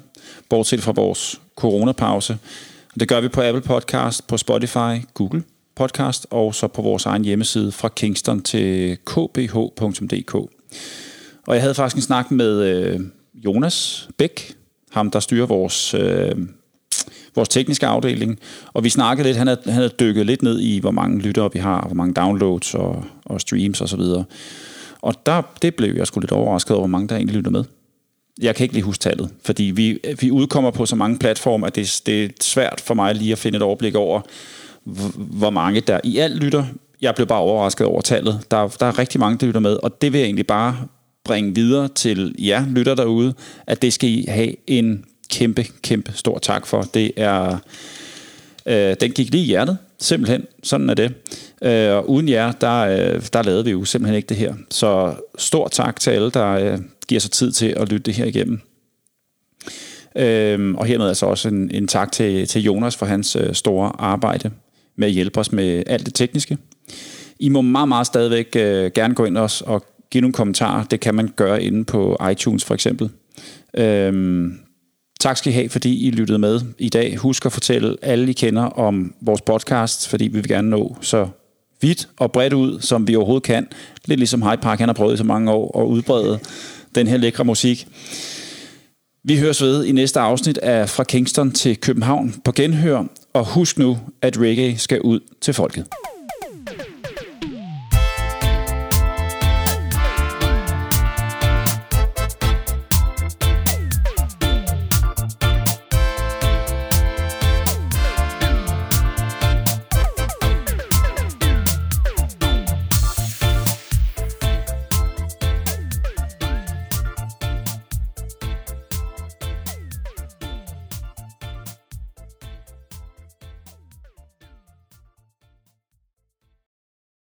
Bortset fra vores coronapause. Det gør vi på Apple Podcast, på Spotify, Google Podcast og så på vores egen hjemmeside fra Kingston til kbh.dk. Og jeg havde faktisk en snak med øh, Jonas Bæk, ham der styrer vores, øh, vores tekniske afdeling, og vi snakkede lidt, han havde, han havde dykket lidt ned i, hvor mange lyttere vi har, hvor mange downloads og, og streams osv. Og, og der, det blev jeg sgu lidt overrasket over, hvor mange der egentlig lytter med. Jeg kan ikke lige huske tallet, fordi vi, vi udkommer på så mange platforme, at det, det er svært for mig lige at finde et overblik over, hvor mange der i alt lytter. Jeg blev bare overrasket over tallet. Der, der er rigtig mange, der lytter med, og det vil jeg egentlig bare bringe videre til jer lytter derude, at det skal I have en kæmpe, kæmpe stor tak for. Det er, øh, den gik lige i hjertet, simpelthen. Sådan er det. Øh, og uden jer, der, øh, der lavede vi jo simpelthen ikke det her. Så stor tak til alle, der øh, giver sig tid til at lytte det her igennem. Øhm, og hermed altså også en, en tak til, til Jonas for hans øh, store arbejde med at hjælpe os med alt det tekniske. I må meget, meget stadigvæk øh, gerne gå ind også og give nogle kommentarer. Det kan man gøre inde på iTunes for eksempel. Øhm, tak skal I have, fordi I lyttede med i dag. Husk at fortælle alle, I kender om vores podcast, fordi vi vil gerne nå så vidt og bredt ud, som vi overhovedet kan. Lidt ligesom Hyde Park, han har prøvet i så mange år at udbrede den her lækre musik. Vi høres ved i næste afsnit af Fra Kingston til København på genhør, og husk nu, at reggae skal ud til folket.